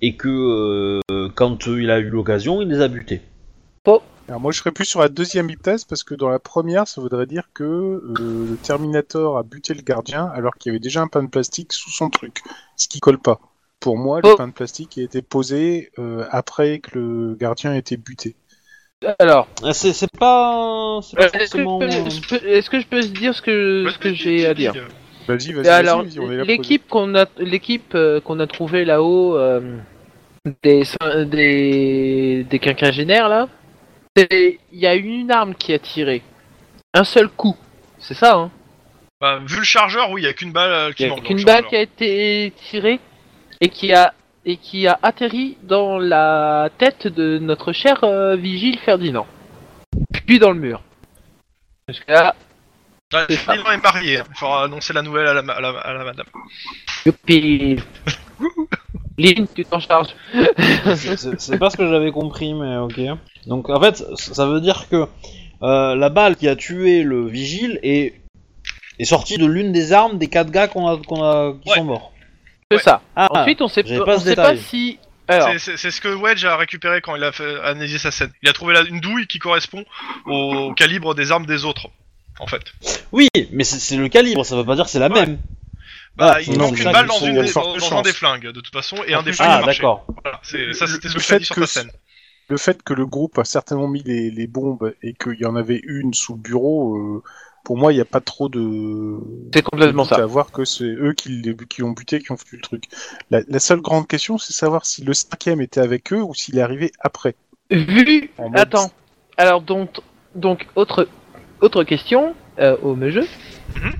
et que euh, quand euh, il a eu l'occasion, il les a butés. Alors moi je serais plus sur la deuxième hypothèse parce que dans la première ça voudrait dire que euh, le Terminator a buté le gardien alors qu'il y avait déjà un pain de plastique sous son truc, ce qui colle pas. Pour moi le Oh. pain de plastique a été posé euh, après que le gardien ait été buté. Alors, Ah, C'est c'est pas, c'est pas euh, est-ce que, forcément. je peux- je peux- est-ce que je peux dire ce que, ce que j'ai à dire Vas-y, vas-y, alors, là pour l'équipe qu'on a, l'équipe euh, qu'on a trouvé là-haut euh, des, des des quinquagénaires là, c'est- il y a une arme qui a tiré, un seul coup, c'est ça hein Bah, vu le chargeur, oui, il y a qu'une balle euh, Il qui manque. qu'une le balle qui a été tirée et qui a et qui a atterri dans la tête de notre cher euh, vigile Ferdinand, puis dans le mur. Parce que là, Ça. Ferdinand est marié, hein. il faudra annoncer la nouvelle à la, à la, à la madame. youpi Lynn, tu t'en charges. C'est- pas ce que j'avais compris, mais ok. Donc en fait, ça veut dire que euh, la balle qui a tué le vigile est, est sortie de l'une des armes des quatre gars qu'on a, qu'on a, qui Ouais. sont morts. C'est Ouais. ça. Ah, Ensuite, on sait, on pas ce sait pas si. C'est- ce que Wedge a récupéré quand il a fait analyser sa scène. Il a trouvé là une douille qui correspond au calibre des armes des autres, en fait. oui, mais c'est c'est le calibre, ça veut pas dire que c'est la Ouais. même. Bah, Ah, il manque une balle dans, une de dans, un des flingues, de toute façon, et un des flingues Ah, a marché. d'accord. Voilà, c'est- ça c'était ce Le que fait dit sur que ta scène. Le fait que le groupe a certainement mis les, les bombes et qu'il y en avait une sous le bureau, euh, pour moi, il n'y a pas trop de. c'est complètement de ça. À voir que c'est eux qui, ont buté, qui ont foutu le truc. La, la seule grande question, c'est savoir si le cinquième était avec eux ou s'il est arrivé après. Vu. En Attends. Alors, donc, donc autre, autre question euh, au jeu. Mhm.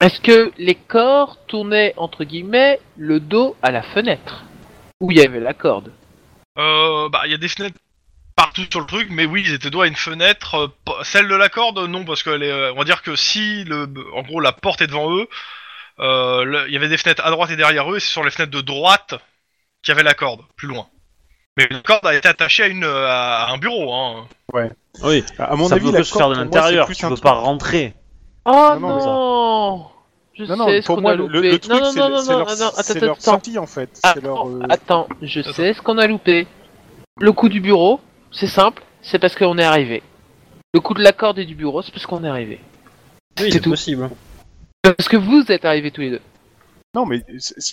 Est-ce que les corps tournaient, entre guillemets, le dos à la fenêtre? Où il y avait la corde? Euh, bah, il y a des fenêtres partout sur le truc, mais oui, ils étaient dos à une fenêtre. euh, celle de la corde, non, parce que elle est, euh, on va dire que si, le, en gros, la porte est devant eux, euh, le- il y avait des fenêtres à droite et derrière eux, et c'est sur les fenêtres de droite qu'il y avait la corde, plus loin. Mais la corde a été attachée à, une, à un bureau, hein. Oui, À mon ça avis, peut la que se faire de l'intérieur, tu peux pas rentrer. Oh Non, non, non, Je Non, non, sais ce pour qu'on a le, loupé. le- le truc, non, non, non, non, c'est non, leur, non, attends, leur attends. sortie, en fait. C'est leur, Attends, euh, attends, je Attends. sais ce qu'on a loupé. Le coup du bureau, c'est simple, c'est parce qu'on est arrivé. Le coup de la corde et du bureau, c'est parce qu'on est arrivé. Oui, C'est possible. Parce que vous êtes arrivés tous les deux. Non, mais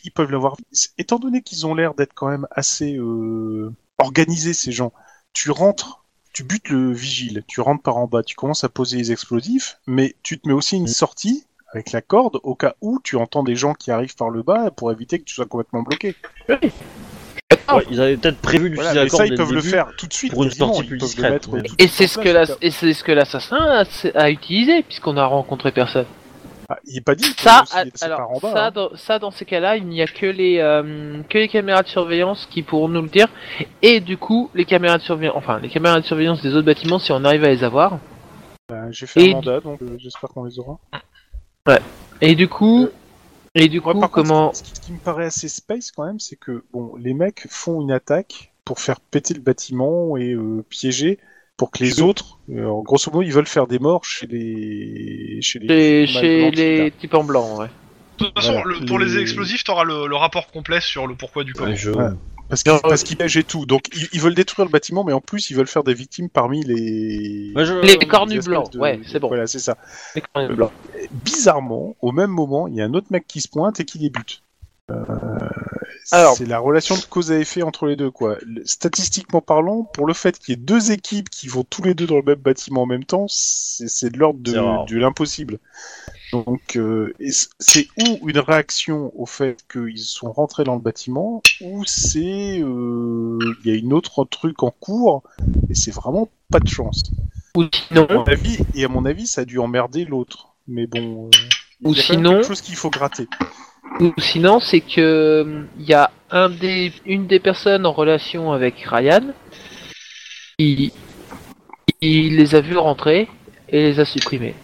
ils peuvent l'avoir. Étant donné qu'ils ont l'air d'être quand même assez euh, organisés, ces gens, tu rentres, tu butes le vigile, tu rentres par en bas, tu commences à poser les explosifs, mais tu te mets aussi une sortie avec la corde au cas où tu entends des gens qui arrivent par le bas pour éviter que tu sois complètement bloqué. Ouais, ils avaient peut-être prévu d'utiliser Voilà, la mais ça, corde ils peuvent le faire tout de suite. pour une sortie plus discrète, c'est ce et c'est ce que l'assassin a, a utilisé puisqu'on a rencontré personne. Ah, il est pas dit. que Ça, a- alors bas, ça, hein. dans, ça dans ces cas-là, il n'y a que les euh, que les caméras de surveillance qui pourront nous le dire. Et du coup, les caméras de surveillance, enfin les caméras de surveillance des autres bâtiments, si on arrive à les avoir. Ben, J'ai fait Et- un mandat, donc euh, j'espère qu'on les aura. Et du coup, et du Ouais, contre, comment ce qui, ce qui me paraît assez space quand même, c'est que bon, les mecs font une attaque pour faire péter le bâtiment et euh, piéger pour que les autres, euh, en grosso modo, ils veulent faire des morts chez les chez chez, les chez les types en blanc, ouais. De toute façon, Voilà, le- pour les... les- explosifs, t'auras le, le rapport complet sur le pourquoi du comment. Ouais, je- Ouais. parce qu'ils parce et tout. Donc ils, ils veulent détruire le bâtiment, mais en plus ils veulent faire des victimes parmi les Ouais, je- Les les cornus blancs, de- ouais, c'est bon. Voilà, c'est ça. Les cornus blancs. Bizarrement, au même moment, il y a un autre mec qui se pointe et qui les bute. Euh, Alors- c'est la relation de cause à effet entre les deux, quoi. Statistiquement parlant, pour le fait qu'il y ait deux équipes qui vont tous les deux dans le même bâtiment en même temps, c'est de l'ordre de, de l'impossible. Donc, euh, c'est ou une réaction au fait qu'ils sont rentrés dans le bâtiment, ou c'est euh, il y a une autre truc en cours, et c'est vraiment pas de chance. Ou sinon, À mon avis, et à mon avis, ça a dû emmerder l'autre. Mais bon, euh, Ou il y a quand même sinon- quelque chose qu'il faut gratter. Ou sinon, c'est que il y a un des, une des personnes en relation avec Ryan. Il, il les a vus rentrer et les a supprimés.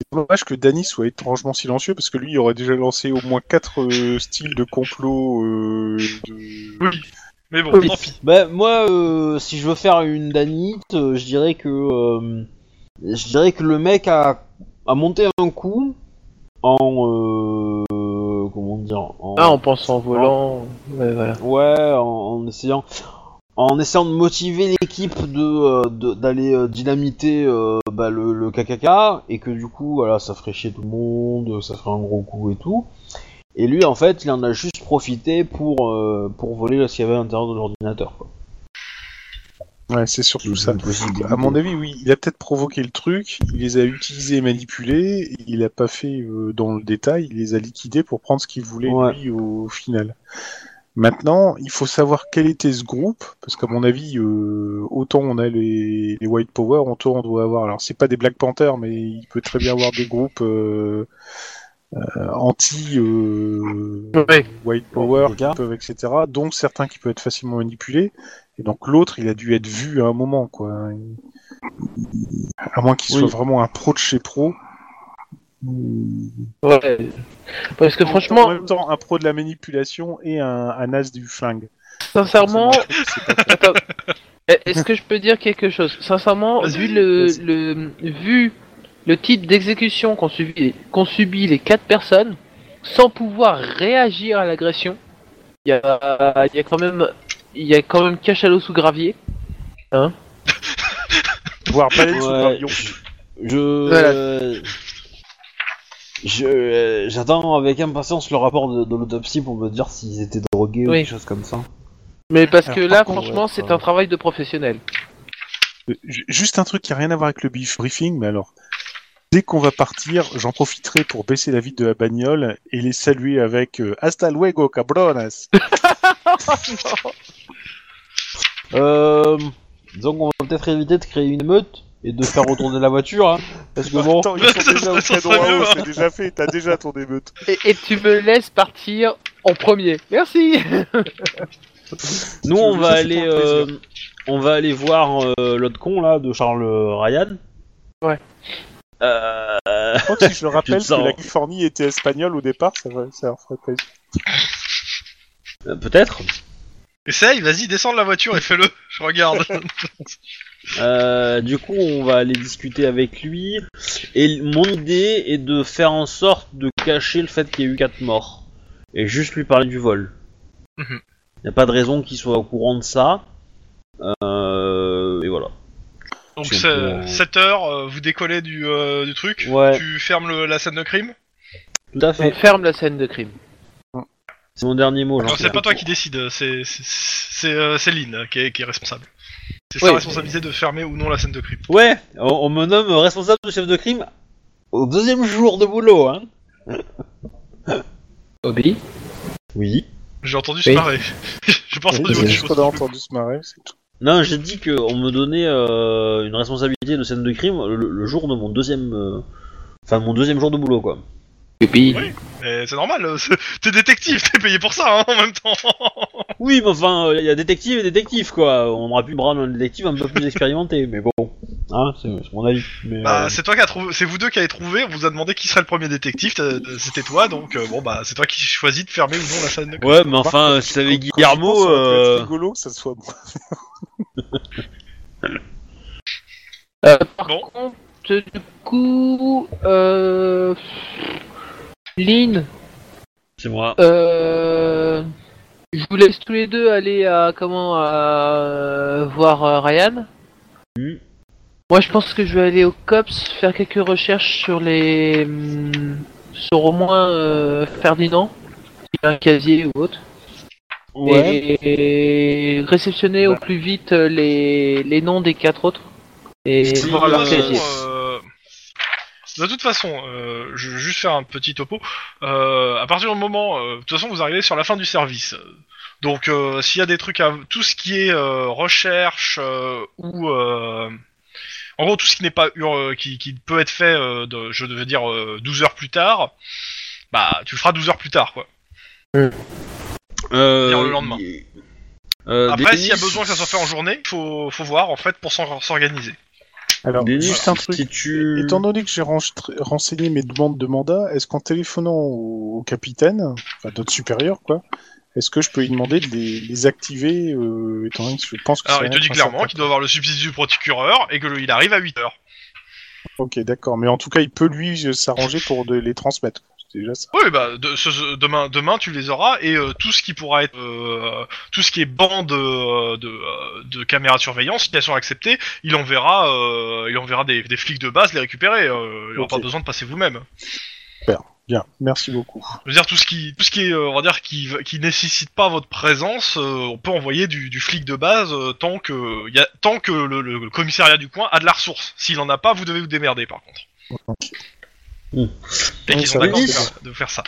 C'est dommage que Danny soit étrangement silencieux parce que lui il aurait déjà lancé au moins quatre euh, styles de complot. euh, de... Oui. Mais bon, Oui. tant pis. Bah, moi, euh, si je veux faire une danite, euh, je dirais que euh, je dirais que le mec a, a monté un coup en euh, dire en, Ah, en pensant en volant. Ouais, voilà. ouais en, en essayant en essayant de motiver l'équipe de euh, d'aller euh, dynamiter euh, bah, le, le KKK et que du coup voilà ça ferait chier tout le monde, ça ferait un gros coup et tout. Et lui en fait il en a juste profité pour euh, pour voler ce qu'il y avait à l'intérieur de l'ordinateur. quoi. Ouais, c'est surtout ça. Possible. À mon avis, oui, il a peut-être provoqué le truc, il les a utilisés et manipulés, et il a pas fait euh, dans le détail, il les a liquidés pour prendre ce qu'il voulait Ouais. lui au final. Maintenant, il faut savoir quel était ce groupe, parce qu'à mon avis, euh, autant on a les, les White Power, autant on doit avoir. Alors, c'est pas des Black Panthers, mais il peut très bien avoir des groupes euh, euh, anti euh, Ouais. White Power, qui peuvent, etc. Donc certains qui peuvent être facilement manipulés. Et donc l'autre, il a dû être vu à un moment, quoi. À moins qu'il Oui. soit vraiment un pro de chez pro. Ouais. Parce que En franchement, même temps, un pro de la manipulation et un, un as du flingue. sincèrement, Attends. Est-ce que je peux dire quelque chose? Sincèrement, vu le, le vu le type d'exécution qu'ont subi, les quatre personnes, sans pouvoir réagir à l'agression, il y a, il y a quand même il y a quand même cachalot sous gravier. Voire baleine sous Ouais, gravillon. Je. Voilà. euh, je- euh, J'attends avec impatience le rapport de, de l'autopsie pour me dire s'ils étaient drogués ou quelque chose comme ça. Mais parce Alors, que là, contre, franchement, ouais, c'est un travail de professionnel. Euh, ju- Juste un truc qui a rien à voir avec le beef briefing, mais alors, dès qu'on va partir, j'en profiterai pour baisser la vitre de la bagnole et les saluer avec euh, Hasta luego, cabronas. Euh. Disons qu'on va peut-être éviter de créer une émeute et de faire retourner la voiture, hein, parce que bon. Attends, ils sont déjà au ça canon serait à eau, mieux, hein. c'est déjà fait, t'as déjà ton émeute. Et, et tu me laisses partir en premier. Merci. Nous, on va c'est aller, euh, on va aller voir euh, l'autre con là de Charles Ryan. Ouais. Euh, Je crois que si je le rappelle que la Californie était espagnole au départ, ça, va, ça leur ferait plaisir. Euh, peut-être. Essaye, vas-y, descends de la voiture et fais-le. Je regarde. Euh, du coup, on va aller discuter avec lui. Et mon idée est de faire en sorte de cacher le fait qu'il y a eu quatre morts et juste lui parler du vol. Il Mhm. n'y a pas de raison qu'il soit au courant de ça. Euh, et voilà. Donc Si on peut- 7 heures, vous décollez du, euh, du truc. Ouais. Tu fermes le- la scène de crime? Tout à On fait. ferme la scène de crime. C'est mon dernier mot. C'est pas toi qui décide, c'est euh, c'est Lynn qui est, qui est responsable. C'est Oui. sa responsabilité de fermer ou non la scène de crime. Ouais, on, on me nomme responsable de chef de crime au deuxième jour de boulot, hein. Obi. Oui. J'ai entendu Oui. se marrer. J'ai pas Oui, entendu c'est autre juste chose. qu'on a entendu se marrer, c'est tout. Non, j'ai dit qu'on me donnait euh, une responsabilité de scène de crime le, le jour de mon deuxième, euh, enfin mon deuxième jour de boulot, quoi. Oui. Mais c'est normal, euh, c'est- t'es détective, t'es payé pour ça hein, en même temps. Oui, mais enfin, il y a détective et détective, quoi. On aurait pu prendre un détective un peu plus expérimenté, mais bon, hein, c'est c'est mon avis. Mais, Bah, euh, c'est toi qui a trouvé, c'est vous deux qui avez trouvé. On vous a demandé qui serait le premier détective. t'as- C'était toi, donc euh, bon bah c'est toi qui choisis de fermer ou non la scène. Ouais, mais enfin, si t'avais Guillermo, euh... rigolo que ça soit moi. Euh, par Bon. contre, du coup, euh... Lynn, c'est moi. euh... je vous laisse tous les deux aller à comment à voir euh, Ryan. Hmm. Moi, je pense que je vais aller au cops faire quelques recherches sur les hum, sur au moins euh, Ferdinand, s'il a un casier ou autre, Ouais. et, et réceptionner au plus vite euh, les les noms des quatre autres et voir leur euh, casier. euh, de toute façon, euh, je vais juste faire un petit topo. Euh, à partir du moment, euh, de toute façon, vous arrivez sur la fin du service. Donc, euh, s'il y a des trucs, à, tout ce qui est euh, recherche ou, en gros, tout ce qui n'est pas qui, qui peut être fait, de, je veux dire, euh, 12 heures plus tard, bah, tu le feras 12 heures plus tard, quoi. Euh, le lendemain. euh, Après, s'il y a besoin que ça soit fait en journée, faut, faut voir en fait pour s'organiser. Alors, Denis, juste un truc. si tu... Étant donné que j'ai ren- renseigné mes demandes de mandat, est-ce qu'en téléphonant au, au capitaine, enfin notre supérieur, quoi, est-ce que je peux lui demander de les, les activer, euh, étant donné que je pense que Alors, il te dit clairement qu'il doit avoir le substitut du procureur et que le- il arrive à 8 heures. Ok, d'accord. Mais en tout cas, il peut lui s'arranger pour de les transmettre. C'est déjà ça. Oui, bah de, ce- ce- demain, demain tu les auras et euh, tout ce qui pourra être, euh, tout ce qui est bande euh, de, de caméras de surveillance, si elles sont acceptées, il enverra, euh, il enverra des, des flics de base les récupérer. Il n'y aura pas besoin de passer vous-même. Bien, merci beaucoup. Je veux dire tout ce qui, tout ce qui est, on va dire, qui, qui nécessite pas votre présence, on peut envoyer du, du flic de base tant que, y a, tant que le, commissariat du coin a de la ressource. S'il en a pas, vous devez vous démerder par contre. Ok. Et Oui, qu'ils ça sont d'accord de, faire- de faire ça.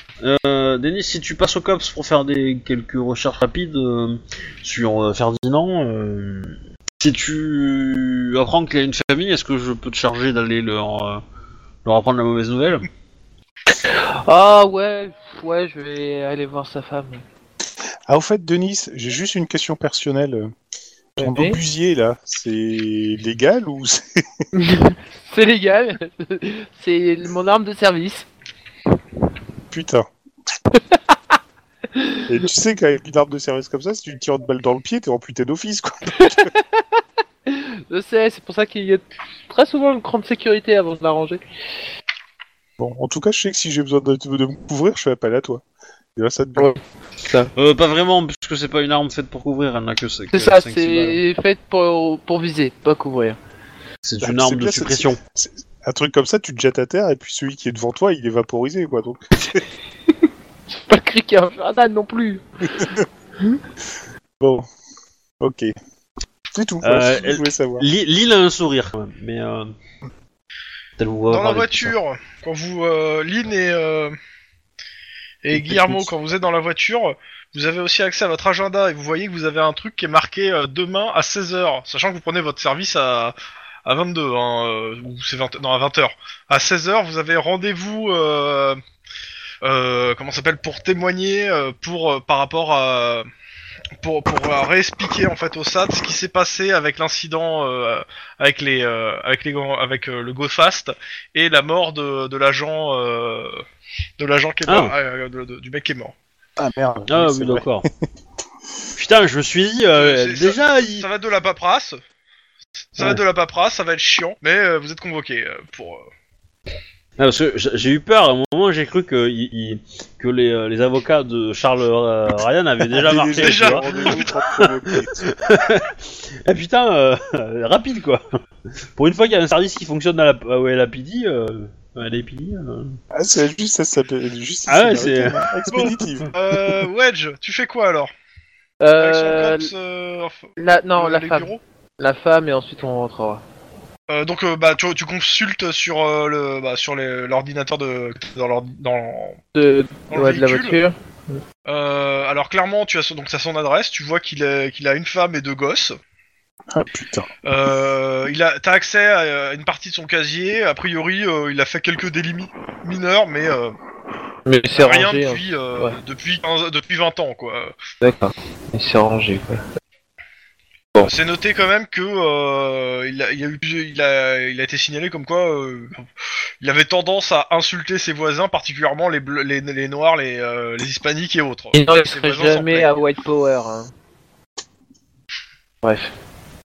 Euh, Denis, si tu passes au COPS pour faire des quelques recherches rapides euh, sur euh, Ferdinand, euh, si tu apprends qu'il y a une famille, est-ce que je peux te charger d'aller leur, euh, leur apprendre la mauvaise nouvelle? Ah ouais, ouais, je vais aller voir sa femme. Ah, au fait, Denis, j'ai juste une question personnelle. Ton obusier, là, c'est légal ou c'est... C'est légal. C'est mon arme de service. Putain. Et tu sais qu'avec une arme de service comme ça, si tu te tires une balle dans le pied, t'es amputé d'office, quoi. Je sais, c'est pour ça qu'il y a très souvent une grande sécurité avant de la ranger. Bon, en tout cas, je sais que si j'ai besoin de, de me couvrir, je fais appel à toi. Euh, pas vraiment, puisque c'est pas une arme faite pour couvrir, elle n'a que c'est C'est ça, c'est fait pour, pour viser, pas couvrir. C'est Bah, une arme de bien, c'est- suppression. Un truc comme ça, tu te jettes à terre, et puis celui qui est devant toi, il est vaporisé, quoi. Donc, C'est pas le cri qui a un non plus. bon. Ok. C'est tout. Euh, voilà, elle- savoir. Li- Lille a un sourire quand même, mais euh... Dans la voiture, quand vous, euh, Lynn et, euh, et Guillermo, quand vous êtes dans la voiture, vous avez aussi accès à votre agenda et vous voyez que vous avez un truc qui est marqué euh, demain à 16h, sachant que vous prenez votre service à, à 22, hein, euh, ou c'est 20, non, à 20h. À 16h, vous avez rendez-vous, euh, euh, comment s'appelle, pour témoigner, euh, pour, par rapport à... Pour, pour euh, réexpliquer en fait au SAD ce qui s'est passé avec l'incident euh, avec les euh, avec les avec euh, le Go Fast et la mort de, de l'agent euh, de l'agent qui est Ah. mort, euh, de- de- du mec qui est mort. Ah merde. Ah oui, d'accord. Putain, je me suis dit, euh, déjà, il... Ça va être de la paperasse. Ça va Ouais. de la paperasse, ça va être chiant, mais euh, vous êtes convoqué pour. Parce que j'ai eu peur, à un moment j'ai cru que, il- il- que les, euh, les avocats de Charles euh, Ryan avaient déjà marché. Déjà. tu vois. rendez-vous pour provoquer. Ah putain, euh, rapide quoi. Pour une fois qu'il y a un service qui fonctionne à la, à ouais, la PD, euh, à la PD, euh, Ah, c'est juste, ça s'appelle justice Ah ouais, c'est- américaine, expéditive. Euh, Wedge, tu fais quoi alors? Avec son Euh, compte, euh, enfin, la, non, le- la les femme. bureaux? La femme et ensuite on rentrera. Euh, donc euh, bah tu, tu consultes sur euh, le bah, sur les- l'ordinateur de dans l'ordi- dans, De, dans le ouais, de la voiture. Euh, alors clairement tu as son, donc ça son adresse, tu vois qu'il est- qu'il a une femme et deux gosses. Ah putain. Euh, il a t'as accès à une partie de son casier. A priori euh, il a fait quelques délits mi- mineurs mais euh, Mais c'est rien rangé. hein. depuis euh, Ouais. depuis 15 depuis 20 ans quoi. D'accord. Mais c'est rangé quoi. C'est noté quand même que euh, il, a, il, a eu, il, a, il a été signalé comme quoi euh, il avait tendance à insulter ses voisins, particulièrement les, bleus, les, les noirs, les, euh, les hispaniques et autres. Et non, il Ses serait jamais à White Power. Hein. Bref.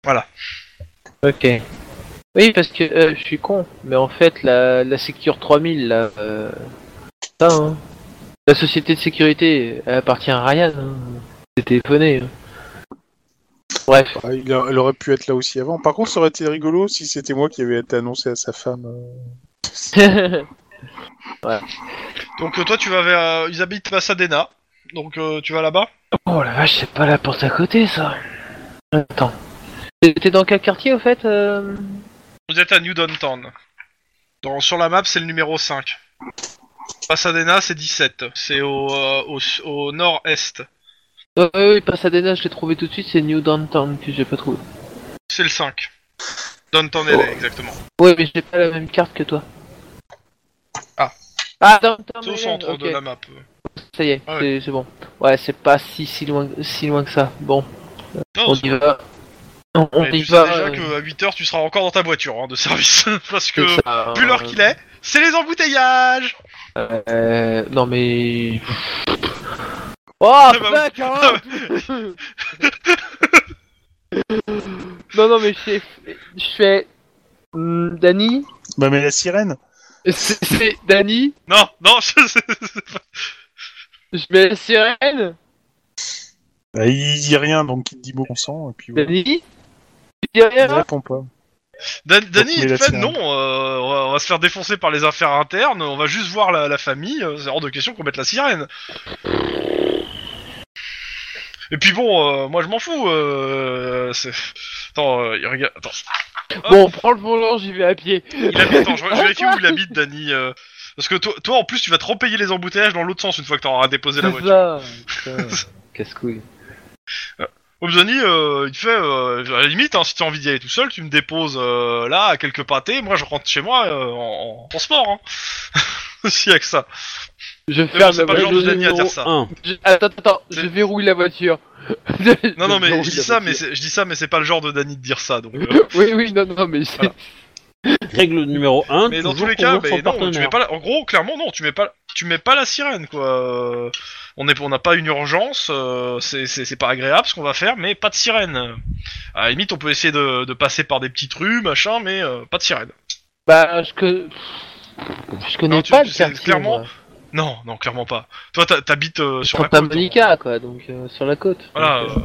Voilà. Ok. Oui, parce que euh, je suis con, mais en fait, la, la Secure 3000, là, euh, ça, hein. la société de sécurité, elle appartient à Ryan. Hein. C'est téléphoné. hein. Bref. Ah, il, a- elle aurait pu être là aussi avant. Par contre, ça aurait été rigolo si c'était moi qui avais été annoncé à sa femme. euh. Donc euh, toi tu vas vers... euh, ils habitent Pasadena, donc euh, tu vas là-bas? Oh la vache, c'est pas la porte à côté, ça. Attends. T'es dans quel quartier, au fait euh? Vous êtes à New Downtown. Dans, sur la map c'est le numéro 5. Pasadena c'est 17, c'est au, euh, au, au nord-est. Ouais, ouais, Pasadena, je l'ai trouvé tout de suite, c'est New Downtown que j'ai pas trouvé. C'est le 5. Downtown LA exactement. Ouais, mais j'ai pas la même carte que toi. Ah. Ah, Downtown, C'est au LA, centre ok. de la map. Ça y est, Ah ouais. c'est- c'est bon. Ouais, c'est pas si si loin si loin que ça. Bon, Non, on y va. On, on Mais y tu va. sais déjà euh, qu'à 8h tu seras encore dans ta voiture hein, de service. Parce que, c'est ça, vu l'heure euh, qu'il est, c'est les embouteillages Euh, non mais. Oh bah fuck hein Non non mais je fais, je fais. Hmm, Dani, Bah, mais la sirène c'est c'est- Dani, Non, non, je- c'est- c'est pas- je mets la sirène. bah, Il dit rien, donc il te dit bon sang, et puis voilà. Dani, tu dis rien Il répond pas. Dan- Danny, il fait non, euh, on, va, on va se faire défoncer par les affaires internes, on va juste voir la, la famille, euh, c'est hors de question qu'on mette la sirène. Et puis bon, euh, moi je m'en fous. Euh, c'est- attends, euh, il regarde. Attends, Bon, prends le volant, j'y vais à pied. il habite. Attends, je, je vérifie où il habite, Danny. euh, parce que toi, toi, en plus, tu vas te repayer les embouteillages dans l'autre sens une fois que t'auras déposé la voiture. ça. putain, Casse-couille. Oh, Danny, euh, il te fait, euh, à la limite, hein, si t'as envie d'y aller tout seul, tu me déposes euh, là, à quelques pâtés. Moi, je rentre chez moi euh, en, en transport. Hein. S'il y a que ça. Je ferme la pas le genre voiture. de Dany à dire ça. Je- Attends, attends, je verrouille la voiture. Non, non, mais je dis ça, mais c'est- je dis ça, mais c'est pas le genre de Dany de dire ça. Donc, euh, Oui, oui, non, non, mais c'est. Voilà. Règle numéro 1, mais dans tous les cas, mais non, tu mets pas. La... En gros, clairement, non, tu mets pas, tu mets pas la sirène, quoi. Euh, On est, on n'a pas une urgence, euh, c'est, c'est, c'est pas agréable ce qu'on va faire, mais pas de sirène. À la limite, on peut essayer de, de passer par des petites rues, machin, mais euh, pas de sirène. Bah, je que. Je connais Non, tu- pas le c'est quartier. clairement- moi. Non, non, clairement pas. Toi, t'habites euh, sur la Santa côte. Monica, quoi, donc euh, sur la côte. Voilà. Donc, euh,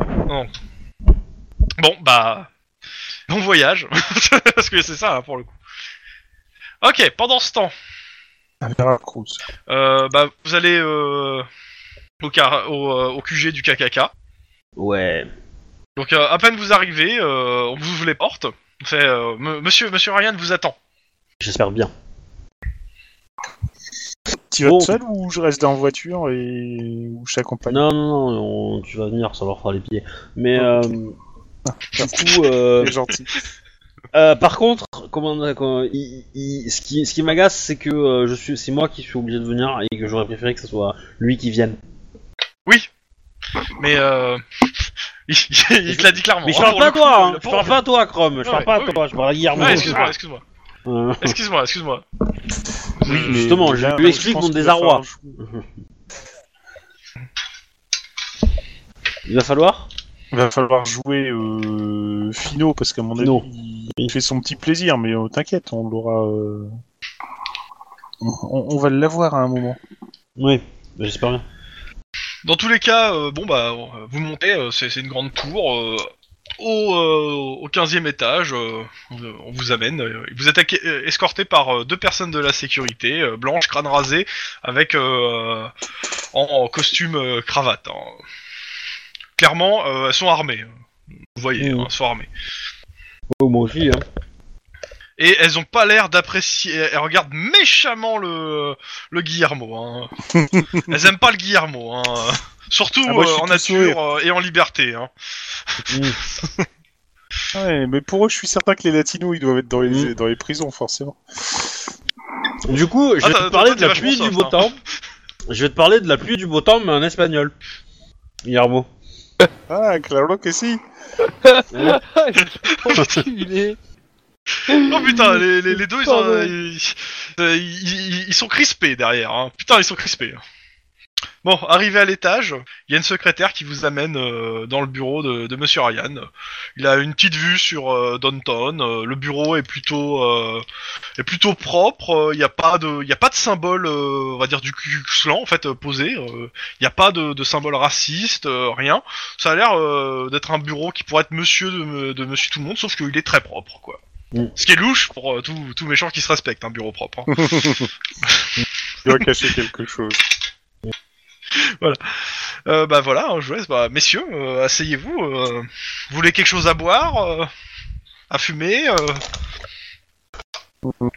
euh, Non. Bon, bah. On voyage. Parce que c'est ça, hein, pour le coup. Ok, pendant ce temps, Veracruz. euh, bah, vous allez euh, au, car- au, euh, au QG du KKK. Ouais. Donc, euh, à peine vous arrivez, euh, on vous ouvre les portes. On fait, euh, M- monsieur, monsieur Ryan vous attend. J'espère bien. Tu vas Bon. seul ou je reste dans la voiture et ou je t'accompagne? Non, non, non, on- tu vas venir, ça leur fera les pieds. Mais euh, Ah, du coup, euh, C'est gentil. euh, par contre, comment, comment- il- il- ce qui, ce qui m'agace, c'est que euh, je suis, c'est moi qui suis obligé de venir et que j'aurais préféré que ce soit lui qui vienne. Mais euh, il, il te l'a dit clairement. Mais je hein, parle pas à toi, hein. je parle pas à toi, Chrome, je parle pas à oui. toi, je parle à Guillermo. Excuse-moi, excuse-moi. Excuse-moi, excuse-moi. Oui, mais justement, je lui explique mon désarroi. Il va falloir Il va falloir jouer euh, Fino parce qu'à mon avis, Fino. il, il fait son petit plaisir, mais euh, t'inquiète, on l'aura. euh, On, on va l'avoir à un moment. Oui, j'espère bien. Dans tous les cas, euh, bon bah, vous montez, euh, c'est c'est une grande tour. Au, euh, au 15e étage, euh, on, vous amène. euh, vous êtes euh, escorté par deux personnes de la sécurité, blanches, crâne rasé, avec en, en costume cravate. hein. Clairement, elles sont armées. Vous voyez, hein, elles sont armées. Oh, moi aussi, hein. Et elles ont pas l'air d'apprécier. Elles regardent méchamment le le Guillermo. Hein. elles aiment pas le Guillermo. Hein. Surtout Ah, moi, euh, en nature euh, et en liberté. Hein. Mm. Ouais, mais pour eux, je suis certain que les latinos, ils doivent être dans les, Mm. dans les prisons, forcément. Du coup, je Ah, vais te parler de la pluie du beau hein. temps. Je vais te parler de la pluie du beau temps, mais en espagnol. Guillermo. Ah, claro que si. Oh putain, les, les, les deux, ils, ont, euh, ils, ils- ils sont crispés derrière. Hein. Putain, ils sont crispés. Bon, arrivé à l'étage, il y a une secrétaire qui vous amène euh, dans le bureau de, de Monsieur Ryan. Il a une petite vue sur euh, Downton. euh, le bureau est plutôt euh, est plutôt propre. euh, Il n'y a pas de il y a pas de symbole, euh, on va dire du Klan en fait posé. euh, Il n'y a pas de, de symbole raciste, euh, rien. Ça a l'air euh, d'être un bureau qui pourrait être Monsieur de, de Monsieur tout le monde, sauf qu'il est très propre, quoi. Mm. Ce qui est louche pour euh, tout, tout méchant qui se respecte, un bureau propre. hein. Il doit cacher quelque chose. Euh, bah voilà, hein, je vous laisse. Bah, messieurs, euh, asseyez-vous. euh, vous voulez quelque chose à boire euh, À fumer euh?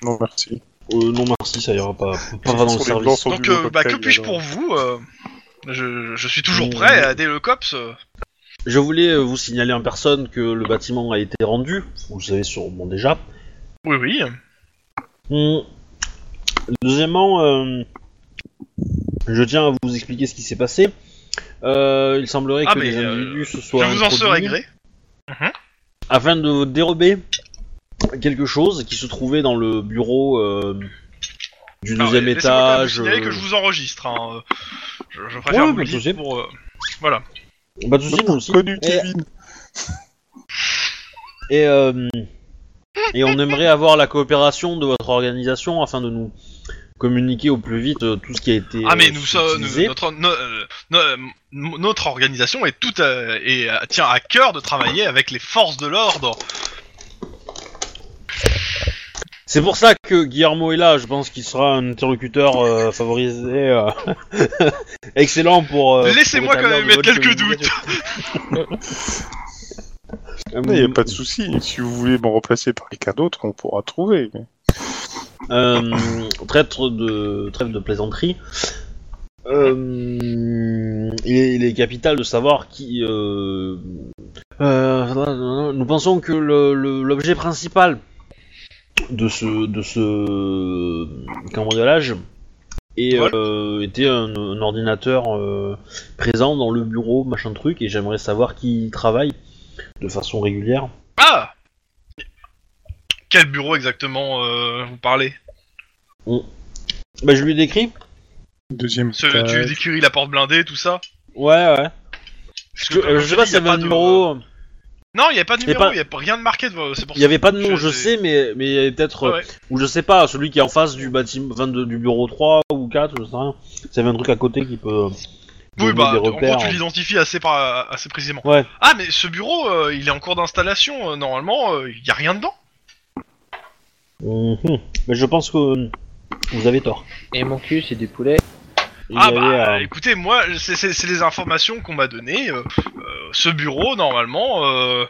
Non, merci. Euh, non, merci, ça ira pas. Pas va dans le service. Donc, euh, bah, que puis-je pour vous euh, je, je suis toujours Mm. prêt à aider le COPS. Je voulais euh, vous signaler en personne que le bâtiment a été rendu. Vous le savez sûrement déjà. Oui, oui. Hmm. Deuxièmement, euh, je tiens à vous expliquer ce qui s'est passé. Euh, il semblerait Ah, que les euh, individus se Je soient vous en serai gré. afin de dérober quelque chose qui se trouvait dans le bureau du Alors, deuxième vous étage. signaler que je vous enregistre. Hein. Je, je préfère Ouais, vous le dire pour. Voilà. Pas de soucis, nous aussi. Connu Et- Kevin. Et, euh, et on aimerait avoir la coopération de votre organisation afin de nous communiquer au plus vite euh, tout ce qui a été Ah mais euh, nous sommes utilisé. notre no- no- notre organisation est toute et tient à cœur de travailler avec les forces de l'ordre. C'est pour ça que Guillermo est là. Je pense qu'il sera un interlocuteur euh, favorisé, euh, excellent pour. euh, Laissez-moi pour quand même mettre quelques. Euh, Il n'y a pas de souci. Si vous voulez me remplacer par quelqu'un d'autre, on pourra trouver. Euh, traître de trêve de plaisanterie. Euh, il, est, il est capital de savoir qui. euh, euh, nous pensons que l'objet principal de ce de ce cambriolage et euh, était un, un ordinateur euh, présent dans le bureau, machin truc, et j'aimerais savoir qui y travaille de façon régulière. Ah Quel bureau exactement euh, vous parlez? Bah, je lui décris. Deuxième Ce-. Tu décriris la porte blindée, tout ça? Ouais, ouais. Parce Je, euh, je sais pas y avait un numéro. Non, il n'y a pas de Il numéro, pas- il n'y a rien de marqué, de- c'est pour Il y avait pas de nom, Je sais. mais mais il y avait peut-être, Ouais, euh, ouais. ou je sais pas, celui qui est en face du bâtiment, du bureau 3 ou 4, je sais rien. Avait un truc à côté qui peut. euh, Oui, bah, des en gros, repères. tu l'identifies assez, par- assez précisément. Ouais. Ah, mais ce bureau, euh, il est en cours d'installation, euh, normalement, il n'y a rien dedans Mhm. Mais je pense que euh, vous avez tort. Et mon cul, c'est du poulet. Il Ah bah, euh, écoutez, moi, c'est- c'est c'est les informations qu'on m'a données. euh, euh, ce bureau, normalement, euh,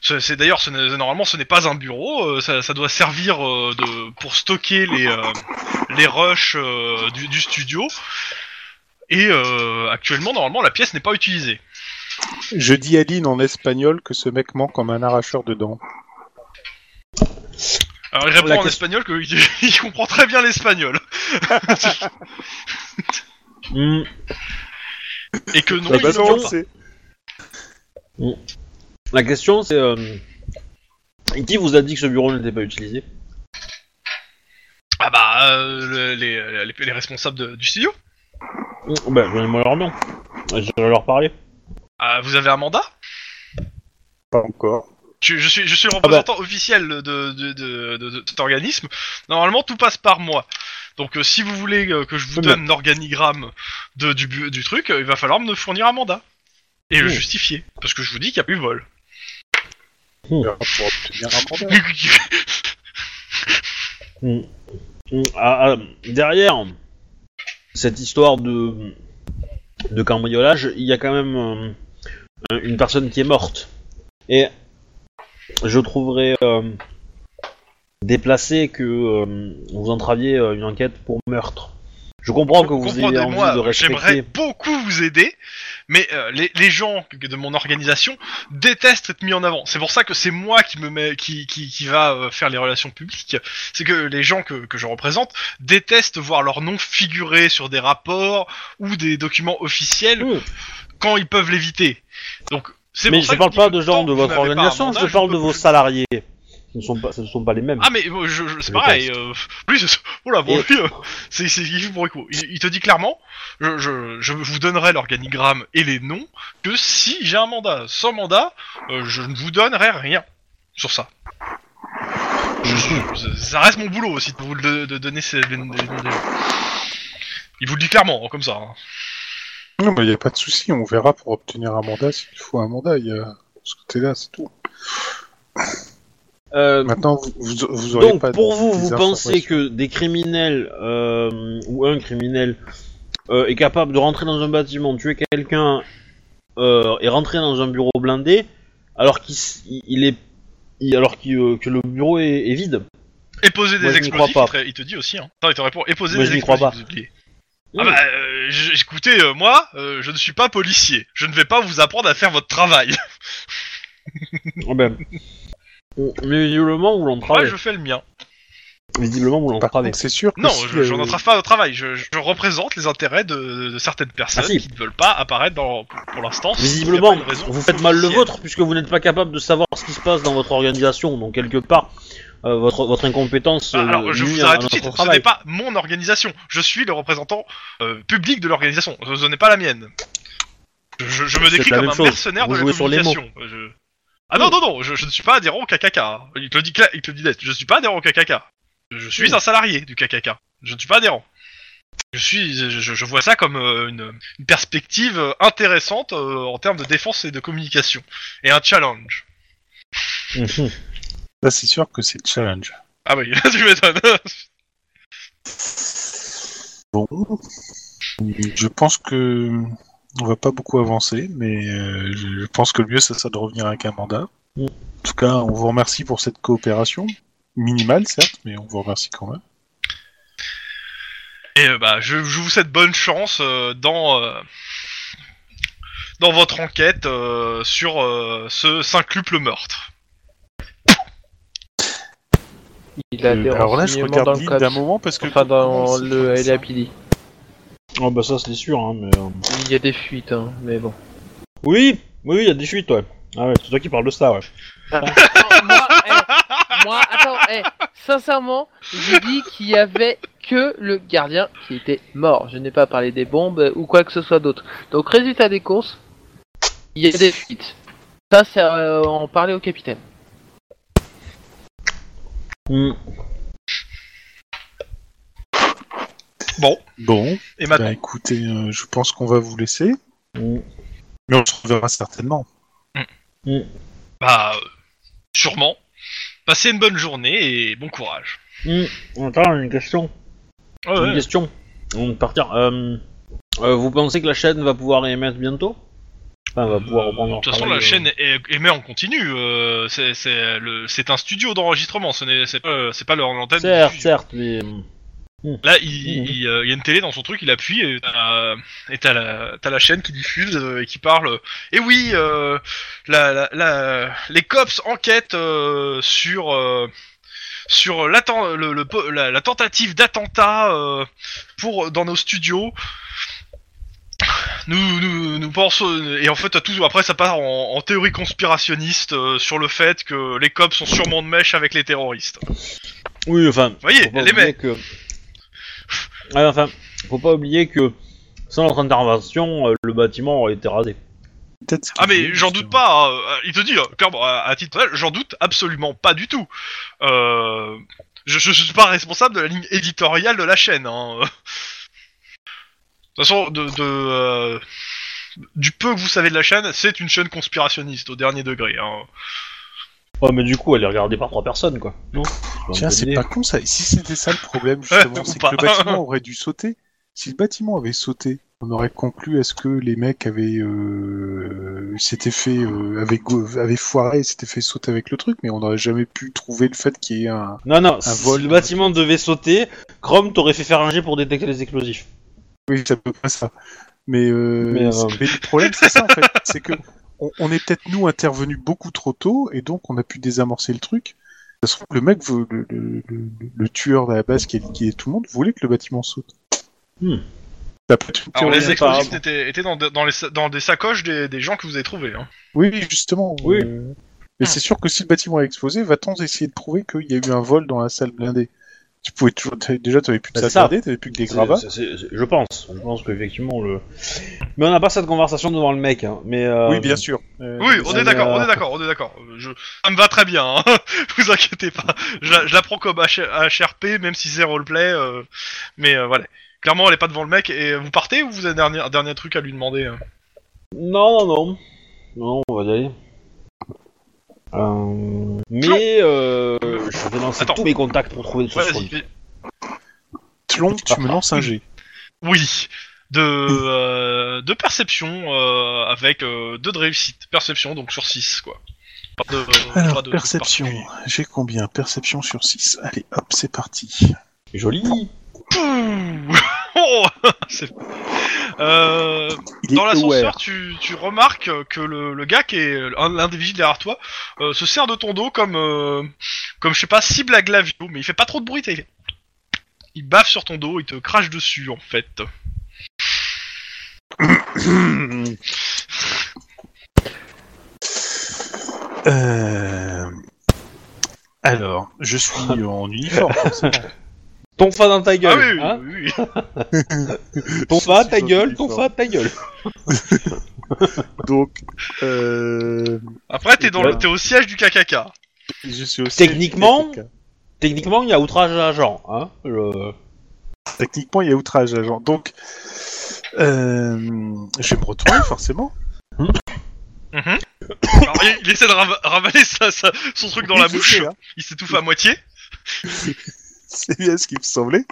c'est d'ailleurs, ce n'est- normalement, ce n'est pas un bureau. euh, ça, ça doit servir euh, de pour stocker les euh, les rushs euh, du, du studio. Et euh, actuellement, normalement, la pièce n'est pas utilisée. Je dis à Lynn en espagnol que ce mec ment comme un arracheur de dents. Alors, il répond La en question- espagnol qu'il il comprend très bien l'espagnol hmm, et que non, La il question, pas. c'est- La question c'est euh, qui vous a dit que ce bureau n'était pas utilisé? Ah bah, euh, les, les, les responsables de- du studio. Hmm, Bah, donnez-moi leur nom. Je vais leur parler. Ah, vous avez un mandat? Pas encore. je, je suis, je suis le bah. représentant officiel de, de, de, de- de- de cet organisme. Normalement, tout passe par moi. Donc, euh, si vous voulez euh, que je vous donne l'organigramme de, du, bu- du truc, euh, il va falloir me fournir un mandat. Et le Oh. justifier. Parce que je vous dis qu'il n'y a plus vol. On verra pour obtenir un mandat. Hmm. Hmm, ah, ah, derrière cette histoire de de cambriolage, il y a quand même euh, une personne qui est morte. Et je trouverais euh, déplacé que euh, vous entraviez euh, une enquête pour meurtre. Je comprends que vous ayez envie de Comprenez-moi, j'aimerais respecter. beaucoup vous aider, mais euh, les, les gens de mon organisation détestent être mis en avant. C'est pour ça que c'est moi qui me mets, qui, qui, qui va euh, faire les relations publiques. C'est que les gens que, que je représente détestent voir leur nom figurer sur des rapports ou des documents officiels quand ils peuvent l'éviter. Donc c'est Mais je parle pas de gens de votre organisation, je parle de vos salariés. Ce ne sont pas, ce ne sont pas les mêmes. Ah mais euh, je, je- c'est pareil. Euh, lui, c'est- oula, bon, Et- lui, euh, c'est c'est il joue pour. Il, il te dit clairement, je, je, je vous donnerai l'organigramme et les noms que si j'ai un mandat. Sans mandat, euh, je ne vous donnerai rien sur ça. Je- je- ça reste mon boulot aussi de vous le de donner ces, les, les noms des gens. Il vous le dit clairement, hein, comme ça. hein. Non, mais il n'y a pas de souci, on verra pour obtenir un mandat s'il faut un mandat. Il y a ce côté-là, c'est tout. Euh, Maintenant, vous, vous, vous aurez Donc, pas pour vous, vous pensez que des criminels euh, ou un criminel euh, est capable de rentrer dans un bâtiment, tuer quelqu'un euh, et rentrer dans un bureau blindé alors qu'il il est il- alors euh, que le bureau est, est vide? Et poser Moi, des crois explosifs, pas. il, te, il te dit aussi. Hein. Non, il te répond. Et poser Moi, des je n'y crois explosifs. pas. vous oubliez. Ah bah, euh, écoutez, euh, moi, euh, je ne suis pas policier. Je ne vais pas vous apprendre à faire votre travail. Ah ben, mais visiblement vous Moi, l'entravez. je fais le mien. Visiblement vous Par l'entravez. contre, c'est sûr que Non, si, je, je euh, n'entrave pas au travail. Je, je représente les intérêts de, de certaines personnes Ah, si. qui ne veulent pas apparaître dans, pour l'instant. s'il y a Visiblement, pas une raison vous faites mal le officielle. vôtre puisque vous n'êtes pas capable de savoir ce qui se passe dans votre organisation. Donc quelque part, euh, votre votre incompétence. Ah, euh, Alors, je nuit vous à arrête tout de notre suite. Ce travail. n'est pas mon organisation. Je suis le représentant euh, public de l'organisation. Ce ce n'est pas la mienne. Je, je- je me C'est décris la comme même un chose. mercenaire Vous de la jouez sur les mots. communication. Je- Ah non, non, non, je, je ne suis pas adhérent au KKK. hein. Il te le dit, cla- il te le dit net. Je ne suis pas adhérent au KKK. Je suis un salarié du KKK. Je ne suis pas adhérent. Je suis, je, je- je vois ça comme euh, une, une perspective euh, intéressante euh, en termes de défense et de communication et un challenge. Là, c'est sûr que c'est le challenge. Ah oui, tu m'étonnes. Bon, je pense que on va pas beaucoup avancer, mais euh, je pense que le mieux, ça sera de revenir avec un mandat. Mm. En tout cas, on vous remercie pour cette coopération. Minimale, certes, mais on vous remercie quand même. Et euh, bah, je, je vous souhaite bonne chance euh, dans euh, dans votre enquête euh, sur euh, ce cinquuple meurtre. Il a Euh, des alors là, je regarde l'île d'un moment parce que. Enfin, dans le LAPD. Oh bah ça c'est sûr, hein, mais... euh, Il y a des fuites, hein, mais bon. Oui, oui, il y a des fuites, ouais. Ah ouais, c'est toi qui parles de ça, ouais. moi, eh, moi, attends, eh, sincèrement, je dis qu'il y avait que le gardien qui était mort. Je n'ai pas parlé des bombes ou quoi que ce soit d'autre. Donc, résultat des courses, il y a des fuites. Ça, c'est euh, en parler au capitaine. Hmm. Bon, Bon, et maintenant bah écoutez, euh, je pense qu'on va vous laisser, Hmm. mais on se reverra certainement. Bah, euh, sûrement. Passez une bonne journée et bon courage. Attends, une question. Ouais, Une ouais. question. On va partir. Euh, euh, vous pensez que la chaîne va pouvoir émettre bientôt? Enfin, va pouvoir reprendre De toute façon, la euh, chaîne émet en continu. euh, c'est un studio d'enregistrement. Ce n'est c'est pas, pas leur antenne. Certes, certes, mais... Là, il, Mhm. il, euh, il y a une télé dans son truc, il appuie et t'as la, la chaîne qui diffuse euh, et qui parle. euh, et oui, euh, la, la, la- les cops enquêtent sur sur le, le la, la tentative d'attentat euh, pour dans nos studios. Nous, nous, nous pensons et en fait tout après ça part en, en théorie conspirationniste euh, sur le fait que les cops sont sûrement de mèche avec les terroristes. Oui, enfin... Vous voyez, les mecs. Que... Ouais, enfin, faut pas oublier que sans notre intervention, euh, le bâtiment aurait été rasé. Peut-être Ah mais j'en doute pas, hein. il te dit, euh, clairement, à, à titre personnel, j'en doute absolument pas du tout. Euh, je, je, suis pas responsable de la ligne éditoriale de la chaîne. Hein. De toute façon, de, de, euh, du peu que vous savez de la chaîne, c'est une chaîne conspirationniste au dernier degré. Hein. Ouais, mais du coup, elle est regardée par trois personnes, quoi. Non Tiens, c'est pas con ça. Si c'était ça le problème, justement, c'est que le bâtiment aurait dû sauter. Si le bâtiment avait sauté, on aurait conclu à ce que les mecs avaient euh, s'étaient fait euh, avaient, go- avaient foiré, et s'étaient fait sauter avec le truc, mais on n'aurait jamais pu trouver le fait qu'il y ait un. Non, non, si vol. le bâtiment devait sauter, Chrome t'aurait fait faire un jet pour détecter les explosifs. Oui, c'est à peu près ça. Mais, euh, Mais, euh, mais le problème, c'est ça en fait, c'est que on, on est peut-être nous intervenus beaucoup trop tôt et donc on a pu désamorcer le truc. Ça se trouve, le mec, veut- le, le, le, le tueur à la base qui a liquidé tout le monde, voulait que le bâtiment saute. Hmm. Ça peut être une Alors théorie les explosifs étaient, étaient dans, de- dans, les, dans des sacoches des, des gens que vous avez trouvés. Hein. Oui, oui, justement. Oui. euh, Mais c'est sûr que si le bâtiment a explosé, va-t-on essayer de prouver qu'il y a eu un vol dans la salle blindée? Tu pouvais toujours. t'avais- Déjà, tu n'avais plus de Bah, ça. tu plus que des gravats. je pense, je pense qu'effectivement le. Mais on n'a pas cette conversation devant le mec, hein. Mais. euh, Oui, bien sûr. Euh, Oui, mais on est d'accord, euh, on est d'accord, on est d'accord. Je... Ça me va très bien, hein. vous inquiétez pas. Je, la- je la prends comme H- HRP, même si c'est roleplay. euh, Mais euh, voilà. Clairement, elle est pas devant le mec. Et vous partez ou vous avez un dernier, un dernier truc à lui demander hein? Non, non, non. Non, on va y aller. Euh, Mais euh, je vais lancer Attends. tous mes contacts pour trouver des Ouais, choses sur vas-y. Tlon, tu me lances un G. Oui. De, euh, de perception euh, avec euh, deux de réussite. Perception, donc sur 6, quoi. Pas de, pas Alors, de perception. J'ai combien? Perception sur 6. Allez, hop, c'est parti. Joli. Pouh Oh C'est- euh, Il est Dans l'ascenseur, aware. tu, tu remarques que le, le gars qui est un- l'un des vigiles derrière toi euh, se sert de ton dos comme, euh, comme je sais pas, cible à glavio, mais il fait pas trop de bruit. t'as- Il, baffe sur ton dos, il te crache dessus en fait. Euh... Alors, je suis en uniforme. forcément. Ton fa dans ta Ah gueule. oui, hein oui, oui. ton fa, ta gueule, ton fa, ta gueule. Donc, euh... Après, t'es dans le, t'es au siège du KKK. je suis aussi. Techniquement Techniquement, il y a outrage à l'agent. Hein le- Techniquement, il y a outrage agent. Donc, euh... je vais me retourner forcément. Mhm. Alors, il, il essaie de rava- ravaler sa- sa- son truc dans la bouche. hein. Il s'étouffe à moitié. C'est bien ce qui me semblait.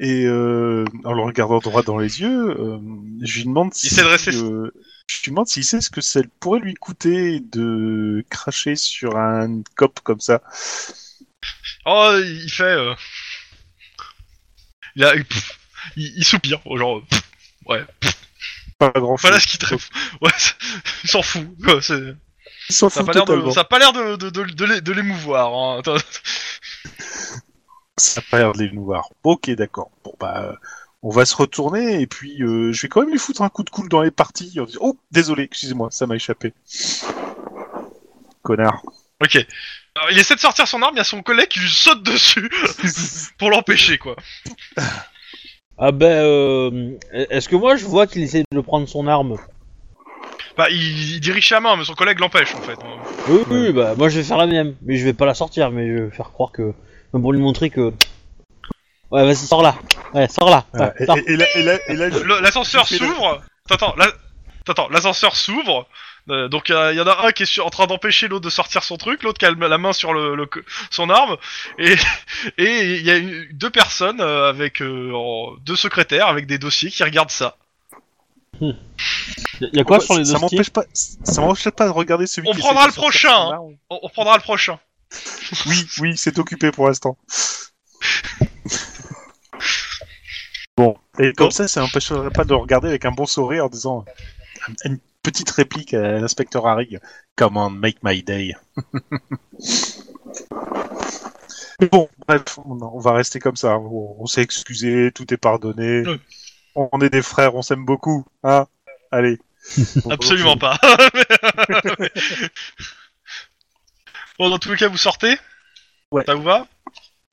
Et euh, en le regardant droit dans les yeux, euh, je lui demande si. euh, je lui demande s'il sait ce que ça pourrait lui coûter de cracher sur un cop comme ça. Oh, il fait. euh, Il, a, pff, il, il soupire, genre. pff, ouais, Pas grand chose. voilà ce qui te. Ouais, il s'en fout. Il s'en Ça a fout pas l'air de, totalement. ça a pas l'air de, de, de, de, l'é- de l'émouvoir. Hein. Ça a pas l'air de les voir. Ok, d'accord. Bon bah, euh, on va se retourner et puis euh, je vais quand même lui foutre un coup de cool dans les parties. en disant, Oh, désolé, excusez-moi, ça m'a échappé. Connard. Ok. Alors, il essaie de sortir son arme, il y a son collègue qui lui saute dessus pour l'empêcher, quoi. Ah ben, euh, est-ce que moi je vois qu'il essaie de prendre son arme? Bah, il, il dirige sa main, mais son collègue l'empêche, en fait. Oui, oui, bah moi je vais faire la même, mais je vais pas la sortir, mais je vais faire croire que, pour lui montrer que. Ouais, vas-y, sors là. Ouais, sors là. Ouais, Et, sors. et- et là, et là, et là, je- Le- L'ascenseur s'ouvre. Attends, la- attends, l'ascenseur s'ouvre. Euh, donc il y en a un qui est sur- en train d'empêcher l'autre de sortir son truc, l'autre qui a le- la main sur le, le- son arme, et et il y a une- deux personnes euh, avec euh, en- deux secrétaires avec des dossiers qui regardent ça. Y a quoi sur les ça dossiers? m'empêche pas, ça m'empêche pas de regarder celui On qui prendra le prochain, hein. On, on reprendra le prochain. Oui, oui, c'est occupé pour l'instant. Bon, et comme Bon. ça, ça n'empêcherait pas de regarder avec un bon sourire en disant une petite réplique à l'inspecteur Harry. Come on, make my day. Bon, bref, on, va rester comme ça. On, s'est excusé, tout est pardonné. Oui. On est des frères, on s'aime beaucoup. Hein? Allez. Absolument pas. bon, dans tous les cas, vous sortez. Ouais. Ça vous va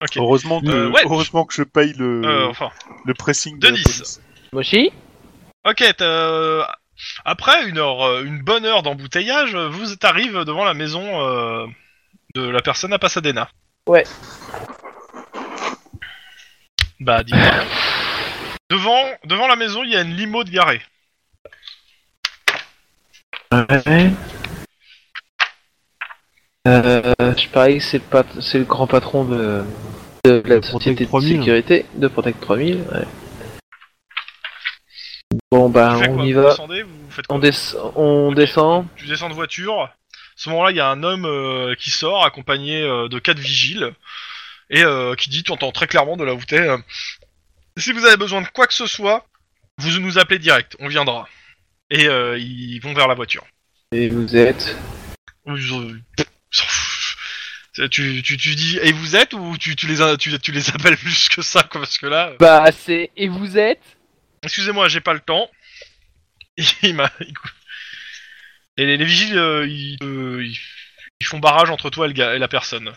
Ok. Heureusement que, Euh, ouais. heureusement que je paye le, Euh, enfin. le pressing de la Denis. police. Moshi Ok, t'as- après une heure, euh, une bonne heure d'embouteillage, euh, vous arrivez devant la maison euh, de la personne à Pasadena. Ouais. Bah, dis-moi. devant, devant la maison, il y a une limo de garée. Ouais. Euh, je parie que c'est le, pat- c'est le grand patron de, de la De société de 3000. sécurité de Protect 3000. ouais. Bon bah on quoi y Vous va, descendez Vous faites quoi on, des- on Ok. descend. Tu descends de voiture. À ce moment-là, il y a un homme euh, qui sort accompagné euh, de quatre vigiles et euh, qui dit, tu entends très clairement de la bouteille, euh, si vous avez besoin de quoi que ce soit, vous nous appelez direct, on viendra. Et euh, ils vont vers la voiture. Et vous êtes Ils ont- ils s'en foutent. C'est- Tu, tu, tu dis et vous êtes ou tu, tu, les, a- tu, tu les appelles plus que ça quoi, parce que là euh, Bah c'est et vous êtes? Excusez-moi j'ai pas le temps. Il m'a il- et les, les vigiles euh, ils, euh, ils, ils font barrage entre toi et, le gars, et la personne.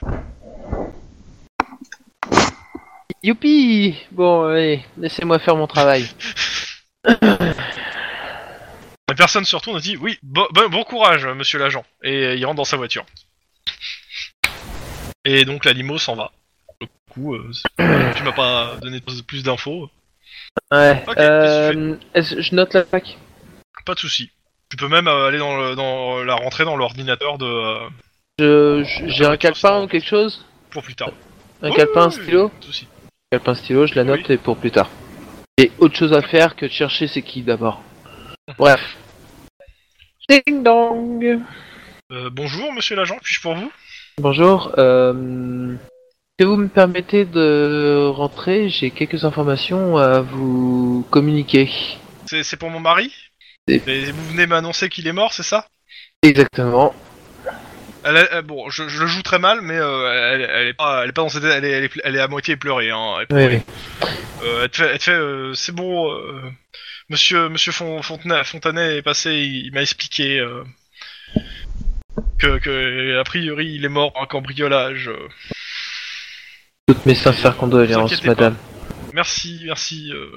Youpi! Bon allez, laissez-moi faire mon travail. la personne se retourne et dit oui bo- bon, bon courage monsieur l'agent. Et il rentre dans sa voiture et donc la limo s'en va du coup euh, tu m'as pas donné plus d'infos Ouais. Ok, euh, est-ce- je note la plaque. Pas de souci. Tu peux même euh, aller dans, le, dans la rentrée dans l'ordinateur de euh, J'ai un calepin ou quelque chose? Pour plus tard. Un Oui, calepin, un stylo? pas de souci. Calepin, stylo, je la note et pour plus tard. J'ai autre chose à faire que de chercher c'est qui d'abord? Bref. Ding dong Euh, bonjour monsieur l'agent, puis-je pour vous? Bonjour, euh, si vous me permettez de rentrer, j'ai quelques informations à vous communiquer. C'est c'est pour mon mari Et- Et vous venez m'annoncer qu'il est mort, c'est ça? Exactement. elle, est- euh, Bon, je, je le joue très mal, mais euh, elle, elle est pas, elle est pas dans cette, elle est, elle est, elle est à moitié pleurée. Hein, elle, Oui, oui. Euh, elle te fait, elle te fait euh, c'est bon, euh, monsieur, monsieur Fon- Fontenay, Fontanet est passé, il, il m'a expliqué euh, que, que, a priori, il est mort un cambriolage. euh. Toutes mes sincères condoléances, madame. Merci, merci. Euh,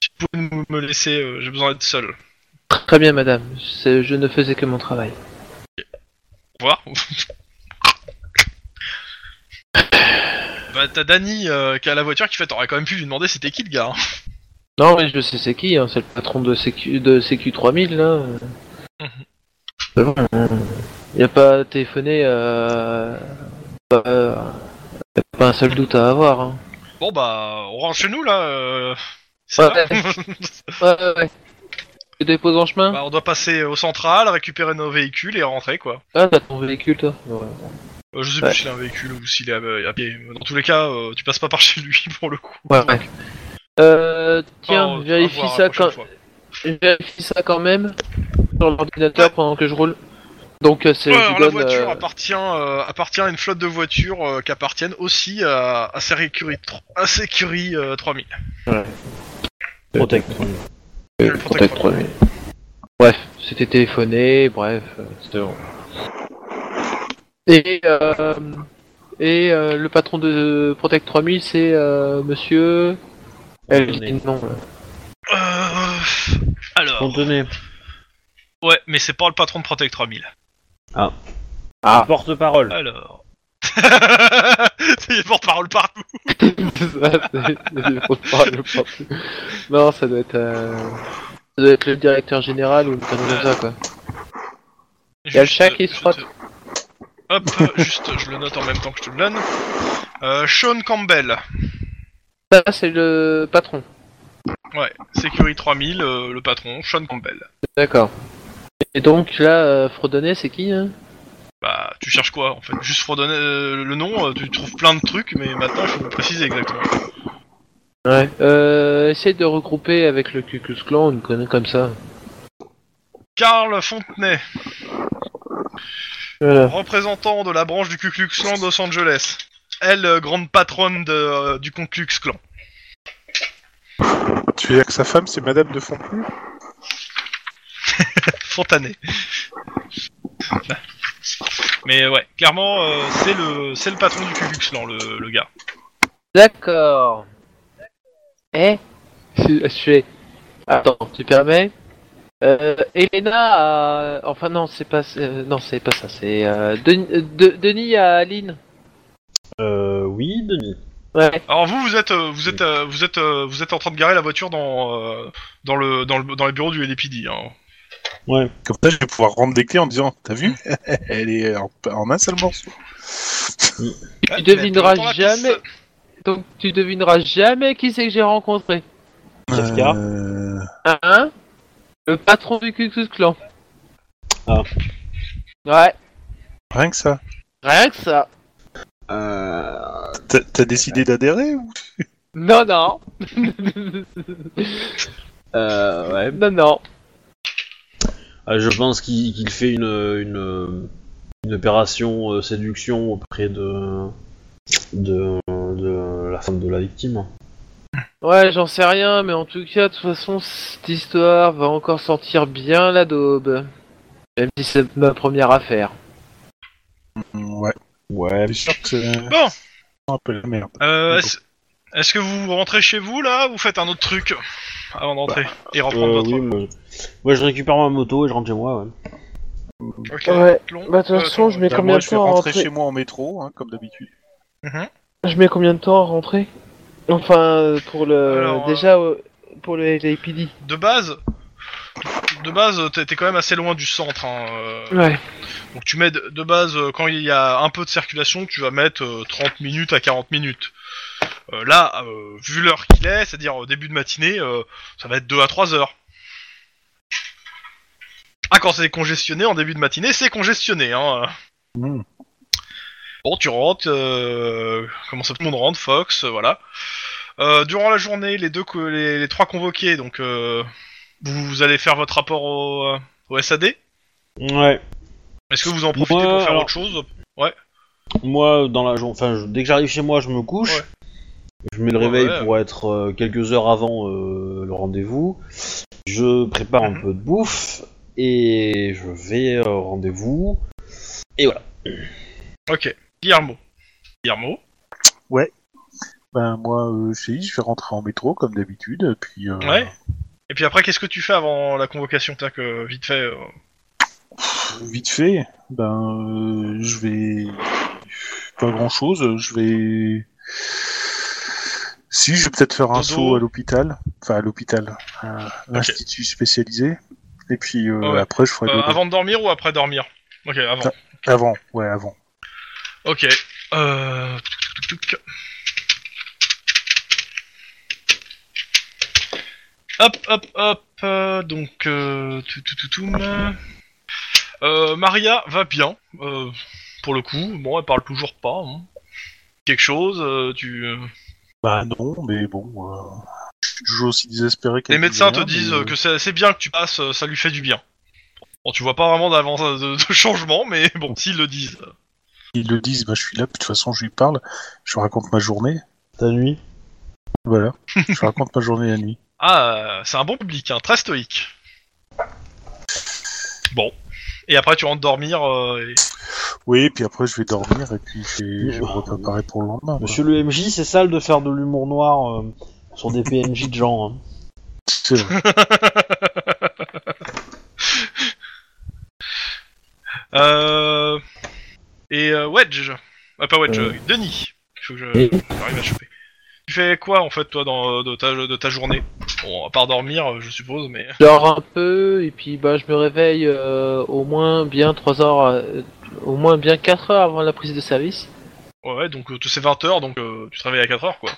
si vous pouvez me- laisser, euh, j'ai besoin d'être seul. Très bien, madame. Je ne faisais que mon travail. Au revoir. bah, t'as Danny euh, qui a la voiture qui fait, t'aurais quand même pu lui demander c'était qui le gars. hein. Non, mais je sais c'est qui, hein, c'est le patron de CQ, de CQ 3000, là. C'est bon, hein. Il a pas téléphoné, euh... Pas... euh, y a pas un seul doute à avoir, hein. Bon bah, on rentre chez nous là. Euh... ça Ouais. Ouais, ouais, ouais. Tu déposes en chemin Bah, on doit passer au central, récupérer nos véhicules et rentrer quoi. Ah, t'as ton véhicule, toi Ouais. Euh, je sais Ouais. plus s'il a un véhicule ou s'il est à, à pied. Dans tous les cas, euh, tu passes pas par chez lui pour le coup. Ouais, ouais. Euh, tiens, à vérifie voir, ça prochaine quand... fois. Vérifie ça quand même sur l'ordinateur pendant que je roule. Donc euh, c'est Ouais, je alors, lui la donne, voiture euh, appartient, euh, appartient à une flotte de voitures euh, qui appartiennent aussi à, à euh, 3000. Protect. Euh, Le Protect Protect 3000. Bref, c'était téléphoné, bref, c'était bon. Et, euh, et euh, le patron de Protect 3000, c'est euh, monsieur... Elle dit non. là. Euh... Alors, Contenez. ouais, mais c'est pas le patron de Protect 3000. Ah, Porte-parole. Alors... Il y a porte-parole partout. c'est ça, c'est- c'est- faut pas le penser. Non, ça doit être... euh, Ça doit être le directeur général ou une connerie comme ça, quoi. y a le chat qui se je frotte. te- Hop, juste, je le note en même temps que je te le donne. Euh, Sean Campbell, Ça, c'est le patron. Ouais, Security 3000, euh, le patron, Sean Campbell. D'accord. Et donc, là, euh, Fredonnet, c'est qui, hein? Bah, tu cherches quoi en fait? Juste pour donner euh, le nom, euh, tu trouves plein de trucs, mais maintenant il faut préciser exactement. Ouais. Euh, essaye de regrouper avec le Klux Klan, une connerie comme ça. Carl Fontenay, Voilà. représentant de la branche du Ku Klux Klan de Los Angeles. Elle, euh, grande patronne de, euh, du Ku Klux Klan. Tu veux dire que sa femme, c'est Madame de Fontenu Fontané. Mais ouais, clairement, euh, c'est le c'est le patron du Ku Klan, le, le gars. D'accord. Eh Je. Attends, tu permets? Euh, Elena a... Enfin non, c'est pas... euh, non, c'est pas ça, c'est... Euh, Denis, euh, De- Denis à Aline? Euh, oui, Denis. Ouais. Alors vous, vous êtes euh, vous êtes euh, vous êtes euh, vous êtes en train de garer la voiture dans dans le dans le dans les bureaux du LAPD. Hein. Ouais. Comme ça, je vais pouvoir rendre des clés en disant T'as vu? Elle est en, en un seul morceau. Ouais, Tu devineras pour la jamais... Donc tu devineras jamais qui c'est que j'ai rencontré. Kafka. Euh, Hein? Le patron du Ku Klan. Ah. Ouais, Rien que ça. rien que ça. Euh... T'as t'as décidé d'adhérer ou? Non, non. Euh, ouais. non, non. Euh, je pense qu'il qu'il fait une, une, une opération euh, séduction auprès de, de, de la femme de la victime. Ouais, j'en sais rien, mais en tout cas, de toute façon, cette histoire va encore sentir bien la daube. Même si c'est ma première affaire. Mm, Ouais. Ouais. C'est sûr que c'est. Bon. un peu la merde. Euh, est-ce est-ce que vous rentrez chez vous là ou vous faites un autre truc avant d'entrer et reprendre Euh, votre oui, moi, moi, je récupère ma moto et je rentre chez moi. Ouais. Ok. Ouais. Tlon, Bah, de toute euh, façon, je mets Bah, combien moi, de je vais temps à rentrer rentrer chez moi en métro, hein, comme d'habitude. Mhm. Je mets combien de temps à rentrer? Enfin, euh, pour le. Alors, Déjà, euh, pour le LAPD. De base, de base, t'es t'es quand même assez loin du centre. Hein, euh, Ouais. Donc tu mets de, de base, euh, quand il y a un peu de circulation, tu vas mettre euh, 30 minutes à 40 minutes. Euh, là, euh, vu l'heure qu'il est, c'est-à-dire au début de matinée, euh, ça va être 2 à 3 heures. Ah, quand c'est congestionné en début de matinée, c'est congestionné. Hein. Mm. Bon, tu rentres, euh, comment ça tout le monde rentre, Fox, euh, voilà. Euh, durant la journée, les deux, co- les, les trois convoqués, donc euh, vous, vous allez faire votre rapport au, euh, au SAD. Ouais. Est-ce que vous en profitez Ouais, pour faire alors- autre chose Moi, dans la journée, enfin, je- dès que j'arrive chez moi, je me couche. Ouais. Je mets le Ouais, réveil ouais. pour être euh, quelques heures avant euh, le rendez-vous. Je prépare Mhm. un peu de bouffe et je vais euh, au rendez-vous. Et voilà. Ok. Guillermo. Guillermo. Ben, moi, euh, dit, je vais rentrer en métro, comme d'habitude, puis... euh, Ouais. Et puis après, qu'est-ce que tu fais avant la convocation? Tac, euh, vite fait. euh, Vite fait, ben, euh, je vais... Pas grand-chose, je vais... Si, je vais peut-être faire un Dodo. saut à l'hôpital, enfin à l'hôpital, à l'institut spécialisé, et puis euh, Ouais. après je ferai euh, avant de dormir ou après dormir Ok, avant. Avant, ouais, avant. Ok. Euh... Hop, hop, hop. euh, donc, euh, tout, tout, tout, tout, euh, Maria va bien. euh, pour le coup, bon, elle parle toujours pas. hein. Quelque chose, euh, tu. Bah non, mais bon, euh, je suis toujours aussi désespéré qu'elle Les médecins te disent euh, que c'est c'est bien que tu passes, euh, ça lui fait du bien. Bon, tu vois pas vraiment d'avance de, de changement, mais bon, s'ils le disent. Ils le disent, bah je suis là, puis de toute façon je lui parle, je lui raconte ma journée, Ta nuit voilà. je lui raconte ma journée la nuit. Ah, euh, c'est un bon public, hein, très stoïque. Bon. Et après, tu rentres dormir. euh, et- Oui, puis après je vais dormir et puis je vais, je vais me préparer pour le lendemain. quoi. Monsieur le MJ, c'est sale de faire de l'humour noir euh, sur des PNJ de gens. hein. C'est vrai. Euh... Et euh, Wedge. Ah, pas Wedge, Euh. euh, Denis. Il faut que je- Oui. j'arrive à choper. Tu fais quoi en fait toi dans de ta, de ta journée? Bon, à part dormir, je suppose, mais. Je dors un peu et puis bah je me réveille euh, au moins bien 3 heures, euh, au moins bien 4 heures avant la prise de service. Ouais, donc euh, tu sais 20h, donc euh, tu te réveilles à 4h quoi.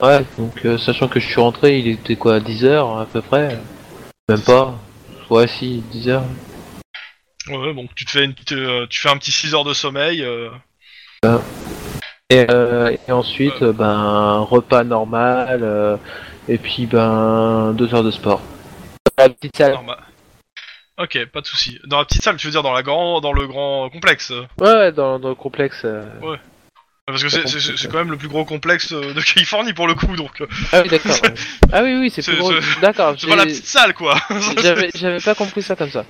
Ouais, donc euh, sachant que je suis rentré, il était quoi 10 heures à peu près? Même pas. Ouais si, 10 heures. Ouais, donc tu te fais une petite, euh, tu fais un petit 6 heures de sommeil. euh, Et, euh, et ensuite, euh, ben repas normal euh, et puis ben 2 heures de sport. La petite salle. normal. Ok, pas de souci. Dans la petite salle, tu veux dire dans la grand, dans le grand complexe euh, Ouais, ouais, dans, dans le complexe. euh. Parce que c'est- c'est c'est quand même le plus gros complexe de Californie pour le coup, donc euh, Ah oui, d'accord. ouais. Ah oui, oui, c'est C'est- plus gros. c'est- D'accord. c'est pas la j'ai- petite salle quoi. J'avais j'avais pas compris ça comme ça.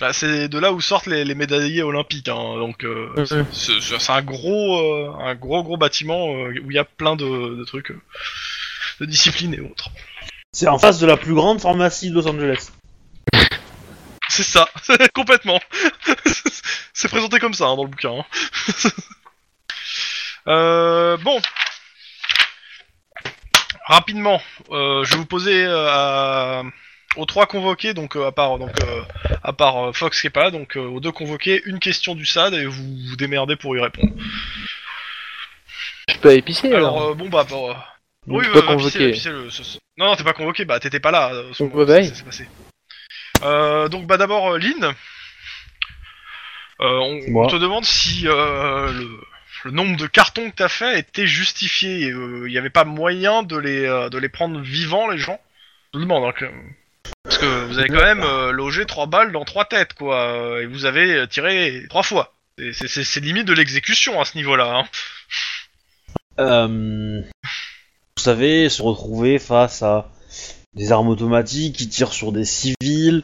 Bah, c'est de là où sortent les, les médaillés olympiques, hein, donc euh, c'est c'est un gros, euh, un gros gros bâtiment euh, où il y a plein de, de trucs, euh, de disciplines et autres. C'est en face de la plus grande pharmacie de Los Angeles. C'est ça, complètement. c'est présenté comme ça hein, dans le bouquin. hein. Euh, bon, rapidement, euh, je vais vous poser euh, à- aux trois convoqués, donc euh, à part donc euh, à part euh, Fox qui est pas là, donc euh, aux deux convoqués, une question du SAD et vous vous démerdez pour y répondre. Je peux épicer alors. Alors euh, bon bah pour, euh, oui, convoquer. va pisser le- ce- ce- non non t'es pas convoqué, bah t'étais pas là. euh, Donc, ça s'est passé. Euh, bah d'abord euh, Lynn, Euh, on, Moi. on te demande si euh, le, le nombre de cartons que t'as fait était justifié. Il n'y avait pas moyen de les euh, de les prendre vivants les gens? Je te demande hein, que- parce que vous avez quand même euh, logé trois balles dans trois têtes quoi, euh, et vous avez tiré trois fois. C'est- limite de l'exécution à ce niveau-là. Hein. Euh, vous savez, se retrouver face à des armes automatiques qui tirent sur des civils.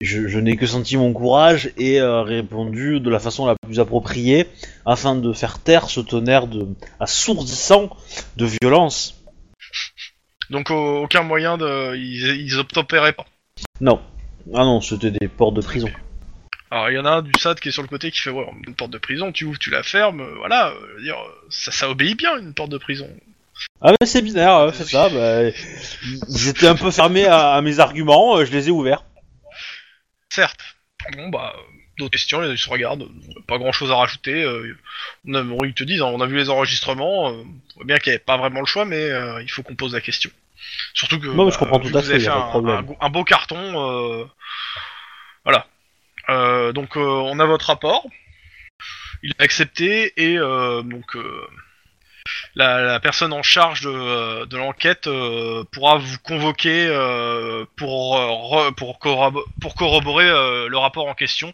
Je, je n'ai que senti mon courage et euh, répondu de la façon la plus appropriée afin de faire taire ce tonnerre de assourdissant de violence. Donc au- aucun moyen de, ils, ils obtempéraient pas. Non. Ah non, c'était des portes de prison. Alors il y en a un du SAD qui est sur le côté qui fait ouais, une porte de prison, tu ouvres, tu la fermes, euh, voilà, euh, je veux dire, euh, ça, ça obéit bien une porte de prison. Ah mais c'est binaire, euh, c'est ça. Bah, ils étaient un peu fermés à, à mes arguments, euh, je les ai ouverts. Certes. Bon bah euh, d'autres questions, ils se regardent, pas grand chose à rajouter. euh, on a, bon, ils te disent, hein, on a vu les enregistrements, euh, on voit bien qu'il n'y avait pas vraiment le choix, mais euh, il faut qu'on pose la question. Surtout que Non, mais je bah, comprends tout à vous fait, un, beau carton, euh, voilà. Euh, donc euh, on a votre rapport, il est accepté et donc la, la personne en charge de, de l'enquête euh, pourra vous convoquer euh, pour, euh, re- pour, corrobo- pour corroborer le rapport en question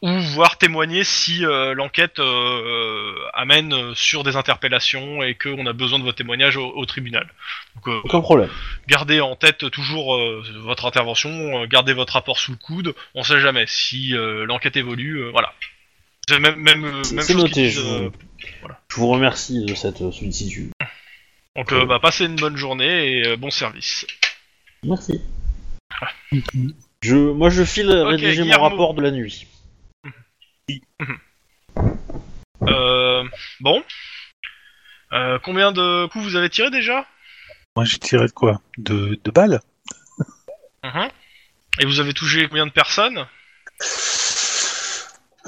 ou voir témoigner si euh, l'enquête euh, amène euh, sur des interpellations et qu'on a besoin de votre témoignage au, au tribunal. Donc, euh, Aucun problème. gardez en tête toujours euh, votre intervention, euh, gardez votre rapport sous le coude, on sait jamais si euh, l'enquête évolue, euh, voilà. C'est même même euh, C'est même c'est chose noté, je vous... euh, je vous remercie de cette euh, sollicitude. donc euh, bah passez une bonne journée et euh, bon service. Merci. Je, moi je file rédiger mon Guillermo. rapport de la nuit. Euh, bon. Euh, combien de coups vous avez tiré déjà? Moi j'ai tiré de quoi? De, de balles? Mhm. Et vous avez touché combien de personnes?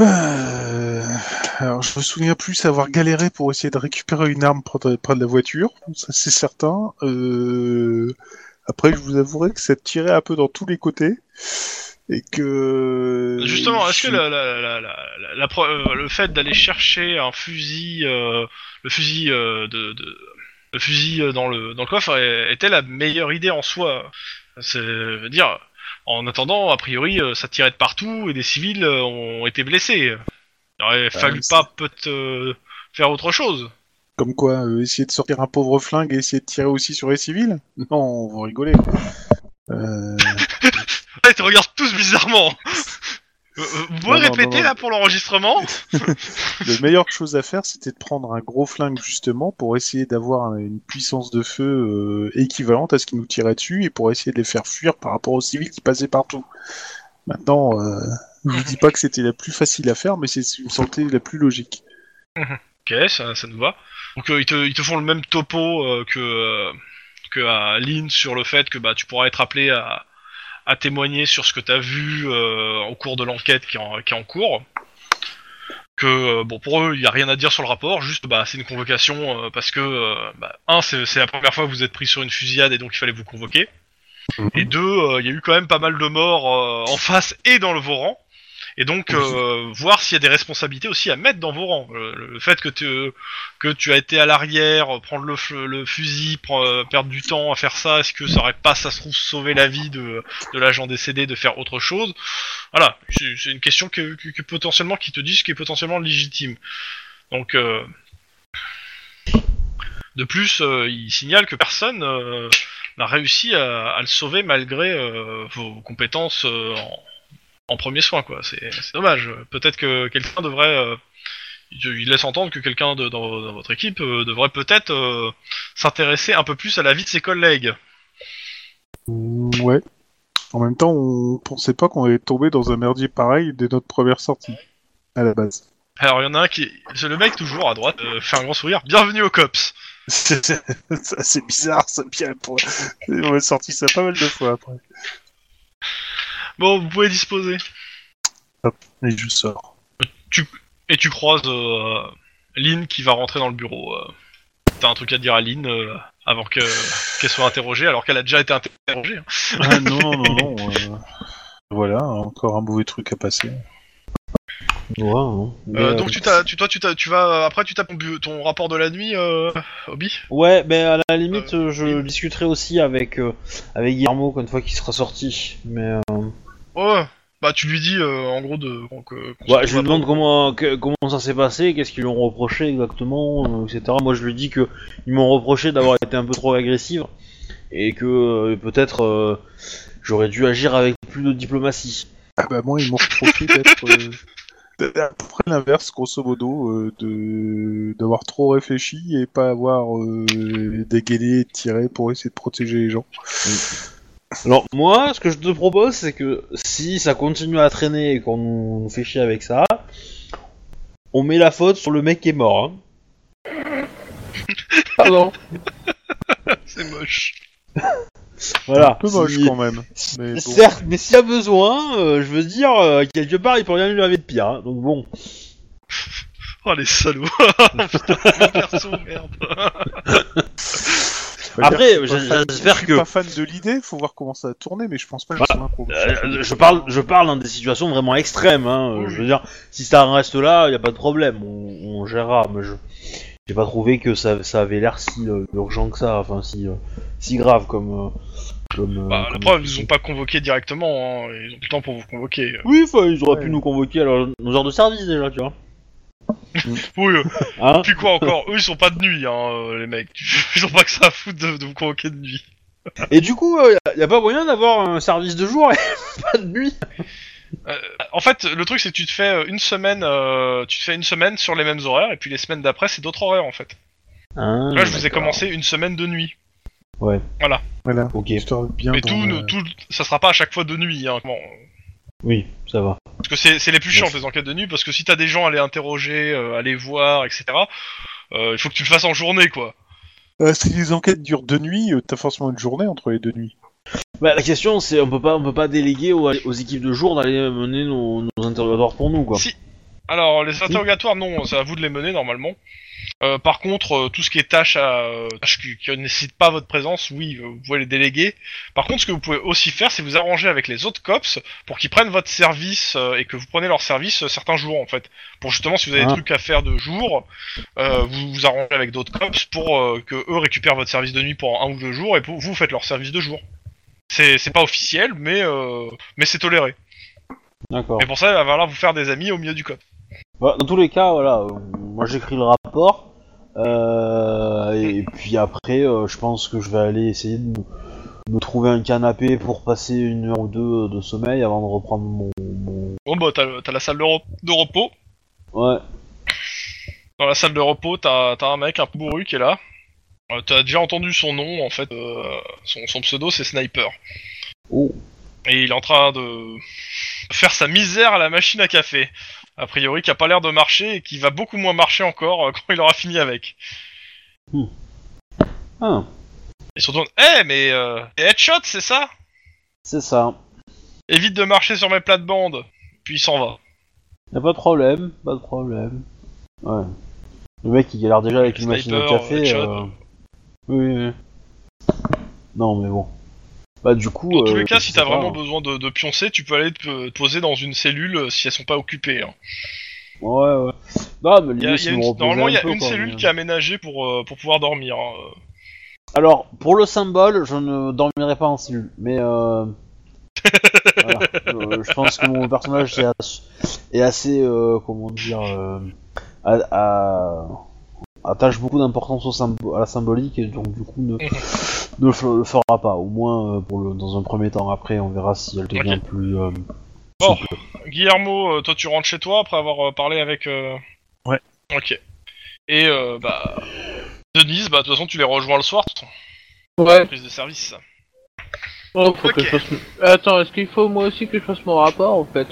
Euh, Alors je me souviens plus avoir galéré pour essayer de récupérer une arme près de, près de la voiture, ça c'est certain. Euh, Après je vous avouerai que ça tirait un peu dans tous les côtés. Et que... Justement, est-ce je- que la, la, la, la, la- la pro- euh, le fait d'aller chercher un fusil, euh, le fusil euh, de, de le fusil dans le dans le coffre était la meilleure idée en soi C'est dire, en attendant, a priori, ça tirait de partout et des civils ont été blessés. Il aurait fallu pas peut-être faire autre chose. Comme quoi, euh, essayer de sortir un pauvre flingue et essayer de tirer aussi sur les civils? Non, vous rigolez. Euh... Ouais, ils te regardent tous bizarrement. Euh, euh, Vous pouvez Non, non, répéter non, non. là pour l'enregistrement? La meilleure chose à faire, c'était de prendre un gros flingue justement pour essayer d'avoir un- une puissance de feu euh, équivalente à ce qui nous tirait dessus et pour essayer de les faire fuir par rapport aux civils qui passaient partout. Maintenant, euh, je vous dis pas que c'était la plus facile à faire, mais c'est me semblait la plus logique. Ok, ça, ça nous va. Donc euh, ils, te, ils te font le même topo euh, que euh, que à Lynn sur le fait que bah tu pourras être appelé à, à témoigner sur ce que t'as vu euh, au cours de l'enquête qui est en, qui est en cours. Que euh, bon pour eux il y a rien à dire sur le rapport, juste bah c'est une convocation euh, parce que bah, un c'est c'est la première fois que vous êtes pris sur une fusillade et donc il fallait vous convoquer. Et deux, euh, il y a eu quand même pas mal de morts euh, en face et dans le vos rangs. Et donc, euh, voir s'il y a des responsabilités aussi à mettre dans vos rangs. Euh, le fait que tu, que tu as été à l'arrière, prendre le, le fusil, pre- euh, perdre du temps à faire ça, est-ce que ça aurait pas, ça se trouve, sauvé la vie de, de l'agent décédé de faire autre chose? Voilà, c'est une question que, que, que potentiellement qui te disent qui est potentiellement légitime. Donc, euh, de plus, euh, il signale que personne euh, n'a réussi à, à le sauver malgré euh, vos compétences euh, en, en premier soin, quoi. C'est dommage. Peut-être que quelqu'un devrait. euh, il laisse entendre que quelqu'un de- dans, dans votre équipe euh, devrait peut-être euh, s'intéresser un peu plus à la vie de ses collègues. Ouais. En même temps, on pensait pas qu'on allait tomber dans un merdier pareil dès notre première sortie, à la base. Alors il y en a un qui, c'est le mec toujours à droite, fait un grand sourire. Bienvenue au cops. C'est bizarre, ça bien pour... On a sorti ça pas mal de fois après. Bon, vous pouvez disposer. Et je sors. Et tu croises euh, Lynn qui va rentrer dans le bureau. euh. T'as un truc à dire à Lynn euh, avant que qu'elle soit interrogée, alors qu'elle a déjà été interrogée. hein. Ah non, non, non, non. euh, Voilà, encore un mauvais truc à passer. Euh, euh, donc tu t'as, tu, toi tu t'as, tu vas après tu tapes ton, rapport de la nuit, euh, Obi? Ouais, mais à la limite, euh, je discuterai aussi avec avec avec Guillermo une fois qu'il sera sorti. Mais Ouais. Bah tu lui dis euh, en gros de qu'on- que. qu'on ouais, se je lui demande comment que- comment ça s'est passé, qu'est-ce qu'ils lui ont reproché exactement, euh, etc. Moi, je lui dis que ils m'ont reproché d'avoir été un peu trop agressive et que euh, peut-être euh, j'aurais dû agir avec plus de diplomatie. Ah bah moi, ils m'ont reproché d'être... euh, d'être à peu près l'inverse, grosso modo, euh, de d'avoir trop réfléchi et pas avoir euh, dégainé et tiré pour essayer de protéger les gens. Alors moi, ce que je te propose, c'est que si ça continue à traîner et qu'on nous nous fait chier avec ça, on met la faute sur le mec qui est mort. hein. Pardon. C'est moche. Voilà. Un peu moche Si- quand même. Mais bon. Certes, mais s'il y a besoin, euh, je veux dire, euh, quelque part, il peut rien lui arriver de pire. hein. Donc bon. Oh les salauds. Putain, le perso, merde. Bah, Après, j'espère je suis que- pas fan de l'idée, faut voir comment ça va tourner, mais je pense pas que Voilà. soit un problème. Euh, je parle, je parle dans des situations vraiment extrêmes. Hein. Je veux dire, si ça reste là, y a pas de problème, on, on gérera. Mais je, j'ai pas trouvé que ça, ça avait l'air si euh, urgent que ça, enfin si, euh, si grave comme. euh, comme, Bah, la preuve, ils souci. ont pas convoqué directement. Hein. Ils ont plus le temps pour vous convoquer. Oui, enfin, ils auraient Ouais. pu nous convoquer à leur- nos heures de service déjà, tu vois. Oui. euh, Hein puis quoi encore Eux ils sont pas de nuit, hein, euh, les mecs. Ils ont pas que ça à foutre de, de vous convoquer de nuit. Et du coup, euh, y, a- pas moyen d'avoir un service de jour et pas de nuit? En fait, le truc c'est que tu te fais euh, une semaine, euh, tu te fais une semaine sur les mêmes horaires et puis les semaines d'après c'est d'autres horaires en fait. Ah, Là, je vous ai commencé une semaine de nuit. Voilà, Ok, histoire de bien Mais tout, ne- tout, ça sera pas à chaque fois de nuit. Hein, comment- oui, ça va. Parce que c'est c'est les plus chiants Yes. les enquêtes de nuit parce que si t'as des gens à les interroger, euh, à les voir, etc. euh, il faut que tu le fasses en journée quoi. Euh, si les enquêtes durent deux nuits, euh, t'as forcément une journée entre les deux nuits. Bah, la question, c'est on peut pas, on peut pas déléguer aux, aux équipes de jour d'aller mener nos, nos interrogatoires pour nous, quoi. Si. Alors les interrogatoires non, c'est à vous de les mener normalement. Euh, par contre, euh, tout ce qui est tâches, à, euh, tâches qui, qui ne nécessitent pas votre présence, oui, vous pouvez les déléguer. Par contre, ce que vous pouvez aussi faire, c'est vous arranger avec les autres cops pour qu'ils prennent votre service euh, et que vous prenez leur service certains jours en fait. Pour justement, si vous avez Ah. des trucs à faire de jour, euh, vous vous arrangez avec d'autres cops pour euh, que eux récupèrent votre service de nuit pour un ou deux jours et pour vous faites leur service de jour. C'est c'est pas officiel, mais euh, mais c'est toléré. D'accord. Et pour ça, il va falloir vous faire des amis au milieu du cop. Bah, dans tous les cas, voilà, euh, moi j'écris le rapport. Euh, et puis après, euh, je pense que je vais aller essayer de me, me trouver un canapé pour passer une heure ou deux de sommeil avant de reprendre mon. mon- Bon bah t'as t'as la salle de, re- de repos. Ouais. Dans la salle de repos, t'as t'as un mec un peu bourru qui est là. Euh, t'as déjà entendu son nom en fait. euh, son, son pseudo c'est Sniper. Oh. Et il est en train de faire sa misère à la machine à café. A priori, qui a pas l'air de marcher et qui va beaucoup moins marcher encore euh, quand il aura fini avec. Ah, Et surtout, eh mais euh, headshot c'est ça? C'est ça. Évite de marcher sur mes plates-bandes. Puis il s'en va. Y a pas de problème, pas de problème. Ouais. Le mec il galère déjà avec une machine à café. euh, Oui, oui. Non mais bon. Bah du coup. Dans tous euh, les cas, si t'as vraiment hein. besoin de, de pioncer, tu peux aller te, te poser dans une cellule euh, si elles sont pas occupées. hein. Ouais, ouais. Non mais y a- y a une- normalement, il y a peu, une quoi, cellule mais- qui est aménagée pour, euh, pour pouvoir dormir. hein. Alors, pour le symbole, je ne dormirai pas en cellule, mais euh... voilà. Euh, je pense que mon personnage est, as- est assez, euh, comment dire, euh, a- attache beaucoup d'importance au symbo- à la symbolique et donc du coup ne, ne le fera pas, au moins euh, pour le, dans un premier temps. Après, on verra si elle devient plus. euh, Bon. Guillermo, euh, toi tu rentres chez toi après avoir euh, parlé avec. euh, Ouais. Ok. Et euh, bah. Denise, bah de toute façon tu les rejoins le soir, Ouais. prise de service. Oh, faut que je fasse... Attends, est-ce qu'il faut moi aussi que je fasse mon rapport en fait?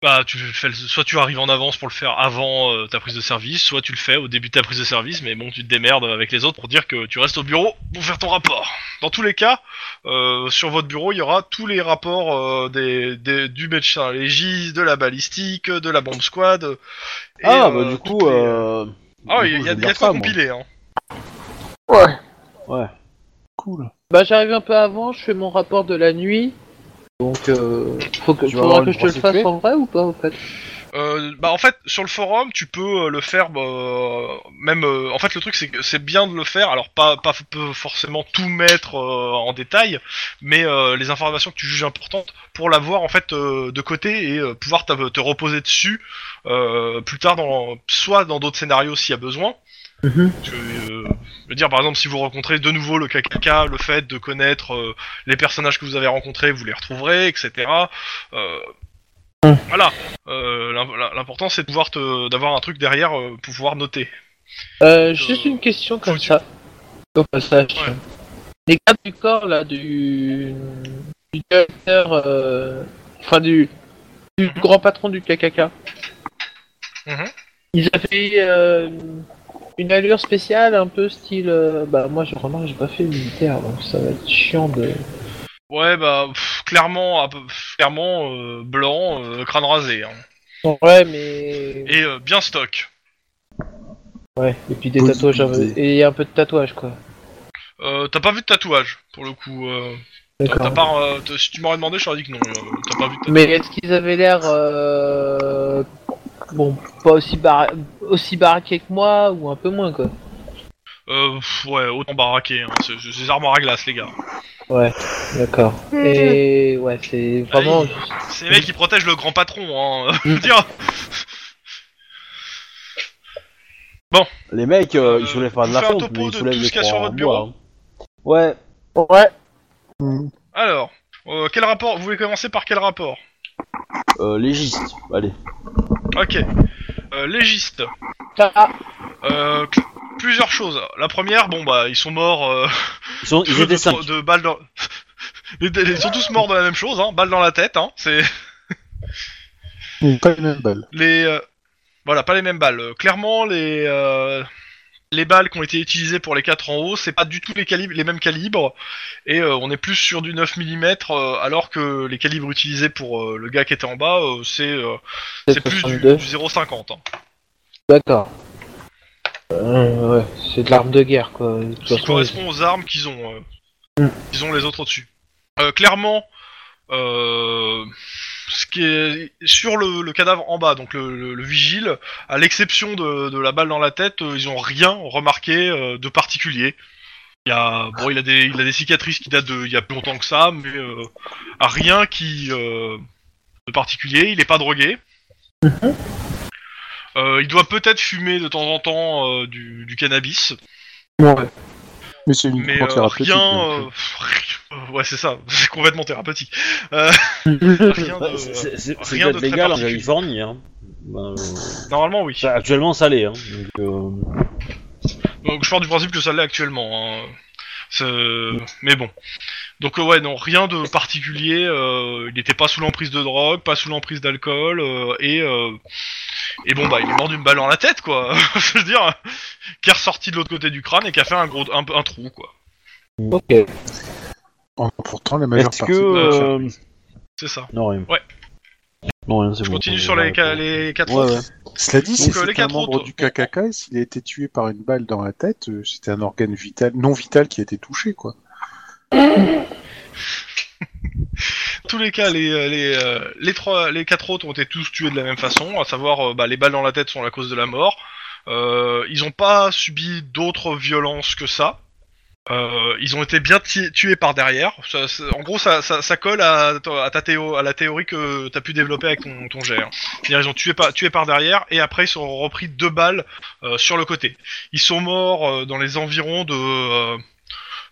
Bah tu fais le- soit tu arrives en avance pour le faire avant euh, ta prise de service, soit tu le fais au début de ta prise de service, mais bon tu te démerdes avec les autres pour dire que tu restes au bureau pour faire ton rapport. Dans tous les cas, euh, sur votre bureau il y aura tous les rapports euh, des, des- du médecin légiste, de la balistique, de la bombe squad. et, Ah, euh, bah du coup. toutes les- Euh... Ah du oui, coup, il y a, je il y a lire de quoi ça, moi. compiler. Hein. Ouais. Ouais. Cool. Bah j'arrive un peu avant, je fais mon rapport de la nuit. Donc euh, faut que, Tu vas faudra avoir que une je te le fasse prostituée en vrai ou pas en fait Euh, bah en fait sur le forum tu peux euh, le faire bah, même euh, en fait le truc c'est que c'est bien de le faire. Alors pas pas f- peu forcément tout mettre euh, en détail mais euh, les informations que tu juges importantes pour l'avoir en fait euh, de côté et euh, pouvoir te, te reposer dessus euh, plus tard dans soit dans d'autres scénarios s'il y a besoin Mhm. Que, euh, je veux dire par exemple si vous rencontrez de nouveau le KKK le fait de connaître euh, les personnages que vous avez rencontrés vous les retrouverez etc euh, voilà euh, l'im- l'important c'est de pouvoir te d'avoir un truc derrière pour pouvoir noter. Juste une question comme ça. Au passage. Ouais. Les gardes du corps là du, du directeur, enfin du, du grand patron du KKK. Mhm. Ils avaient une allure spéciale, un peu style. euh, bah moi je remarque j'ai pas fait militaire donc ça va être chiant de. Ouais bah pff, clairement à peu- pff, clairement euh, blanc euh, crâne rasé hein. Ouais mais. et euh, bien stock. Ouais, et puis des tatouages, un et un peu de tatouage quoi. Euh, t'as pas vu de tatouage pour le coup. Euh, t'as pas euh, t- si tu m'aurais demandé je t'aurais dit que non. euh, t'as pas vu de tatouage. Mais est-ce qu'ils avaient l'air euh... bon pas aussi bar... aussi baraqués que moi ou un peu moins quoi Euh, pff, ouais autant baraqué. Hein. C'est c'est des armoires à glace les gars. Ouais, d'accord. Et ouais, c'est vraiment. C'est les mecs qui protègent le grand patron. Hein. Je veux dire. Les mecs, euh, Euh, ils soulèvent pas de la faites un fonte, topo mais ils de soulèvent tout des ce qu'il y a sur votre en bureau bois, hein. Ouais. Ouais. Mm. Alors euh, quel rapport Vous voulez commencer par quel rapport? Euh, légiste. Allez. Ok. Euh, légiste. Euh, plusieurs choses. La première, bon bah ils sont morts euh, Ils, sont, ils de, étaient cinq. de balles dans. Ils sont tous morts de la même chose, hein, balles dans la tête. Hein, c'est Pas les mêmes balles. les euh, voilà pas les mêmes balles. Euh, clairement les euh, les balles qui ont été utilisées pour les quatre en haut, c'est pas du tout les calibres les mêmes calibres et euh, on est plus sur du 9 mm alors que les calibres utilisés pour euh, le gars qui était en bas, euh, c'est euh, c'est plus du, 62. du 0,50. hein. D'accord. Euh, ouais, c'est de l'arme de guerre quoi. De toute qui correspond aux armes qu'ils ont, euh, Mm. qu'ils ont les autres au-dessus. Euh, clairement, euh, ce qui est sur le, le cadavre en bas, donc le, le- le vigile, à l'exception de, de la balle dans la tête, euh, ils ont rien remarqué euh, de particulier. Il y a, bon, il a des, il a des cicatrices qui datent de, il y a plus longtemps que ça, mais euh, rien qui de particulier. Il est pas drogué. Euh, il doit peut-être fumer de temps en temps du, du cannabis, Ouais. Mais c'est mais uniquement euh, thérapeutique. rien. donc, euh, euh, euh, ouais, c'est ça, c'est complètement thérapeutique. Euh, rien de- c'est- c'est rien légal en. Californie. Hein. Euh, Normalement, oui. ça, actuellement, ça l'est. Hein. Donc, euh, Donc je pars du principe que ça l'est actuellement. Hein. C'est- Mais bon. Donc euh, ouais, non, rien de particulier. euh, il n'était pas sous l'emprise de drogue, pas sous l'emprise d'alcool, euh, et euh, et bon bah il est mort d'une balle dans la tête quoi. Je veux dire, qui est ressorti de l'autre côté du crâne et qui a fait un gros un, un trou quoi. Ok. en- pourtant, la majeure Est-ce partie. que. de- euh, C'est ça. Non, rien. Ouais. Non, rien, c'est Je bon. continue ça, sur les, la ca- réponse. les quatre Ouais, autres. ouais. Cela dit, si Donc, les c'était un quatre membre autres. du KKK et s'il a été tué par une balle dans la tête, c'était un organe vital, non vital qui a été touché, quoi. Tous les cas, les euh, euh, les trois les quatre autres ont été tous tués de la même façon, à savoir euh, bah, les balles dans la tête sont la cause de la mort. Euh, ils ont pas subi d'autres violences que ça. Euh, ils ont été bien tués par derrière. En gros, ça, colle à, ta- théo, à la théorie que t'as pu développer avec ton, ton jet. hein. Ils ont tué par, derrière et après ils sont repris deux balles sur le côté. Ils sont morts dans les environs de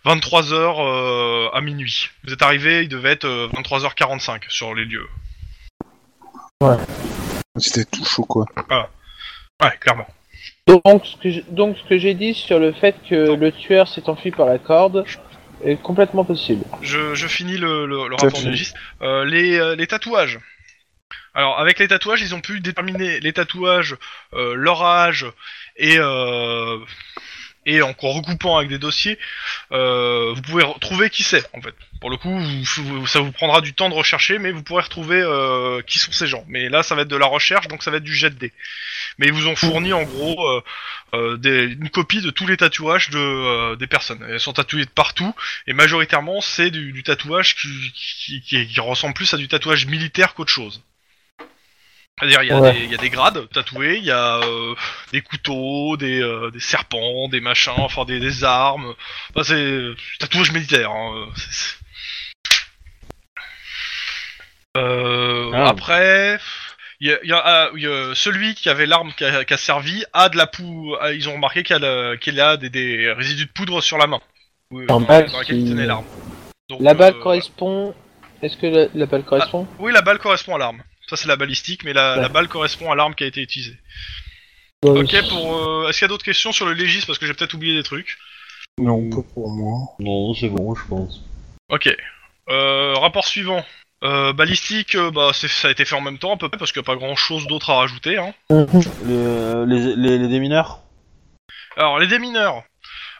23h euh, à minuit. Vous êtes arrivés, il devait être euh, 23h45 sur les lieux. C'était tout chaud, quoi. Ouais, clairement. Donc ce que j'ai- donc ce que j'ai dit sur le fait que le tueur s'est enfui par la corde est complètement possible. Je, je finis le, le, rapport du. Euh, les, euh, les tatouages. Alors, avec les tatouages, ils ont pu déterminer les tatouages, euh, leur âge et euh, et en recoupant avec des dossiers, euh, vous pouvez retrouver qui c'est en fait. Pour le coup, ça vous prendra du temps de rechercher, mais vous pourrez retrouver euh, qui sont ces gens. Mais là, ça va être de la recherche, donc ça va être du jet de dés. Mais ils vous ont fourni en gros euh, euh, des- une copie de tous les tatouages de, euh, des personnes. Elles sont tatouées de partout, et majoritairement, c'est du, du tatouage qui, qui, qui- qui ressemble plus à du tatouage militaire qu'autre chose. C'est-à-dire, il y, a Ouais. des- il y a des grades tatoués, il y a euh, des couteaux, des, euh, des serpents, des machins, enfin des, des armes. Enfin, c'est tatouage militaire. Hein. Euh, Ah. Après, il y a, y ah, y celui qui avait l'arme qui a, qui a servi a de la poudre. Ils ont remarqué qu'il a, a des, des résidus de poudre sur la main. Dans, dans laquelle il tenait l'arme. La balle euh, correspond. Est-ce que la, la balle correspond? Oui, la balle correspond à l'arme. Ça, c'est la balistique, mais la, Ouais. la balle correspond à l'arme qui a été utilisée. Ok, pour. euh, Est-ce qu'il y a d'autres questions sur le légis Parce que j'ai peut-être oublié des trucs. Non, pas pour moi. Non, c'est bon, je pense. Ok. Euh, rapport suivant. Euh, balistique, euh, bah, c'est- ça a été fait en même temps à peu près parce qu'il n'y a pas grand chose d'autre à rajouter. Hein. Les, les, les, les démineurs? Alors, les démineurs.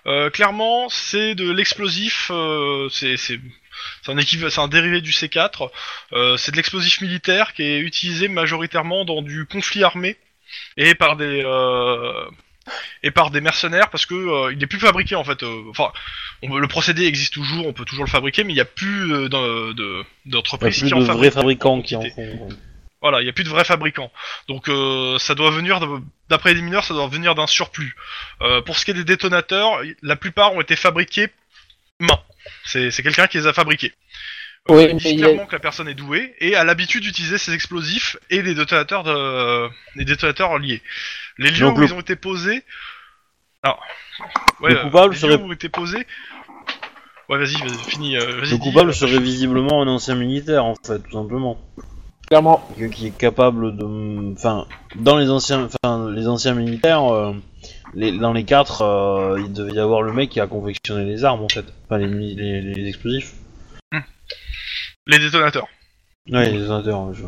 Euh, clairement, c'est de l'explosif. euh, c'est c'est un c'est un dérivé du C4. Euh, c'est de l'explosif militaire qui est utilisé majoritairement dans du conflit armé et par des euh, et par des mercenaires parce que euh, il n'est plus fabriqué en fait. euh, Enfin, on, le procédé existe toujours, on peut toujours le fabriquer, mais il n'y a plus euh, d'en- de Il n'y a d'entreprises plus qui de en vrais fabriquent. fabricants qui en font. Voilà, il n'y a plus de vrais fabricants. Donc euh, ça doit venir, de- d'après les mineurs, ça doit venir d'un surplus. Euh, pour ce qui est des détonateurs, la plupart ont été fabriqués main. C'est c'est quelqu'un qui les a fabriqués. Euh, Oui, ils mais il clairement que la personne est douée et a l'habitude d'utiliser ces explosifs et les détonateurs, de, les détonateurs liés. Les lieux Donc où le- ils ont été posés... Alors, ouais, Le euh, coupable les serait- lieux où ont été posés... Ouais, vas-y, vas-y, finis. euh, vas-y, Le dis, coupable euh, serait visiblement un ancien militaire, en fait, tout simplement. Clairement. Qui est capable de. Enfin, dans les anciens, enfin, les anciens militaires, euh, les, dans les quatre, euh, il devait y avoir le mec qui a confectionné les armes, en fait. Enfin, les, mi- les, les explosifs. Les détonateurs. Ouais, les détonateurs, je...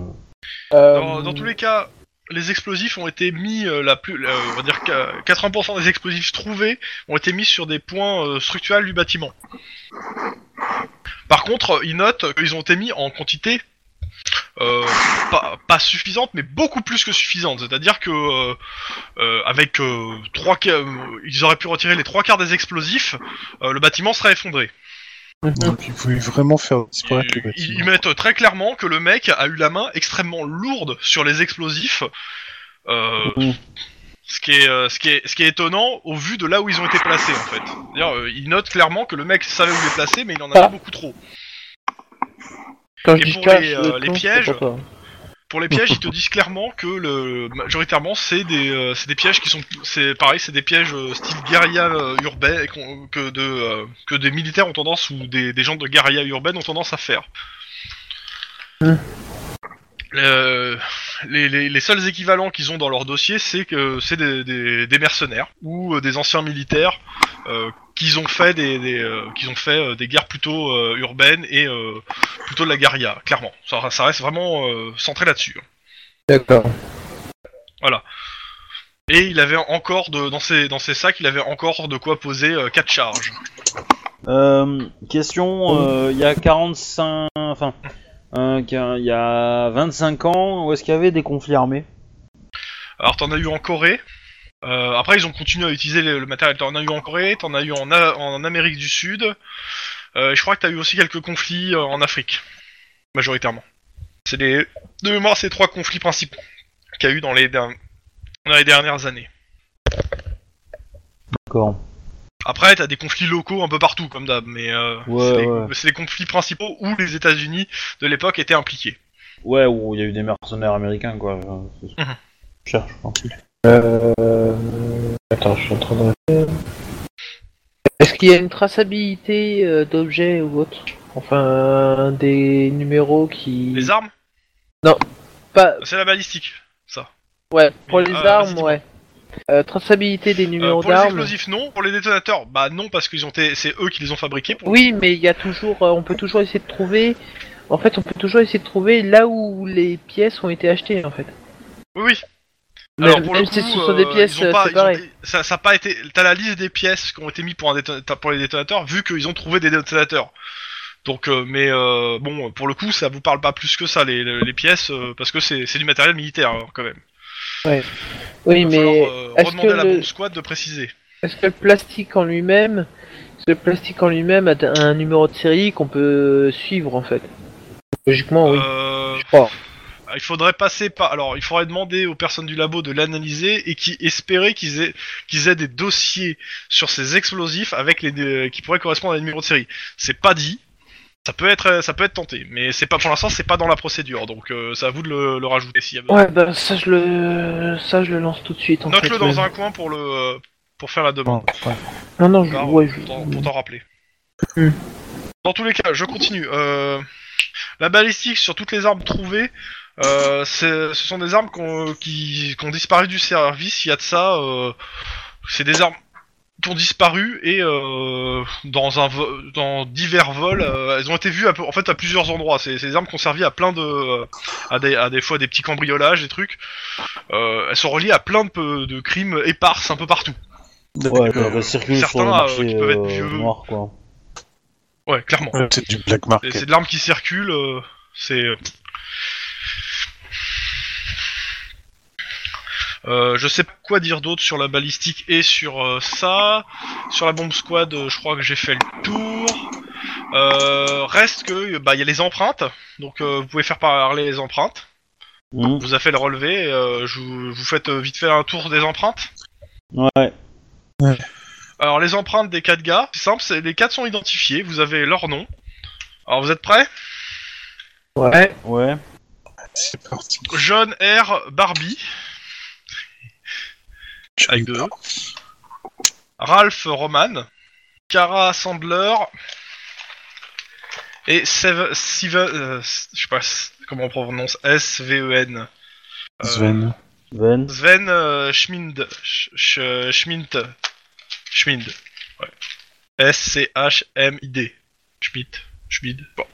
Euh, Dans, dans tous les cas, les explosifs ont été mis, euh, la plus, la- on va dire que 80% des explosifs trouvés ont été mis sur des points euh, structurels du bâtiment. Par contre, ils notent qu'ils ont été mis en quantité euh, pas, pas suffisante, mais beaucoup plus que suffisante. C'est-à-dire que euh, euh, avec euh, trois, euh, ils auraient pu retirer les trois quarts des explosifs, euh, le bâtiment serait effondré. Donc il voulait vraiment faire disparaître le Ils, mettent très clairement que le mec a eu la main extrêmement lourde sur les explosifs. Euh, Mhm. ce, qui est, ce, qui est, ce qui est étonnant au vu de là où ils ont été placés en fait. Euh, ils notent clairement que le mec savait où les placer, mais il en avait Ah. beaucoup trop. Quand et dis pour cache les, le euh, les pièges. Pour les pièges, ils te disent clairement que le majoritairement c'est des euh, c'est des pièges qui sont c'est pareil, c'est des pièges euh, style guérilla euh, urbaine que de euh, que des militaires ont tendance ou des, des gens de guérilla urbaine ont tendance à faire. Hmm. Les, les, les seuls équivalents qu'ils ont dans leur dossier, c'est que c'est des, des, des mercenaires ou euh, des anciens militaires euh, qu'ils ont fait des, des euh, qu'ils ont fait euh, des guerres plutôt euh, urbaines et euh, plutôt de la guérilla, clairement. Ça, ça reste vraiment euh, centré là-dessus. D'accord. Et il avait encore de, dans ses dans ses sacs, il avait encore de quoi poser euh, quatre charges. Euh, question, euh, il y a 45... Enfin, euh, il y a 25 ans, où est-ce qu'il y avait des conflits armés? Alors t'en as eu en Corée. Euh, après ils ont continué à utiliser le, le matériel. T'en as eu en Corée, t'en as eu en, A- en Amérique du Sud. Euh, je crois que t'as eu aussi quelques conflits euh, en Afrique, majoritairement. C'est les de mémoire ces trois conflits principaux qu'il y a eu dans les dans les dernières années. D'accord. Après t'as des conflits locaux un peu partout comme d'hab, mais euh, Ouais, c'est les- ouais. c'est les conflits principaux où les États-Unis de l'époque étaient impliqués. Ouais, où il y a eu des mercenaires américains, quoi. Enfin, c'est ce que Mhm. je cherche, quoi. Euh... Attends, je suis en train de. Est-ce qu'il y a une traçabilité euh, d'objets ou autre? Enfin, des numéros qui... Les armes, Pas... c'est la balistique. Ça. Ouais, pour les Ah, armes, ouais. Euh, traçabilité des Euh, numéros pour les d'armes. explosifs non, pour les détonateurs bah non parce qu'ils ont été, c'est eux qui les ont fabriqués. Pour Oui, mais il y a toujours, euh, on peut toujours essayer de trouver. En fait, on peut toujours essayer de trouver là où les pièces ont été achetées, en fait. Oui, oui. Même, Alors pour le même coup, si ce sont des euh, pièces ils ont pas- ils ont- séparées. ça, ça a pas été. T'as la liste des pièces qui ont été mises pour un pour les détonateurs, vu qu'ils ont trouvé des détonateurs. Donc, euh, mais euh, bon, pour le coup, ça vous parle pas plus que ça les, les, les pièces, euh, parce que c'est c'est du matériel militaire hein, quand même. Oui, Il va mais falloir, euh, est-ce que à la le- bombe squad de préciser. est-ce que le plastique en lui-même, le plastique en lui-même a un numéro de série qu'on peut suivre, en fait? Logiquement, oui. Euh, Je crois. il faudrait passer par. Alors, il faudrait demander aux personnes du labo de l'analyser et qui espérer qu'ils aient qu'ils aient des dossiers sur ces explosifs avec les des- qui pourraient correspondre à des numéros de série. C'est pas dit. Ça peut être ça peut être tenté, mais c'est pas pour l'instant c'est pas dans la procédure, donc euh, c'est à vous de le, le rajouter s'il y a besoin. Ouais, bah ça je le, ça je le lance tout de suite. En Note-le fait, dans un coin pour le euh, pour faire la demande. Ouais. Non, non, je, Car, ouais, pour je- t'en- pour t'en rappeler. Hmm. Dans tous les cas, je continue. Euh, la balistique sur toutes les armes trouvées, euh, c'est- ce sont des armes qu'on- qui, qui ont disparu du service. Il y a de ça, euh, c'est des armes qui ont disparu et euh, dans un vo- dans divers vols, euh, elles ont été vues à, peu- en fait à plusieurs endroits. C'est c'est des armes qui ont servi à plein de à des à des fois des petits cambriolages, des trucs. Euh, elles sont reliées à plein de, crimes éparses un peu partout. Ouais, D'accord. ça circule sur certains, le euh, marché qui peuvent être euh, vieux. noir, quoi. Ouais, clairement. C'est du black Et market. C'est de l'arme qui circule, euh, c'est... Euh, je sais pas quoi dire d'autre sur la balistique et sur euh, ça. Sur la bombe squad, euh, je crois que j'ai fait le tour. Euh, reste que bah il y a les empreintes, donc euh, vous pouvez faire parler les empreintes. Mhm. Vous avez fait le relevé, euh, je vous, vous faites euh, vite fait un tour des empreintes. Ouais. Alors les empreintes des quatre gars, c'est simple, c'est- les quatre sont identifiés, vous avez leur nom. Alors vous êtes prêts? Ouais. Ouais. C'est parti. John R. Barbie. Avec deux. Ralph Roman, Cara Sandler et Sev- Steven, euh, je sais pas s- comment on prononce S-V-E-N. Euh, Sven. Ven. Sven euh, Schmind. Sch- Sch- Schmind. Schmind. Ouais. S-C-H-M-I-D. Schmidt. Schmid. Bon.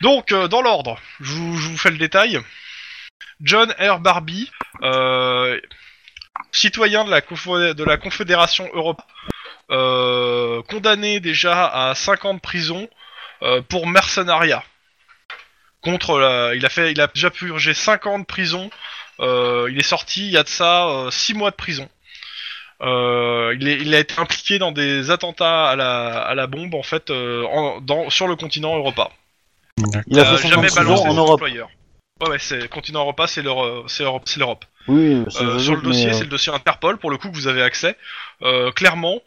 Donc, euh, dans l'ordre, je vous, je vous fais le détail. John R. Barbie, euh, citoyen de la, confo- de la Confédération Europe, euh, condamné déjà à 5 ans de prison euh, pour mercenariat. Contre la, il a fait, il a déjà purgé 5 ans de prison. euh, il est sorti il y a de ça 6 mois de prison. Euh, il, est- il a été impliqué dans des attentats à la, à la bombe en fait euh, en- dans, sur le continent Europa. Il a fait jamais 56 ans balancé en son Europe. employeur. Ouais, ouais, c'est continent Europa, c'est l'Europe. Oui, Euh, sur le dossier, mais, c'est le dossier Interpol pour le coup que vous avez accès. Euh, clairement,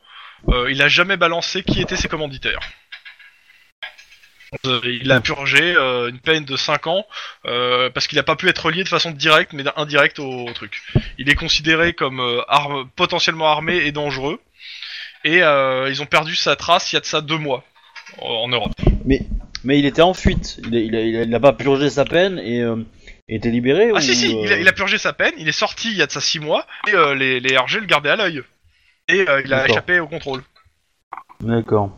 euh, il a jamais balancé qui étaient ses commanditaires. Euh, il a purgé euh, une peine de 5 ans euh, parce qu'il n'a pas pu être lié de façon directe mais indirecte au, au truc. Il est considéré comme euh, arme, potentiellement armé et dangereux et euh, ils ont perdu sa trace il y a de ça deux mois en Europe. Mais il était en fuite. Il a, il a, il a- il a pas purgé sa peine et euh, était libéré Ah ou, si si, il, a, euh, il a purgé sa peine, il est sorti il y a de ça 6 mois et euh, les, les RG le gardaient à l'œil. Et euh, il a D'accord. échappé au contrôle. D'accord.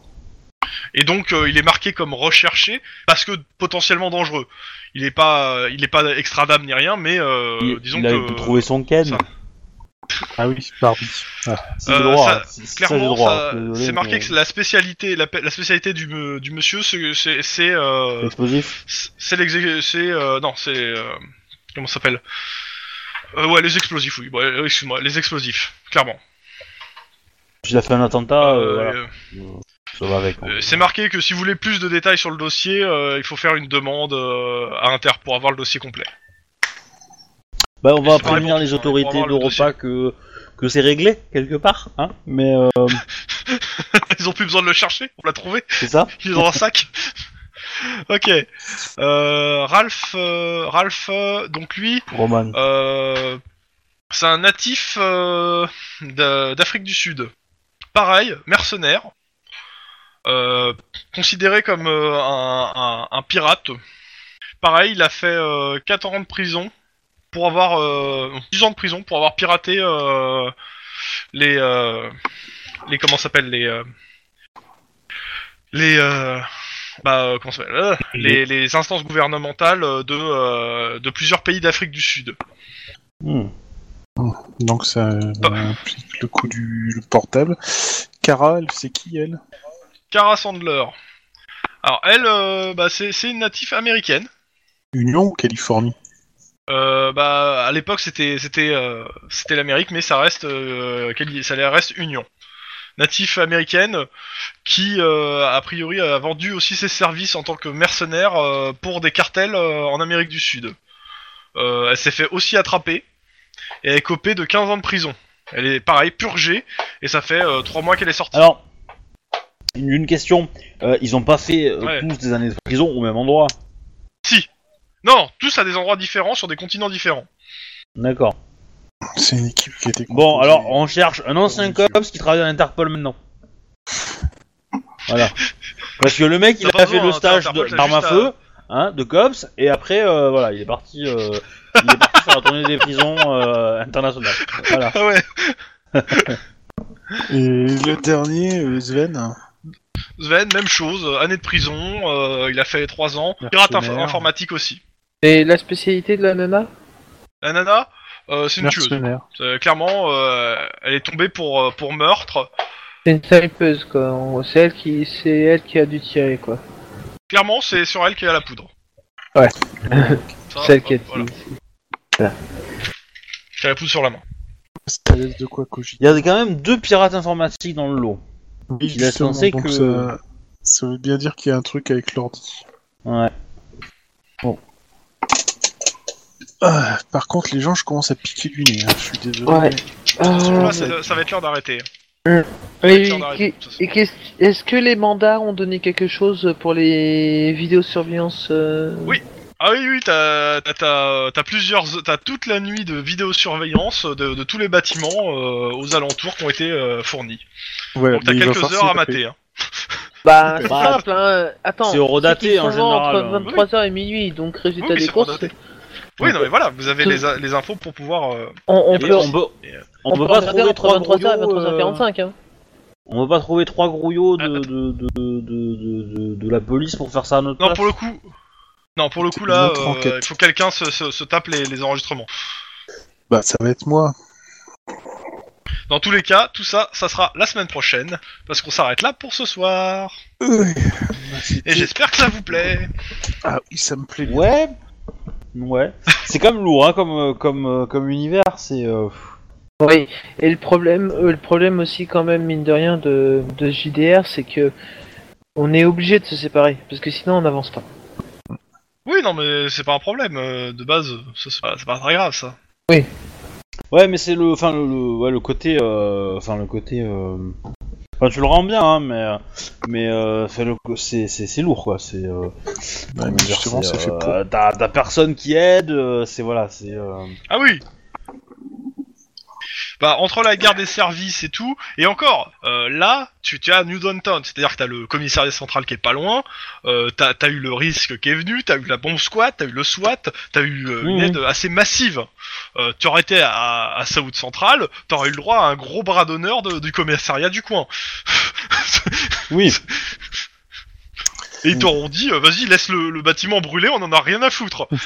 Et donc il est marqué comme recherché parce que potentiellement dangereux. Il est pas, il est pas extradable ni rien, mais euh, il, disons il a que trouver son Ken. ça. Ah oui, Barbie. Ah. C'est Euh, droit. ça- hein. C'est- clairement, droit. ça- Désolé, c'est marqué mais- que la spécialité, la, spécialité du, me- du monsieur, c'est, c'est, c'est, euh, Explosif. c'est l'exé, c'est, euh, non, c'est, euh, comment ça s'appelle? Euh, Ouais, les explosifs, oui. Excuse-moi, les explosifs, clairement. S'il a fait un attentat, voilà. Ça va avec. hein. c'est marqué que si vous voulez plus de détails sur le dossier, il faut faire une demande à Inter pour avoir le dossier complet. Bah, on va prévenir les autorités le d'Europa que que c'est réglé quelque part, hein. Mais euh, Ils ont plus besoin de le chercher, on l'a trouvé, c'est ça. il est dans un sac. ok. Euh, Ralph, euh, Ralph, euh, donc lui, Roman. Euh, c'est un natif euh, d'A- d'Afrique du Sud. Pareil, mercenaire. Euh, considéré comme un, un- un pirate. Pareil, il a fait euh, 4 ans de prison pour avoir... Euh, non, 10 ans de prison pour avoir piraté euh, les... euh, les... Comment s'appelle Les... euh, les... euh, bah, euh, comment s'appelle les, les instances gouvernementales de, de plusieurs pays d'Afrique du Sud. Hmm. Donc ça euh, implique le coup du le portable. Cara, elle, c'est qui elle? Cara Sandler. Alors elle, bah, c'est c'est une native américaine. Union ou Californie? Euh, bah à l'époque c'était c'était euh, c'était l'Amérique, mais ça reste euh, ça reste Union. Native américaine qui euh, a priori a vendu aussi ses services en tant que mercenaire pour des cartels en Amérique du Sud. Elle s'est fait aussi attraper et elle est copée de 15 ans de prison. Elle est pareil purgée et ça fait 3 mois qu'elle est sortie. Alors, une, une question. Ils ont pas fait Ouais. tous des années de prison au même endroit. Non, tous à des endroits différents sur des continents différents. D'accord. C'est une équipe qui été Bon, alors on cherche un ancien cops qui travaille à l'Interpol maintenant. Voilà. Parce que le mec, il a fait besoin, le hein, stage Interpol, de- t'as d'arme à feu, hein, de cops, et après, euh, voilà, il est parti, euh, il est parti faire la tournée des prisons euh, internationales. Voilà. Ah ouais. Et le dernier, euh, Sven. Sven, même chose, année de prison, euh, il a fait 3 ans. Pirate inf- informatique aussi. Et la spécialité de la nana? La nana, euh, c'est une tueuse. Mercenaire. C'est- clairement, euh, elle est tombée pour, euh, pour meurtre. C'est une snipeuse quoi. C'est elle qui, c'est elle qui a dû tirer quoi. Clairement, c'est sur elle qu'il y a la poudre. Ouais. Ça, Celle qui a hop, voilà. tiré. A la poudre sur la main. Ça laisse de quoi cogiter. Il y a quand même deux pirates informatiques dans le lot. Oui, Il laisse justement, penser donc que- ça, ça veut bien dire qu'il y a un truc avec l'ordi. Ouais. Ah, par contre, les gens, je commence à piquer du nez. hein, Je suis désolé. Ouais. Moment-là, Euh, c'est- ça va être l'heure d'arrêter. et Ça va être l'heure d'arrêter, qu'est- de toute façon. et qu'est-ce- est-ce que les mandats ont donné quelque chose pour les vidéosurveillance euh, Oui. Ah oui, oui, t'as t'as- t'as- t'as plusieurs, t'as toute la nuit de vidéosurveillance de, de tous les bâtiments euh, aux alentours qui ont été euh, fournis. Ouais, Donc t'as mais il va quelques falloir heures à s'y mater. Hein. Bah, c'est Bah, simple, hein. Attends. c'est redaté, en général, hein. Entre 23h et minuit, donc résultat Oui, des c'est courses. redaté. Oui, non mais voilà, vous avez les, a- les infos pour pouvoir. euh, On, on Et peut, on peut, Et, euh, on peut pas trouver entre trois 23h et grouillots, euh, 23h45. Hein. On peut pas trouver trois grouillots de, Ah, de, de, de, de, de- de la police pour faire ça à notre Non, place pour le coup. Non, pour le coup là, euh, enquête. il faut que quelqu'un se, se, se tape les, les enregistrements. Bah, ça va être moi. Dans tous les cas, tout ça, ça sera la semaine prochaine, parce qu'on s'arrête là pour ce soir. Et j'espère que ça vous plaît. Ah oui, ça me plaît bien. Ouais. Ouais. C'est quand même lourd, hein, comme, euh, comme, euh, comme univers. C'est. euh, Oui. Et le problème, euh, le problème aussi quand même mine de rien de, de JDR, c'est que on est obligé de se séparer parce que sinon on n'avance pas. Oui, non, mais c'est pas un problème. euh, De base, ça, c'est pas, pas très grave ça. Ouais, mais c'est le, enfin le, le- ouais, le côté, euh, enfin le côté, euh, Enfin, tu le rends bien, hein, mais mais euh, c'est c'est c'est lourd quoi. C'est euh, Bah, dire, justement, c'est fait pour. euh, T'as t'as personne qui aide. euh, c'est voilà, c'est. euh, Ah oui Bah, entre la guerre des services et tout, et encore, euh, là, tu, tu as New Downtown, c'est-à-dire que t'as le commissariat central qui est pas loin, euh, t'as as eu le risque qui est venu, t'as eu la bombe squad, t'as eu le SWAT, t'as eu euh, une aide assez massive. Euh, tu aurais été à, à South Central, t'aurais eu le droit à un gros bras d'honneur de- du commissariat du coin. Oui. Et ils t'auront dit, euh, vas-y, laisse le, le bâtiment brûler, on en a rien à foutre.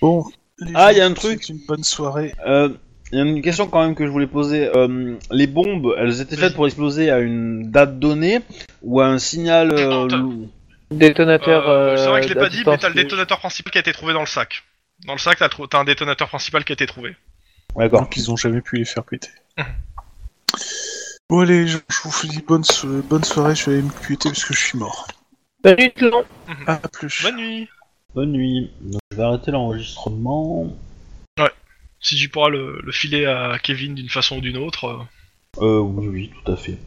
Bon. Les Ah, gens, y a un c'est truc. une bonne soirée. Euh, Il y a une question quand même que je voulais poser. Euh, les bombes, elles étaient faites pour exploser à une date donnée ou à un signal euh, lou- Détonateur. Euh, c'est vrai que euh, je l'ai pas dit, mais t'as le détonateur principal qui a été trouvé dans le sac. Dans le sac, t'as trou- t'as un détonateur principal qui a été trouvé. D'accord. Donc ils ont jamais pu les faire péter. Bon allez, je, je vous dis bonne, so- bonne soirée, je vais aller me cuiter parce que je suis mort. Salut Tlon. À plus. Bonne nuit Bonne nuit. Je vais arrêter l'enregistrement. Si tu pourras le, le filer à Kevin d'une façon ou d'une autre. euh. Euh, oui, oui, tout à fait.